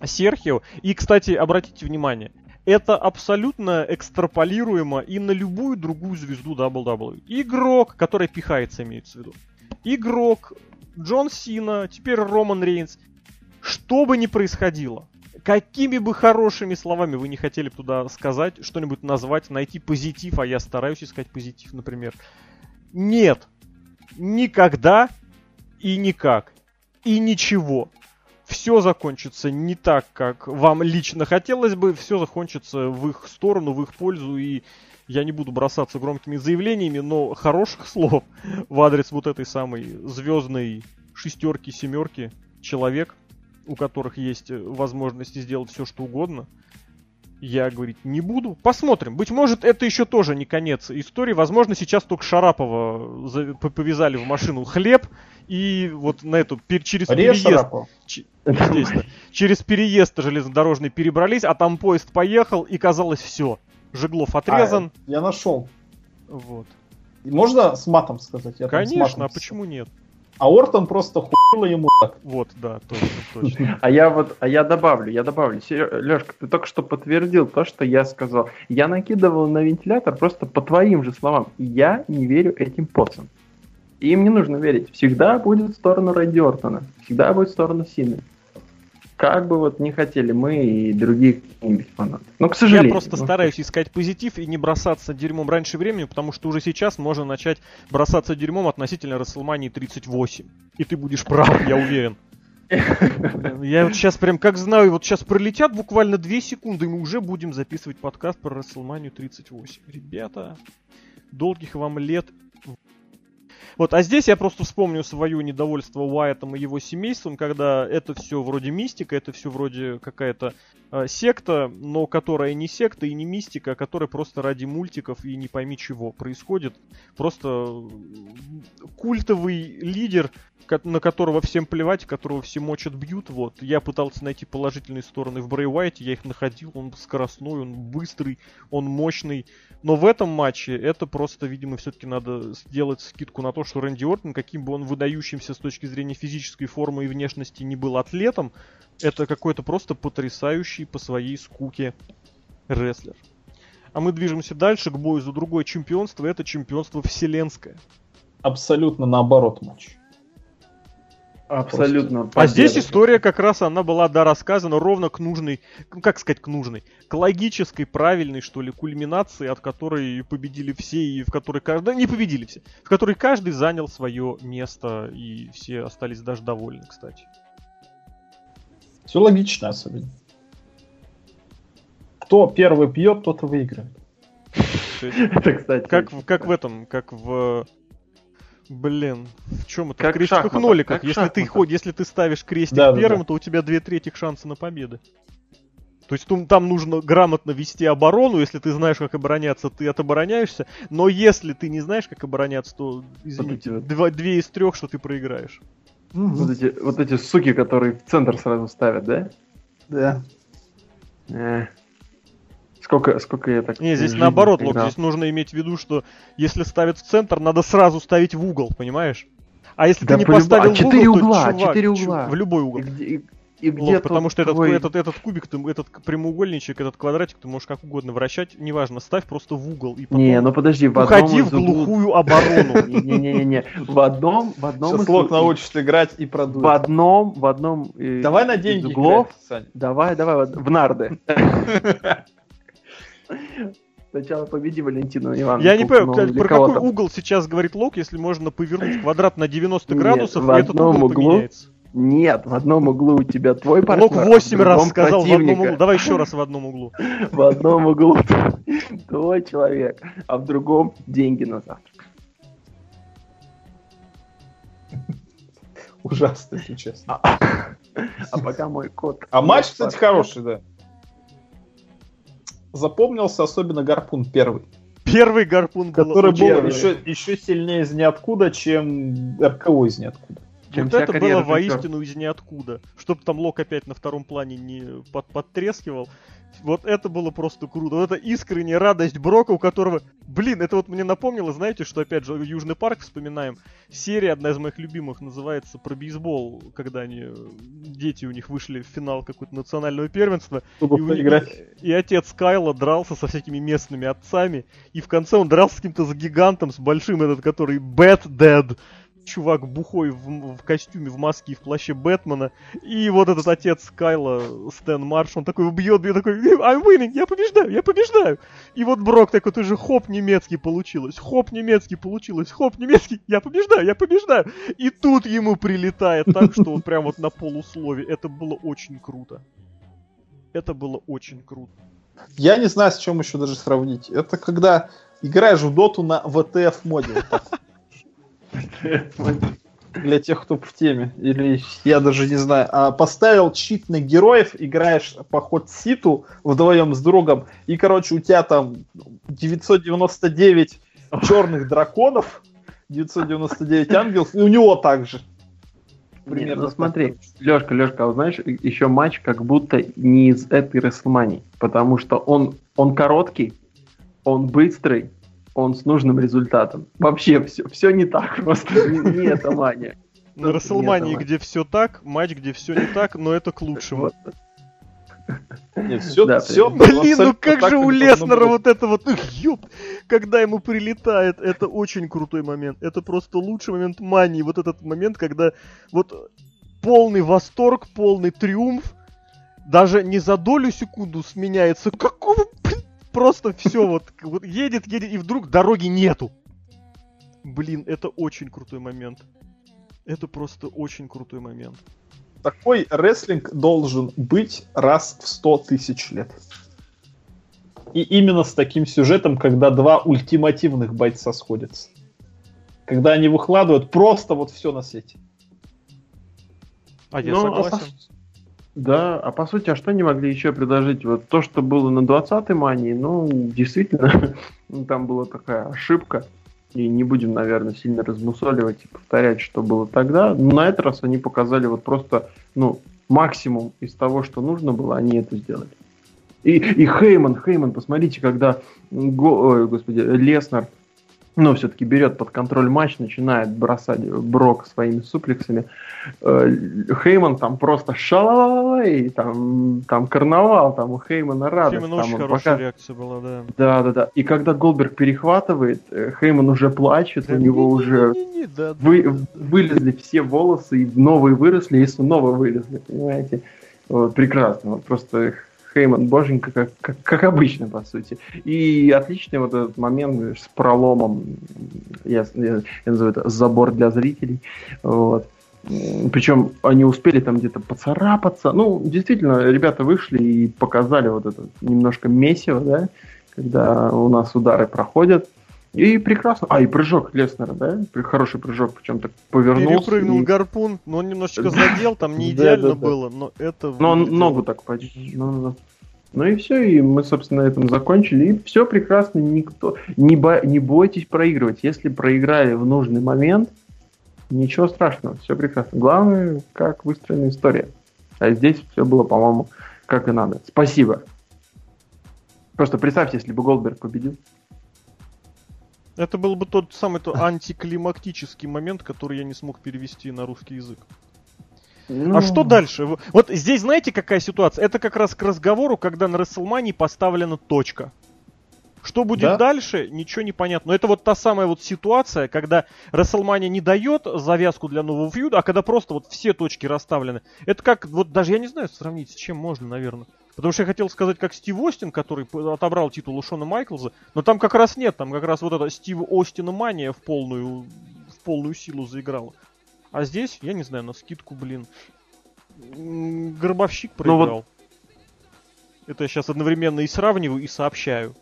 Серхио. И, кстати, обратите внимание, это абсолютно экстраполируемо и на любую другую звезду WWE. Игрок, который пихается, имеется в виду. Игрок, Джон Сина, теперь Роман Рейнс. Что бы ни происходило, какими бы хорошими словами вы не хотели туда сказать, что-нибудь назвать, найти позитив, а я стараюсь искать позитив, например. Нет. Никогда и никак. И ничего. Все закончится не так, как вам лично хотелось бы. Все закончится в их сторону, в их пользу. И я не буду бросаться громкими заявлениями, но хороших слов в адрес вот этой самой звездной шестерки, семерки человек – у которых есть э, возможности сделать все, что угодно, я говорить не буду. Посмотрим. Быть может, это еще тоже не конец истории. Возможно, сейчас только Шарапова повязали в машину хлеб и вот на эту через Рез переезд. Ч, через переезд железнодорожный перебрались, а там поезд поехал, и казалось все. Жеглов отрезан. А, я нашел. Вот. Можно с матом сказать? Я Конечно, а почему нет? А Ортон просто хуйло ему так. Вот, да, точно, точно. А я вот, а я добавлю, я добавлю. Лешка, ты только что подтвердил то, что я сказал. Я накидывал на вентилятор просто по твоим же словам. Я не верю этим поцам. Им не нужно верить. Всегда будет в сторону Рэнди Ортона. Всегда будет в сторону Сины как бы вот не хотели мы и другие фанаты. Но, к сожалению. Я просто ну, стараюсь искать позитив и не бросаться дерьмом раньше времени, потому что уже сейчас можно начать бросаться дерьмом относительно WrestleMania 38. И ты будешь прав, я уверен. Я вот сейчас прям как знаю, вот сейчас пролетят буквально 2 секунды, и мы уже будем записывать подкаст про WrestleMania 38. Ребята, долгих вам лет вот, а здесь я просто вспомню свое недовольство Уайтом и его семейством, когда это все вроде мистика, это все вроде какая-то э, секта, но которая не секта и не мистика, а которая просто ради мультиков и не пойми чего происходит. Просто культовый лидер на которого всем плевать, которого все мочат, бьют, вот. Я пытался найти положительные стороны в Брей Уайте, я их находил, он скоростной, он быстрый, он мощный. Но в этом матче это просто, видимо, все-таки надо сделать скидку на то, что Рэнди Ортон, каким бы он выдающимся с точки зрения физической формы и внешности не был атлетом, это какой-то просто потрясающий по своей скуке рестлер. А мы движемся дальше к бою за другое чемпионство, это чемпионство вселенское. Абсолютно наоборот матч. Абсолютно. А здесь история как раз, она была, да, рассказана ровно к нужной, ну, как сказать, к нужной, к логической, правильной, что ли, кульминации, от которой победили все, и в которой каждый, не победили все, в которой каждый занял свое место, и все остались даже довольны, кстати. Все логично особенно. Кто первый пьет, тот и выиграет. Это, кстати. Как, как в этом, как в Блин, в чем это? Как в крестиках ноликах. Как если ты ходишь, если ты ставишь крестик да, первым, да, да. то у тебя две трети шанса на победу. То есть там нужно грамотно вести оборону, если ты знаешь, как обороняться, ты отобороняешься. Но если ты не знаешь, как обороняться, то, извините, вот эти... два, две из трех, что ты проиграешь. Угу. Вот, эти, вот эти суки, которые в центр сразу ставят, да? Да. Э. Сколько, сколько я так... Не, здесь наоборот, Лок, здесь нужно иметь в виду, что если ставят в центр, надо сразу ставить в угол, понимаешь? А если да ты не по поставил а в угол, угла, то, чувак, 4 угла. в любой угол. И где, и, и где Лох, потому что твой... этот, этот, этот кубик, ты, этот прямоугольничек, этот квадратик ты можешь как угодно вращать, неважно, ставь просто в угол. И потом не, ну подожди, в уходи в глухую оборону. Не-не-не, в одном, в одном Сейчас Лок научится играть и продует. В одном, в одном Давай на деньги углов. Давай, давай, в нарды. Сначала победи Валентину Ивановну. Я не понимаю, про какой угол сейчас говорит Лок, если можно повернуть квадрат на 90 Нет, градусов, и этот угол углу... поменяется. Нет, в одном углу у тебя твой партнер. Лок 8 раз сказал противника. в одном углу. Давай еще раз в одном углу. В одном углу твой человек, а в другом деньги на завтрак. Ужасно, если честно. А пока мой кот. А матч, кстати, хороший, да запомнился особенно гарпун первый. Первый гарпун который был, был еще, еще сильнее из ниоткуда, чем РКО из ниоткуда. Чем вот это было воистину из ниоткуда. Чтобы там Лок опять на втором плане не под, подтрескивал. Вот это было просто круто. Вот это искренняя радость Брока, у которого... Блин, это вот мне напомнило, знаете, что опять же Южный парк вспоминаем. Серия, одна из моих любимых, называется про бейсбол, когда они... Дети у них вышли в финал какого-то национального первенства. Чтобы и, поиграть. И, отец Кайла дрался со всякими местными отцами. И в конце он дрался с каким-то с гигантом, с большим этот, который Bad Dead чувак бухой в, в костюме, в маске и в плаще Бэтмена. И вот этот отец Кайла, Стэн Марш, он такой бьет, бьет, такой, I'm winning, я побеждаю, я побеждаю. И вот Брок такой, ты же хоп немецкий получилось, хоп немецкий получилось, хоп немецкий, я побеждаю, я побеждаю. И тут ему прилетает так, что он прям вот на полуслове. Это было очень круто. Это было очень круто. Я не знаю, с чем еще даже сравнить. Это когда играешь в доту на VTF моде. Вот для тех, кто в теме. Или я даже не знаю. А поставил чит на героев, играешь по ход ситу вдвоем с другом, и, короче, у тебя там 999 черных драконов, 999 ангелов, и у него также. Примерно. ну смотри, Лешка, Лешка, а знаешь, еще матч как будто не из этой Рестлмании, потому что он, он короткий, он быстрый, он с нужным результатом. Вообще все, все не так просто. Не, не это мания. На Расселмании, где все так, матч, где все не так, но это к лучшему. Нет, все, да, все Блин, ну как же у Леснера вот это вот, ёп, когда ему прилетает, это очень крутой момент. Это просто лучший момент мании. Вот этот момент, когда вот полный восторг, полный триумф, даже не за долю секунду сменяется. Какого, просто все вот, вот едет, едет, и вдруг дороги нету. Блин, это очень крутой момент. Это просто очень крутой момент. Такой рестлинг должен быть раз в 100 тысяч лет. И именно с таким сюжетом, когда два ультимативных бойца сходятся. Когда они выкладывают просто вот все на свете. А я Но, ну, согласен. Да, а по сути, а что они могли еще предложить? Вот то, что было на 20-й мании, ну, действительно, там была такая ошибка. и не будем, наверное, сильно размусоливать и повторять, что было тогда. Но на этот раз они показали вот просто, ну, максимум из того, что нужно было, они это сделали. И, и Хейман, Хейман, посмотрите, когда, го, ой, господи, Леснер но все-таки берет под контроль матч, начинает бросать Брок своими суплексами. Э, Хейман там просто шалай, там, там карнавал, там у Хеймана радость. Хейман очень хорошая пока... реакция была, да. Да, да, да. И когда Голдберг перехватывает, э, Хейман уже плачет, да, у него не, уже не, не, да, вы, да, вылезли все волосы, и новые выросли, и снова вылезли, понимаете? Вот, прекрасно. Вот просто Хейман боженька, как, как, как обычно, по сути. И отличный вот этот момент с проломом, я, я, я называю это забор для зрителей. Вот. Причем они успели там где-то поцарапаться. Ну, действительно, ребята вышли и показали вот это немножко месиво, да, когда у нас удары проходят. И прекрасно. А, и прыжок Леснера, да? Хороший прыжок, причем так повернулся. Перепрыгнул и... гарпун, но он немножечко задел, там не идеально было, но это... Но он ногу так почти. Ну и все, и мы, собственно, на этом закончили. И все прекрасно, никто. Не, бо... не бойтесь проигрывать. Если проиграли в нужный момент, ничего страшного, все прекрасно. Главное, как выстроена история. А здесь все было, по-моему, как и надо. Спасибо. Просто представьте, если бы Голдберг победил. Это был бы тот самый то антиклимактический момент, который я не смог перевести на русский язык. Ну... А что дальше? Вот здесь знаете, какая ситуация? Это как раз к разговору, когда на Расселмании поставлена точка. Что будет да? дальше, ничего не понятно. Но это вот та самая вот ситуация, когда Расселмания не дает завязку для нового фьюда, а когда просто вот все точки расставлены. Это как, вот даже я не знаю сравнить, с чем можно, наверное. Потому что я хотел сказать, как Стив Остин, который отобрал титул у Шона Майклза, но там как раз нет, там как раз вот эта Стив Остина мания в полную, в полную силу заиграла. А здесь, я не знаю, на скидку, блин, Гробовщик проиграл. Ну, вот... Это я сейчас одновременно и сравниваю, и сообщаю.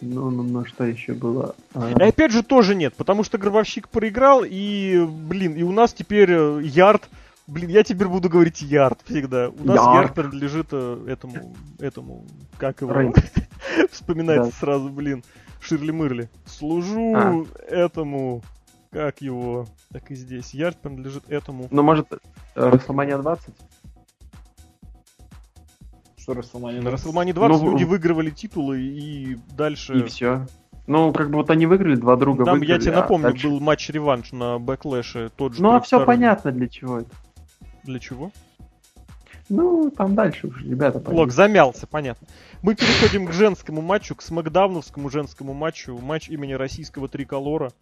Ну, ну, ну, что еще было? А... И опять же тоже нет, потому что Гробовщик проиграл, и, блин, и у нас теперь э, Ярд Блин, я теперь буду говорить yard всегда. У нас yard, yard принадлежит э, этому, этому, как его, вспоминается да. сразу, блин, Ширли Мырли. Служу а. этому, как его, так и здесь. Yard принадлежит этому. Ну, может, Рестлмания 20? Что Рестлмания 20? На Рестлмании 20 ну, люди выигрывали титулы и дальше... И все. Ну, как бы вот они выиграли, два друга Там, выиграли. я тебе напомню, а дальше... был матч-реванш на Бэклэше, тот же. Ну, а все понятно для чего это. Для чего? Ну, там дальше уже, ребята. Пойдут. Лок замялся, понятно. Мы переходим к женскому матчу, к смакдауновскому женскому матчу. Матч имени российского триколора.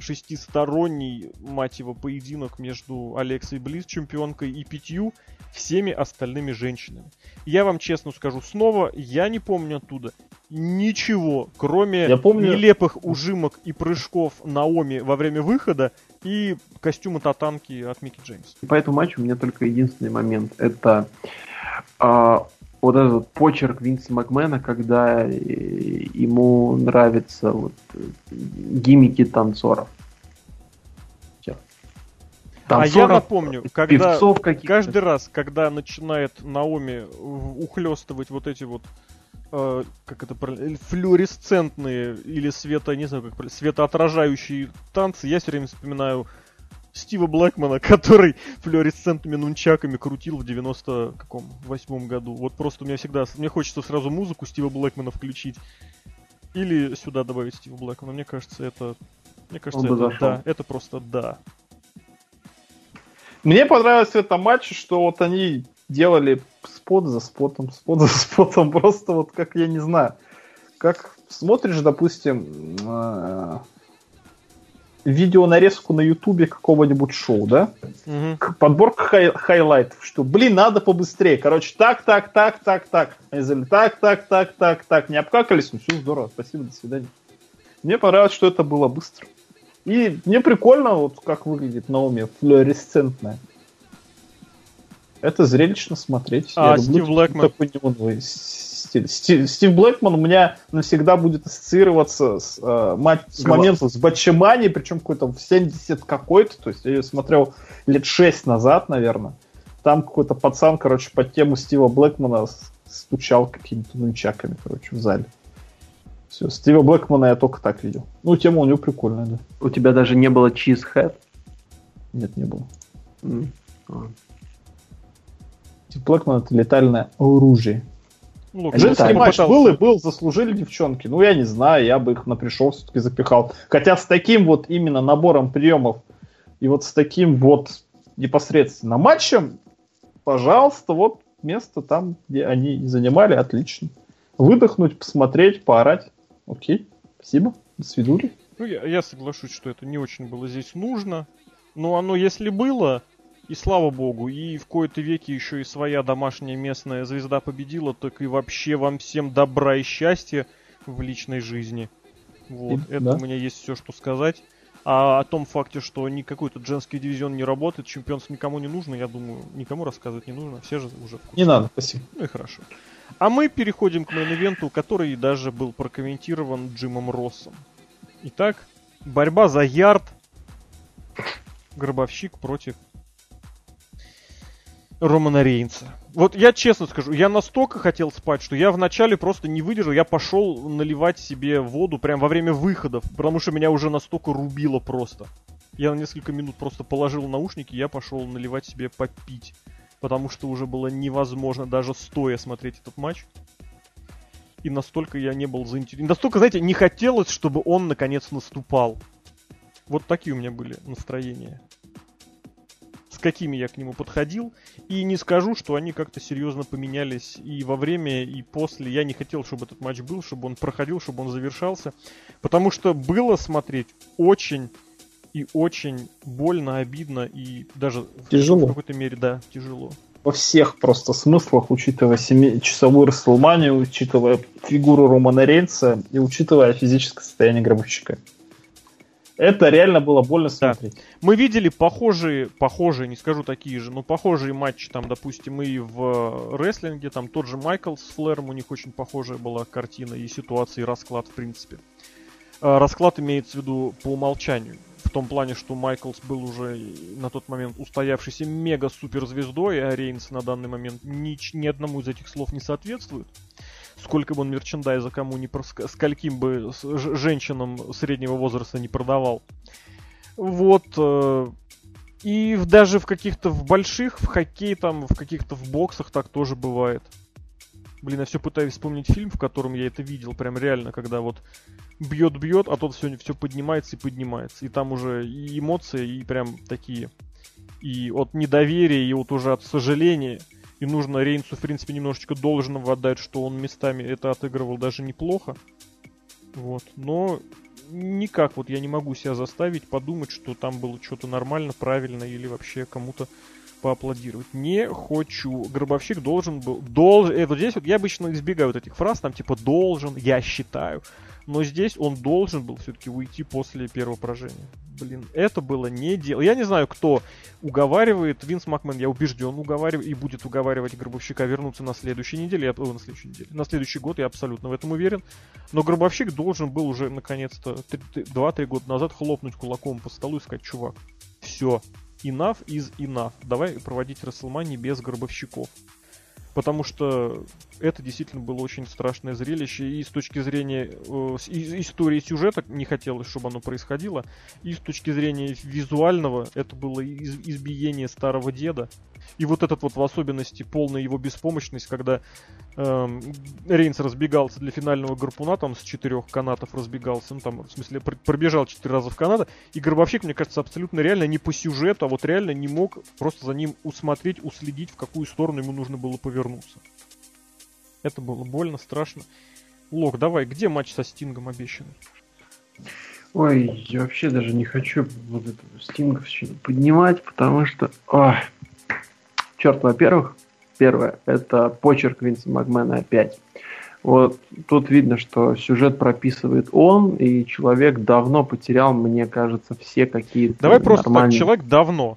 Шестисторонний, мать его, поединок между Алексой Близ, чемпионкой, и пятью всеми остальными женщинами. Я вам честно скажу снова, я не помню оттуда ничего, кроме я помню... нелепых ужимок и прыжков Наоми во время выхода и костюма татанки от Микки Джеймс. По этому матчу у меня только единственный момент. Это а, вот этот почерк Винса Макмена, когда ему нравятся вот, гимики танцоров. Танцоров, а я напомню, когда каждый раз, когда начинает Наоми ухлестывать вот эти вот э, как это флюоресцентные или свето, не знаю, как светоотражающие танцы, я все время вспоминаю Стива Блэкмана, который флюоресцентными нунчаками крутил в 90 каком восьмом году. Вот просто у меня всегда, мне хочется сразу музыку Стива Блэкмана включить. Или сюда добавить Стива Блэкмана. Мне кажется, это... Мне кажется, это зашел. да. Это просто да. Мне понравилось в этом матче, что вот они делали спот за спотом, спот за спотом, просто вот как, я не знаю, как смотришь, допустим, э, видео нарезку на ютубе какого-нибудь шоу, да? Угу. Подборка хай- хайлайтов, что, блин, надо побыстрее. Короче, так, так, так, так, так. Они сказали, так, так, так, так, так. Не обкакались, ну все здорово, спасибо, до свидания. Мне понравилось, что это было быстро. И мне прикольно, вот как выглядит Наоми, флуоресцентная. Это зрелищно смотреть. А, Я Стив Блэкман. Такой неоновый стиль. Стив, Стив Блэкман у меня навсегда будет ассоциироваться с, э, мать, с момента с Ботчемании, причем какой-то в 70 какой-то, то есть я ее смотрел лет 6 назад, наверное. Там какой-то пацан, короче, под тему Стива Блэкмана стучал какими-то нунчаками, короче, в зале. Все, Стива Блэкмана я только так видел. Ну, тема у него прикольная, да. У тебя даже не было чизхэт? Нет, не было. Mm. Блэкман это летальное оружие. Ну, Женский матч был и был, заслужили девчонки. Ну, я не знаю, я бы их на пришел все-таки запихал. Хотя с таким вот именно набором приемов и вот с таким вот непосредственно матчем, пожалуйста, вот место там, где они занимали, отлично. Выдохнуть, посмотреть, поорать. Окей, спасибо, до свидания. Ну, я, я соглашусь, что это не очень было здесь нужно. Но оно, если было, и слава богу, и в кои-то веке еще и своя домашняя местная звезда победила, так и вообще вам всем добра и счастья в личной жизни. Вот, и, это да. у меня есть все, что сказать. А о том факте, что никакой тут женский дивизион не работает, чемпионство никому не нужно, я думаю, никому рассказывать не нужно, все же уже в Не надо, спасибо. Ну и хорошо. А мы переходим к мейн-ивенту, который даже был прокомментирован Джимом Россом. Итак, борьба за ярд. Гробовщик против Романа Рейнса. Вот я честно скажу, я настолько хотел спать, что я вначале просто не выдержал, я пошел наливать себе воду прямо во время выходов, потому что меня уже настолько рубило просто. Я на несколько минут просто положил наушники, я пошел наливать себе попить, потому что уже было невозможно даже стоя смотреть этот матч. И настолько я не был заинтересован. Настолько, знаете, не хотелось, чтобы он наконец наступал. Вот такие у меня были настроения с какими я к нему подходил. И не скажу, что они как-то серьезно поменялись и во время, и после. Я не хотел, чтобы этот матч был, чтобы он проходил, чтобы он завершался. Потому что было смотреть очень и очень больно, обидно и даже тяжело. в какой-то мере, да, тяжело. Во всех просто смыслах, учитывая 7-часовую Расселманию, учитывая фигуру Романа Рейнса и учитывая физическое состояние гробовщика. Это реально было больно смотреть. Да. Мы видели похожие, похожие, не скажу такие же, но похожие матчи, там, допустим, и в рестлинге, там тот же Майкл с Флэром, у них очень похожая была картина и ситуация, и расклад, в принципе. А, расклад имеется в виду по умолчанию. В том плане, что Майклс был уже на тот момент устоявшийся мега-суперзвездой, а Рейнс на данный момент ни, ни одному из этих слов не соответствует сколько бы он мерчендайза кому не скольким бы женщинам среднего возраста не продавал. Вот. Э, и даже в каких-то в больших, в хоккей, там, в каких-то в боксах так тоже бывает. Блин, я все пытаюсь вспомнить фильм, в котором я это видел, прям реально, когда вот бьет-бьет, а тот все, все поднимается и поднимается. И там уже и эмоции, и прям такие. И от недоверия, и вот уже от сожаления – и нужно Рейнсу, в принципе, немножечко должного отдать, что он местами это отыгрывал даже неплохо. Вот. Но никак вот я не могу себя заставить подумать, что там было что-то нормально, правильно или вообще кому-то поаплодировать. Не хочу. Гробовщик должен был... Должен... Э, вот здесь вот я обычно избегаю вот этих фраз, там типа должен, я считаю. Но здесь он должен был все-таки уйти после первого поражения. Блин, это было не дело. Я не знаю, кто уговаривает. Винс Макмен, я убежден, уговаривает и будет уговаривать Гробовщика вернуться на следующей неделе. Я, о, на следующей неделе. На следующий год, я абсолютно в этом уверен. Но Гробовщик должен был уже, наконец-то, 2-3 года назад хлопнуть кулаком по столу и сказать, чувак, все, enough is enough. Давай проводить Расселмани без гробовщиков потому что это действительно было очень страшное зрелище, и с точки зрения э, истории сюжета не хотелось, чтобы оно происходило, и с точки зрения визуального это было из избиение старого деда, и вот этот вот в особенности полная его беспомощность, когда эм, Рейнс разбегался для финального гарпуна, там с четырех канатов разбегался, ну там, в смысле, пробежал четыре раза в каната, и Гробовщик, мне кажется, абсолютно реально не по сюжету, а вот реально не мог просто за ним усмотреть, уследить, в какую сторону ему нужно было повернуться. Это было больно, страшно. Лок, давай, где матч со Стингом обещанный? Ой, я вообще даже не хочу вот этого Стинга поднимать, потому что... Ой, черт, во-первых, первое, это почерк Винса Макмена опять. Вот тут видно, что сюжет прописывает он, и человек давно потерял, мне кажется, все какие-то Давай просто нормальные... так, человек давно.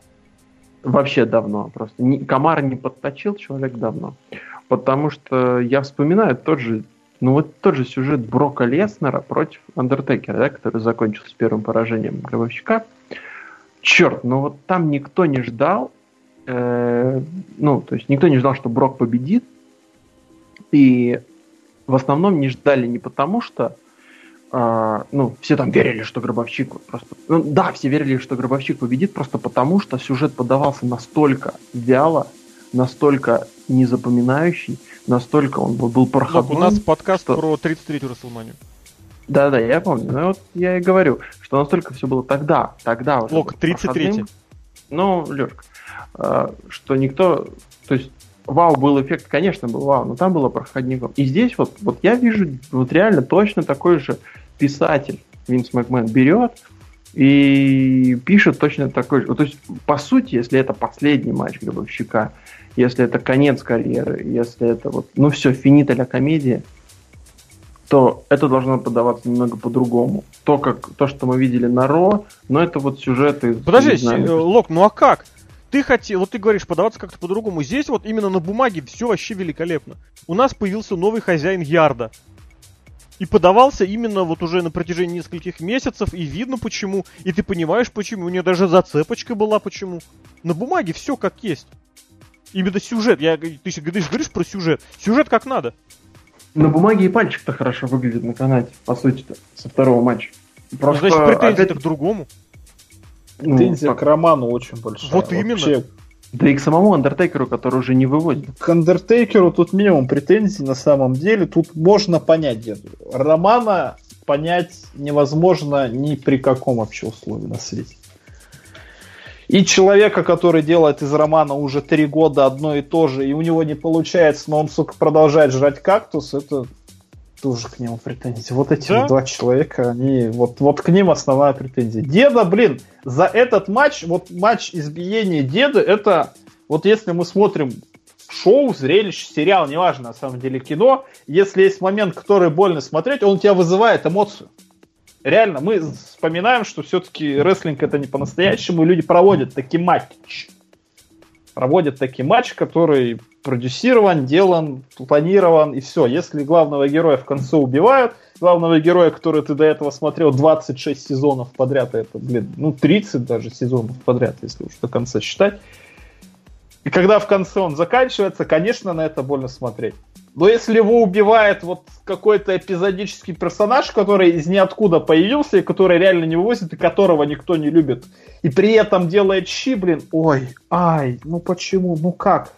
Вообще давно. Просто не, комар не подточил, человек давно. Потому что я вспоминаю тот же, ну вот тот же сюжет Брока Леснера против Андертекера, да, который закончился первым поражением Гробовщика. Черт, ну вот там никто не ждал, э, ну, то есть никто не ждал, что Брок победит. И в основном не ждали не потому, что э, ну, все там верили, что Гробовщик просто... Ну, да, все верили, что Гробовщик победит просто потому, что сюжет подавался настолько вяло, настолько незапоминающий, настолько он был, был проходной. у нас подкаст что... про 33-ю Расселманию. Да-да, я помню. Ну вот я и говорю, что настолько все было тогда, тогда. Лок, 33 Ну, Лешка, что никто... То есть вау был эффект, конечно, был вау, но там было проходником. И здесь вот, вот я вижу вот реально точно такой же писатель Винс Макмен берет и пишет точно такой же. То есть, по сути, если это последний матч Гробовщика, если это конец карьеры, если это вот, ну все, финита ля комедия, то это должно подаваться немного по-другому. То, как, то, что мы видели на Ро, но это вот сюжеты... Подожди, знаю, Лок, ну а как? Ты хотел, вот ты говоришь, подаваться как-то по-другому. Здесь вот именно на бумаге все вообще великолепно. У нас появился новый хозяин Ярда. И подавался именно вот уже на протяжении нескольких месяцев, и видно почему, и ты понимаешь почему, у нее даже зацепочка была почему. На бумаге все как есть. Именно сюжет, я, ты, ты говоришь про сюжет, сюжет как надо. На бумаге и пальчик-то хорошо выглядит на канате, по сути-то, со второго матча. Просто, ну, значит, претензии опять... к другому. Претензия ну, к Роману очень большая. Вот именно. Вообще. Да и к самому Андертейкеру, который уже не выводит. К Андертейкеру тут минимум претензий на самом деле. Тут можно понять деду. Романа понять невозможно ни при каком вообще условии на свете. И человека, который делает из романа уже три года одно и то же, и у него не получается, но он, сука, продолжает жрать кактус, это тоже к нему претензии. Вот эти да? два человека, они вот, вот к ним основная претензия. Деда, блин, за этот матч, вот матч избиения деда, это вот если мы смотрим шоу, зрелище, сериал, неважно, на самом деле кино, если есть момент, который больно смотреть, он у тебя вызывает эмоцию. Реально, мы вспоминаем, что все-таки рестлинг это не по-настоящему, люди проводят такие матч. Проводят такие матч, который продюсирован, делан, планирован, и все. Если главного героя в конце убивают, главного героя, который ты до этого смотрел 26 сезонов подряд, это, блин, ну 30 даже сезонов подряд, если уж до конца считать. И когда в конце он заканчивается, конечно, на это больно смотреть. Но если его убивает вот какой-то эпизодический персонаж, который из ниоткуда появился, и который реально не вывозит, и которого никто не любит, и при этом делает щи, блин, ой, ай, ну почему, ну как?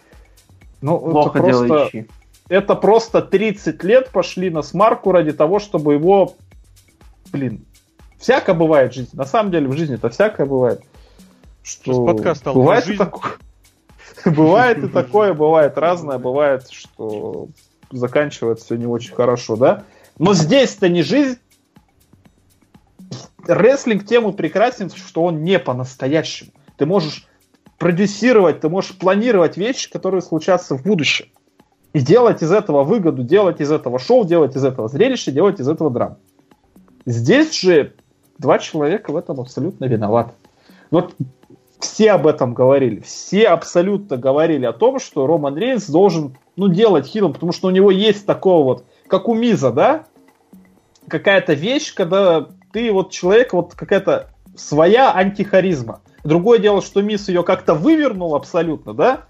Ну, Плохо это просто, это просто 30 лет пошли на смарку ради того, чтобы его, блин, всяко бывает в жизни. На самом деле в жизни это всякое бывает. Что подкаст стал бывает и такое. Бывает и такое, бывает разное, бывает, что заканчивается все не очень хорошо, да? Но здесь-то не жизнь. Рестлинг тему прекрасен, что он не по-настоящему. Ты можешь продюсировать, ты можешь планировать вещи, которые случатся в будущем. И делать из этого выгоду, делать из этого шоу, делать из этого зрелище, делать из этого драм. Здесь же два человека в этом абсолютно виноваты. Вот все об этом говорили. Все абсолютно говорили о том, что Роман Рейнс должен ну, делать хилом, потому что у него есть такого вот, как у Миза, да? Какая-то вещь, когда ты вот человек, вот какая-то своя антихаризма. Другое дело, что Мисс ее как-то вывернул абсолютно, да?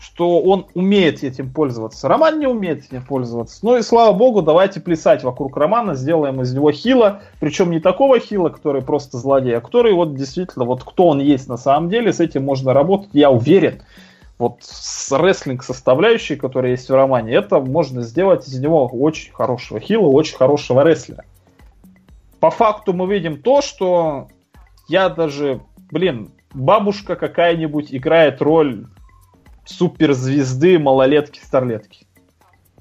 что он умеет этим пользоваться. Роман не умеет этим пользоваться. Ну и слава богу, давайте плясать вокруг Романа, сделаем из него хила, причем не такого хила, который просто злодей, а который вот действительно, вот кто он есть на самом деле, с этим можно работать, я уверен. Вот с рестлинг составляющей, которая есть в романе, это можно сделать из него очень хорошего хила, очень хорошего рестлера. По факту мы видим то, что я даже, блин, бабушка какая-нибудь играет роль суперзвезды, малолетки, старлетки.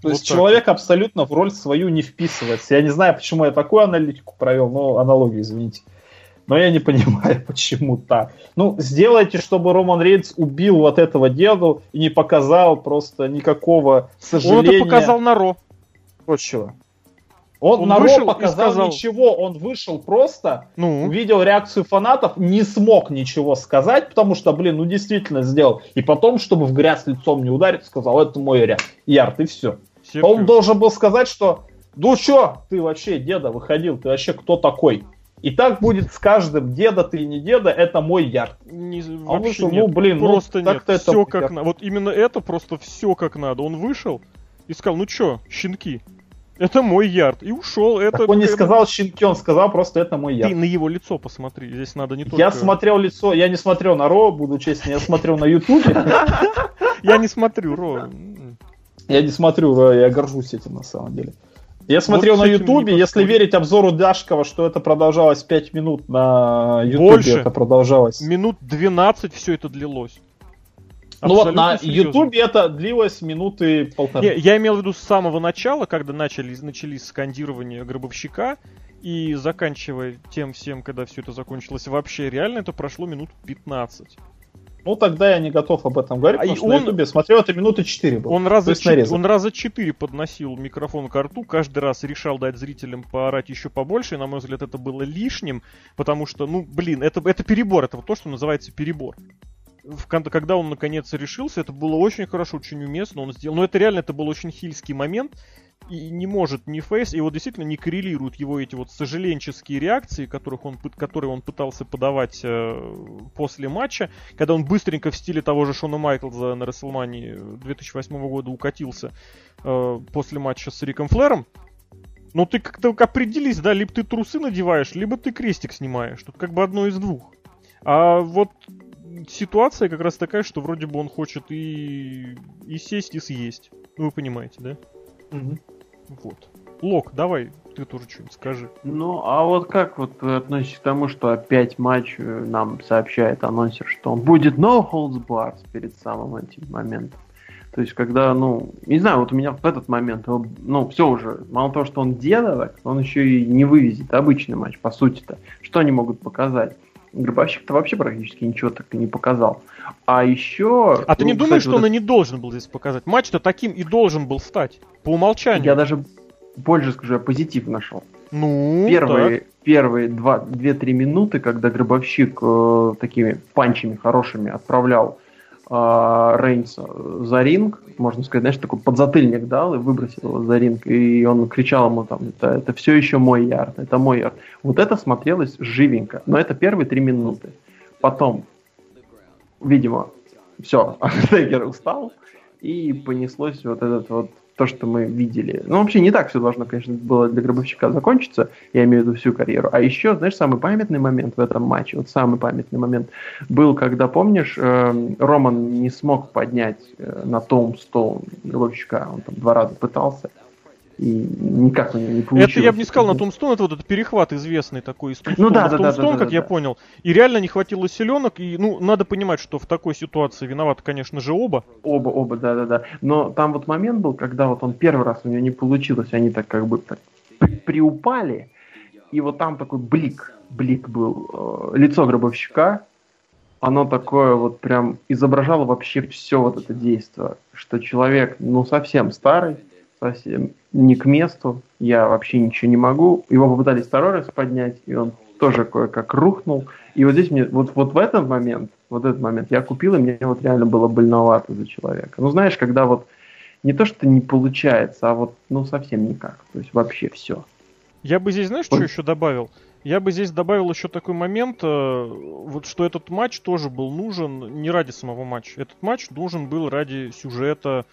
То вот есть так. человек абсолютно в роль свою не вписывается. Я не знаю, почему я такую аналитику провел, но аналогию, извините. Но я не понимаю, почему так. Ну, сделайте, чтобы Роман Рейнс убил вот этого деду и не показал просто никакого сожаления. Он это показал на Ро. Вот чего. Он, он на Ро показал сказал... ничего, он вышел просто, ну? увидел реакцию фанатов, не смог ничего сказать, потому что, блин, ну действительно сделал. И потом, чтобы в грязь лицом не ударить, сказал, это мой ряд. Ярд, и все. все он должен был сказать, что, ну что, ты вообще, деда, выходил, ты вообще кто такой? И так будет с каждым, деда ты не деда, это мой ярд. Не, а он вышел, нет, ну блин, ну, просто ну, нет, это все как надо. Вот именно это просто все как надо. Он вышел и сказал, ну что, щенки, Это мой ярд. И ушел. Это, так он не сказал щенки, он сказал просто это мой ярд. Ты на его лицо посмотри. Здесь надо не только... Я смотрел лицо, я не смотрел на Ро, буду честен, я смотрел на Ютубе. Я не смотрю Ро. Я не смотрю Ро, я горжусь этим на самом деле. Я смотрел вот на Ютубе, если верить обзору Дашкова, что это продолжалось 5 минут на Ютубе, это продолжалось. Минут 12 все это длилось. Ну вот на Ютубе это длилось минуты полторы. Не, я имел в виду с самого начала, когда начали, начались скандирования гробовщика, и заканчивая тем всем, когда все это закончилось, вообще реально это прошло минут 15. Ну, тогда я не готов об этом говорить, а потому что он, на Ютубе смотрел, это минуты 4 было. Он раза, ч... он раза 4 подносил микрофон к рту, каждый раз решал дать зрителям поорать еще побольше, и, на мой взгляд, это было лишним, потому что, ну, блин, это, это перебор, это вот то, что называется перебор в, когда он наконец решился, это было очень хорошо, очень уместно, он сделал. Но это реально, это был очень хильский момент, и не может ни Фейс, и вот действительно не коррелируют его эти вот сожаленческие реакции, которых он, которые он пытался подавать э, после матча, когда он быстренько в стиле того же Шона Майклза на Расселмании 2008 года укатился э, после матча с Риком Флэром. Но ты как-то определись, да, либо ты трусы надеваешь, либо ты крестик снимаешь. Тут как бы одно из двух. А вот ситуация как раз такая, что вроде бы он хочет и, и сесть, и съесть. Ну, вы понимаете, да? Угу. Вот. Лок, давай, ты тоже что-нибудь скажи. Ну, а вот как вот относитесь к тому, что опять матч э, нам сообщает анонсер, что он будет no holds bars перед самым этим моментом. То есть, когда, ну, не знаю, вот у меня в этот момент, ну, все уже, мало того, что он дедовок, он еще и не вывезет обычный матч, по сути-то. Что они могут показать? Гробовщик-то вообще практически ничего так и не показал. А еще... А ты не ну, думаешь, что вот он и не должен был здесь показать? Матч-то таким и должен был стать. По умолчанию. Я даже больше скажу, я позитив нашел. Ну, первые, так. первые 2-3 минуты, когда Гробовщик э, такими панчами хорошими отправлял Рейнса за ринг, можно сказать, знаешь, такой подзатыльник дал и выбросил его за ринг, и он кричал ему там, это, это все еще мой ярд, это мой ярд. Вот это смотрелось живенько, но это первые три минуты. Потом, видимо, все, Андегер устал, и понеслось вот этот вот то, что мы видели. Ну, вообще не так все должно, конечно, было для Гробовщика закончиться, я имею в виду всю карьеру. А еще, знаешь, самый памятный момент в этом матче, вот самый памятный момент был, когда, помнишь, э, Роман не смог поднять э, на том стол Гробовщика, он там два раза пытался, и никак у него не получилось. Это я бы не сказал на Тумстон, это вот этот перехват известный такой из Тумстона ну, да, да, Тумстон, да, да, как да, я да. понял. И реально не хватило селенок, и, ну, надо понимать, что в такой ситуации виноваты, конечно же, оба. Оба, оба, да-да-да. Но там вот момент был, когда вот он первый раз у него не получилось, они так как бы так приупали, и вот там такой блик, блик был, э, лицо гробовщика, оно такое вот прям изображало вообще все вот это действие, что человек, ну, совсем старый, совсем не к месту, я вообще ничего не могу. Его попытались второй раз поднять, и он тоже кое-как рухнул. И вот здесь мне, вот, вот в этот момент, вот этот момент я купил, и мне вот реально было больновато за человека. Ну, знаешь, когда вот не то, что не получается, а вот, ну, совсем никак. То есть вообще все. Я бы здесь, знаешь, вот. что еще добавил? Я бы здесь добавил еще такой момент, э, вот что этот матч тоже был нужен не ради самого матча. Этот матч нужен был ради сюжета,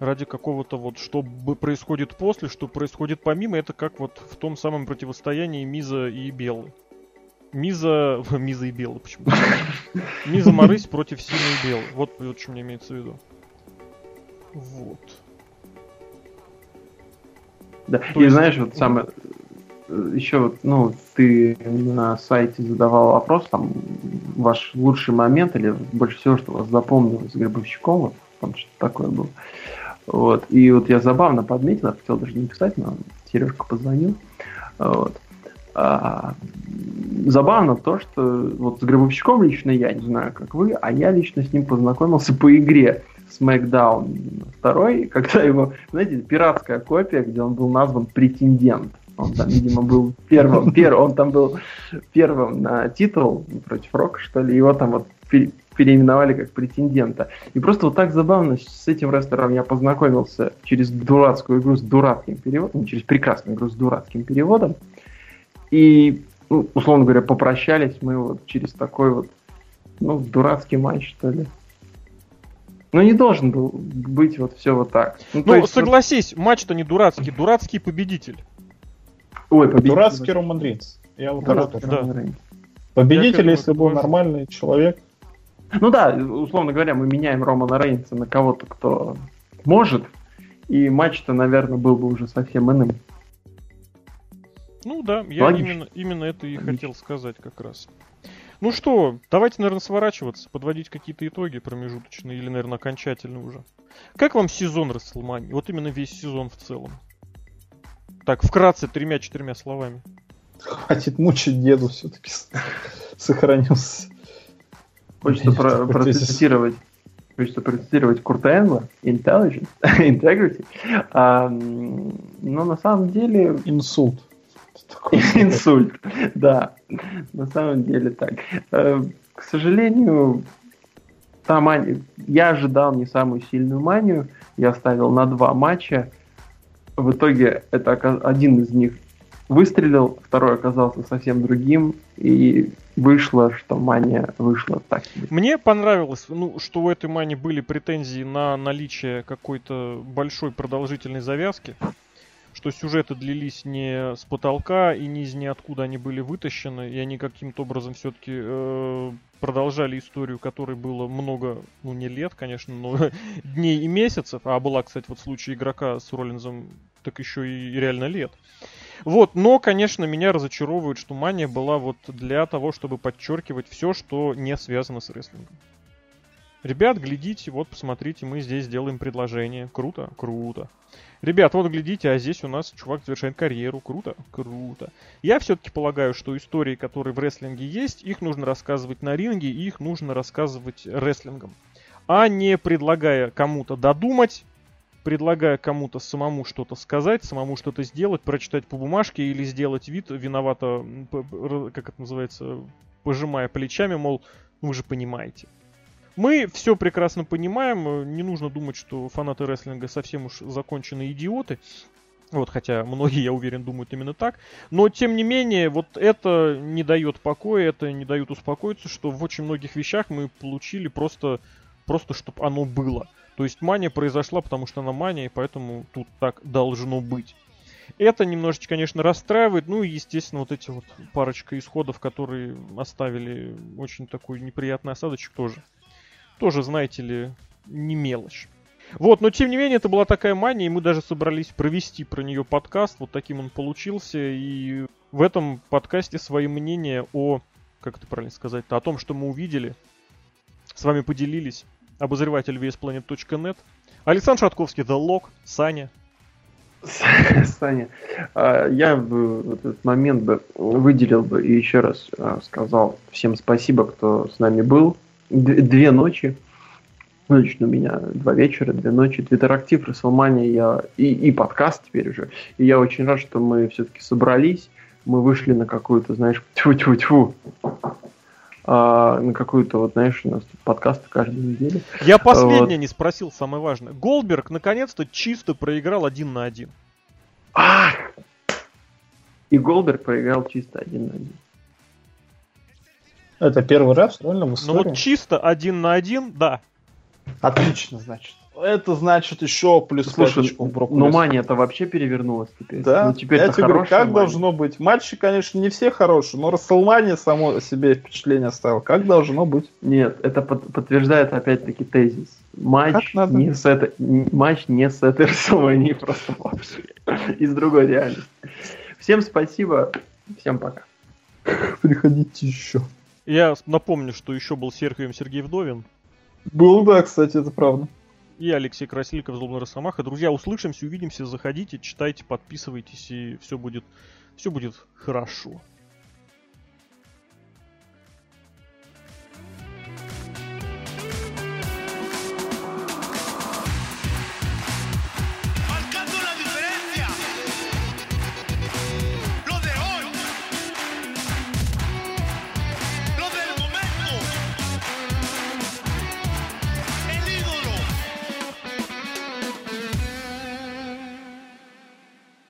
ради какого-то вот, что происходит после, что происходит помимо, это как вот в том самом противостоянии Миза и Беллы. Миза... Миза и Белла, почему? Миза Марысь против Сина и Беллы. Вот, вот что мне имеется в виду. Вот. Да, То и есть... знаешь, вот самое... Еще, ну, ты на сайте задавал вопрос, там, ваш лучший момент или больше всего, что вас запомнилось с Гробовщиком, вот, там что-то такое было. Вот. И вот я забавно подметил, хотел даже не писать, но Сережка позвонил. Вот. А, забавно то, что вот с Гробовщиком лично я, не знаю, как вы, а я лично с ним познакомился по игре SmackDown второй, когда его, знаете, пиратская копия, где он был назван претендент. Он там, видимо, был первым, пер, он там был первым на титул против Рока, что ли. Его там вот переименовали как претендента. И просто вот так забавно с этим рестлером я познакомился через дурацкую игру с дурацким переводом, через прекрасную игру с дурацким переводом. И, ну, условно говоря, попрощались мы вот через такой вот, ну, дурацкий матч, что ли. Ну, не должен был быть вот все вот так. Ну, ну есть, согласись, вот... матч-то не дурацкий, дурацкий победитель. Ой, победитель. Дурацкий Роман Рейнс. Я вот дурацкий да. Победитель, Я если был нормальный человек. Ну да, условно говоря, мы меняем Романа Рейнса на кого-то, кто может, и матч-то, наверное, был бы уже совсем иным. Ну да, я именно, именно это и Логично. хотел сказать как раз. Ну что, давайте, наверное, сворачиваться, подводить какие-то итоги промежуточные или, наверное, окончательные уже. Как вам сезон Расселмани? Вот именно весь сезон в целом. Так, вкратце, тремя-четырьмя словами. Хватит мучить деду, все-таки сохранился. Хочется про- процитировать хочется процитировать Курта Энгла, Intelligence, Integrity. А, но на самом деле... Инсульт. Инсульт, да. На самом деле так. Э, к сожалению, та мания... Я ожидал не самую сильную манию. Я ставил на два матча. В итоге это один из них выстрелил, второй оказался совсем другим, и вышло, что мания вышла так Мне понравилось, ну, что у этой мани были претензии на наличие какой-то большой продолжительной завязки что сюжеты длились не с потолка и не из ниоткуда они были вытащены, и они каким-то образом все-таки э, продолжали историю, которой было много, ну не лет, конечно, но дней и месяцев, а была, кстати, вот случай игрока с Роллинзом, так еще и реально лет. Вот, но, конечно, меня разочаровывает, что мания была вот для того, чтобы подчеркивать все, что не связано с рестлингом. Ребят, глядите, вот посмотрите, мы здесь делаем предложение. Круто? Круто. Ребят, вот глядите, а здесь у нас чувак завершает карьеру. Круто? Круто. Я все-таки полагаю, что истории, которые в рестлинге есть, их нужно рассказывать на ринге, их нужно рассказывать рестлингом. А не предлагая кому-то додумать, предлагая кому-то самому что-то сказать, самому что-то сделать, прочитать по бумажке или сделать вид виновато, как это называется, пожимая плечами, мол, вы же понимаете. Мы все прекрасно понимаем, э, не нужно думать, что фанаты рестлинга совсем уж законченные идиоты. Вот, хотя многие, я уверен, думают именно так. Но, тем не менее, вот это не дает покоя, это не дает успокоиться, что в очень многих вещах мы получили просто, просто чтобы оно было. То есть мания произошла, потому что она мания, и поэтому тут так должно быть. Это немножечко, конечно, расстраивает. Ну и, естественно, вот эти вот парочка исходов, которые оставили очень такой неприятный осадочек тоже тоже, знаете ли, не мелочь. Вот, но тем не менее, это была такая мания, и мы даже собрались провести про нее подкаст, вот таким он получился, и в этом подкасте свои мнения о, как это правильно сказать о том, что мы увидели, с вами поделились обозреватель VSPlanet.net, Александр Шатковский, The Log, Саня. Саня, а, я в этот момент бы выделил бы и еще раз а, сказал всем спасибо, кто с нами был, две ночи. Ночь у меня два вечера, две ночи. Твиттерактив, Расселмания я, и, и подкаст теперь уже. И я очень рад, что мы все-таки собрались. Мы вышли на какую-то, знаешь, тьфу-тьфу-тьфу. А, на какую-то, вот, знаешь, у нас тут подкасты каждую неделю. Я последнее вот. не спросил, самое важное. Голберг наконец-то чисто проиграл один на один. Ах! И Голберг проиграл чисто один на один. Это первый раз, правильно, в истории? Ну вот чисто один на один, да. Отлично, значит. Это значит еще плюс Слушай, ну мания это вообще перевернулась теперь. Да, ну, теперь я тебе говорю, как мания. должно быть. Матчи, конечно, не все хорошие, но Расселмания само себе впечатление оставил. Как должно быть? Нет, это под, подтверждает опять-таки тезис. Матч не, с это, матч не с этой Расселманией просто вообще. Из другой реальности. Всем спасибо, всем пока. Приходите еще. Я напомню, что еще был Серхием Сергей Вдовин. Был, да, кстати, это правда. И Алексей Красильников, Злобный Росомаха. Друзья, услышимся, увидимся, заходите, читайте, подписывайтесь, и все будет, все будет хорошо.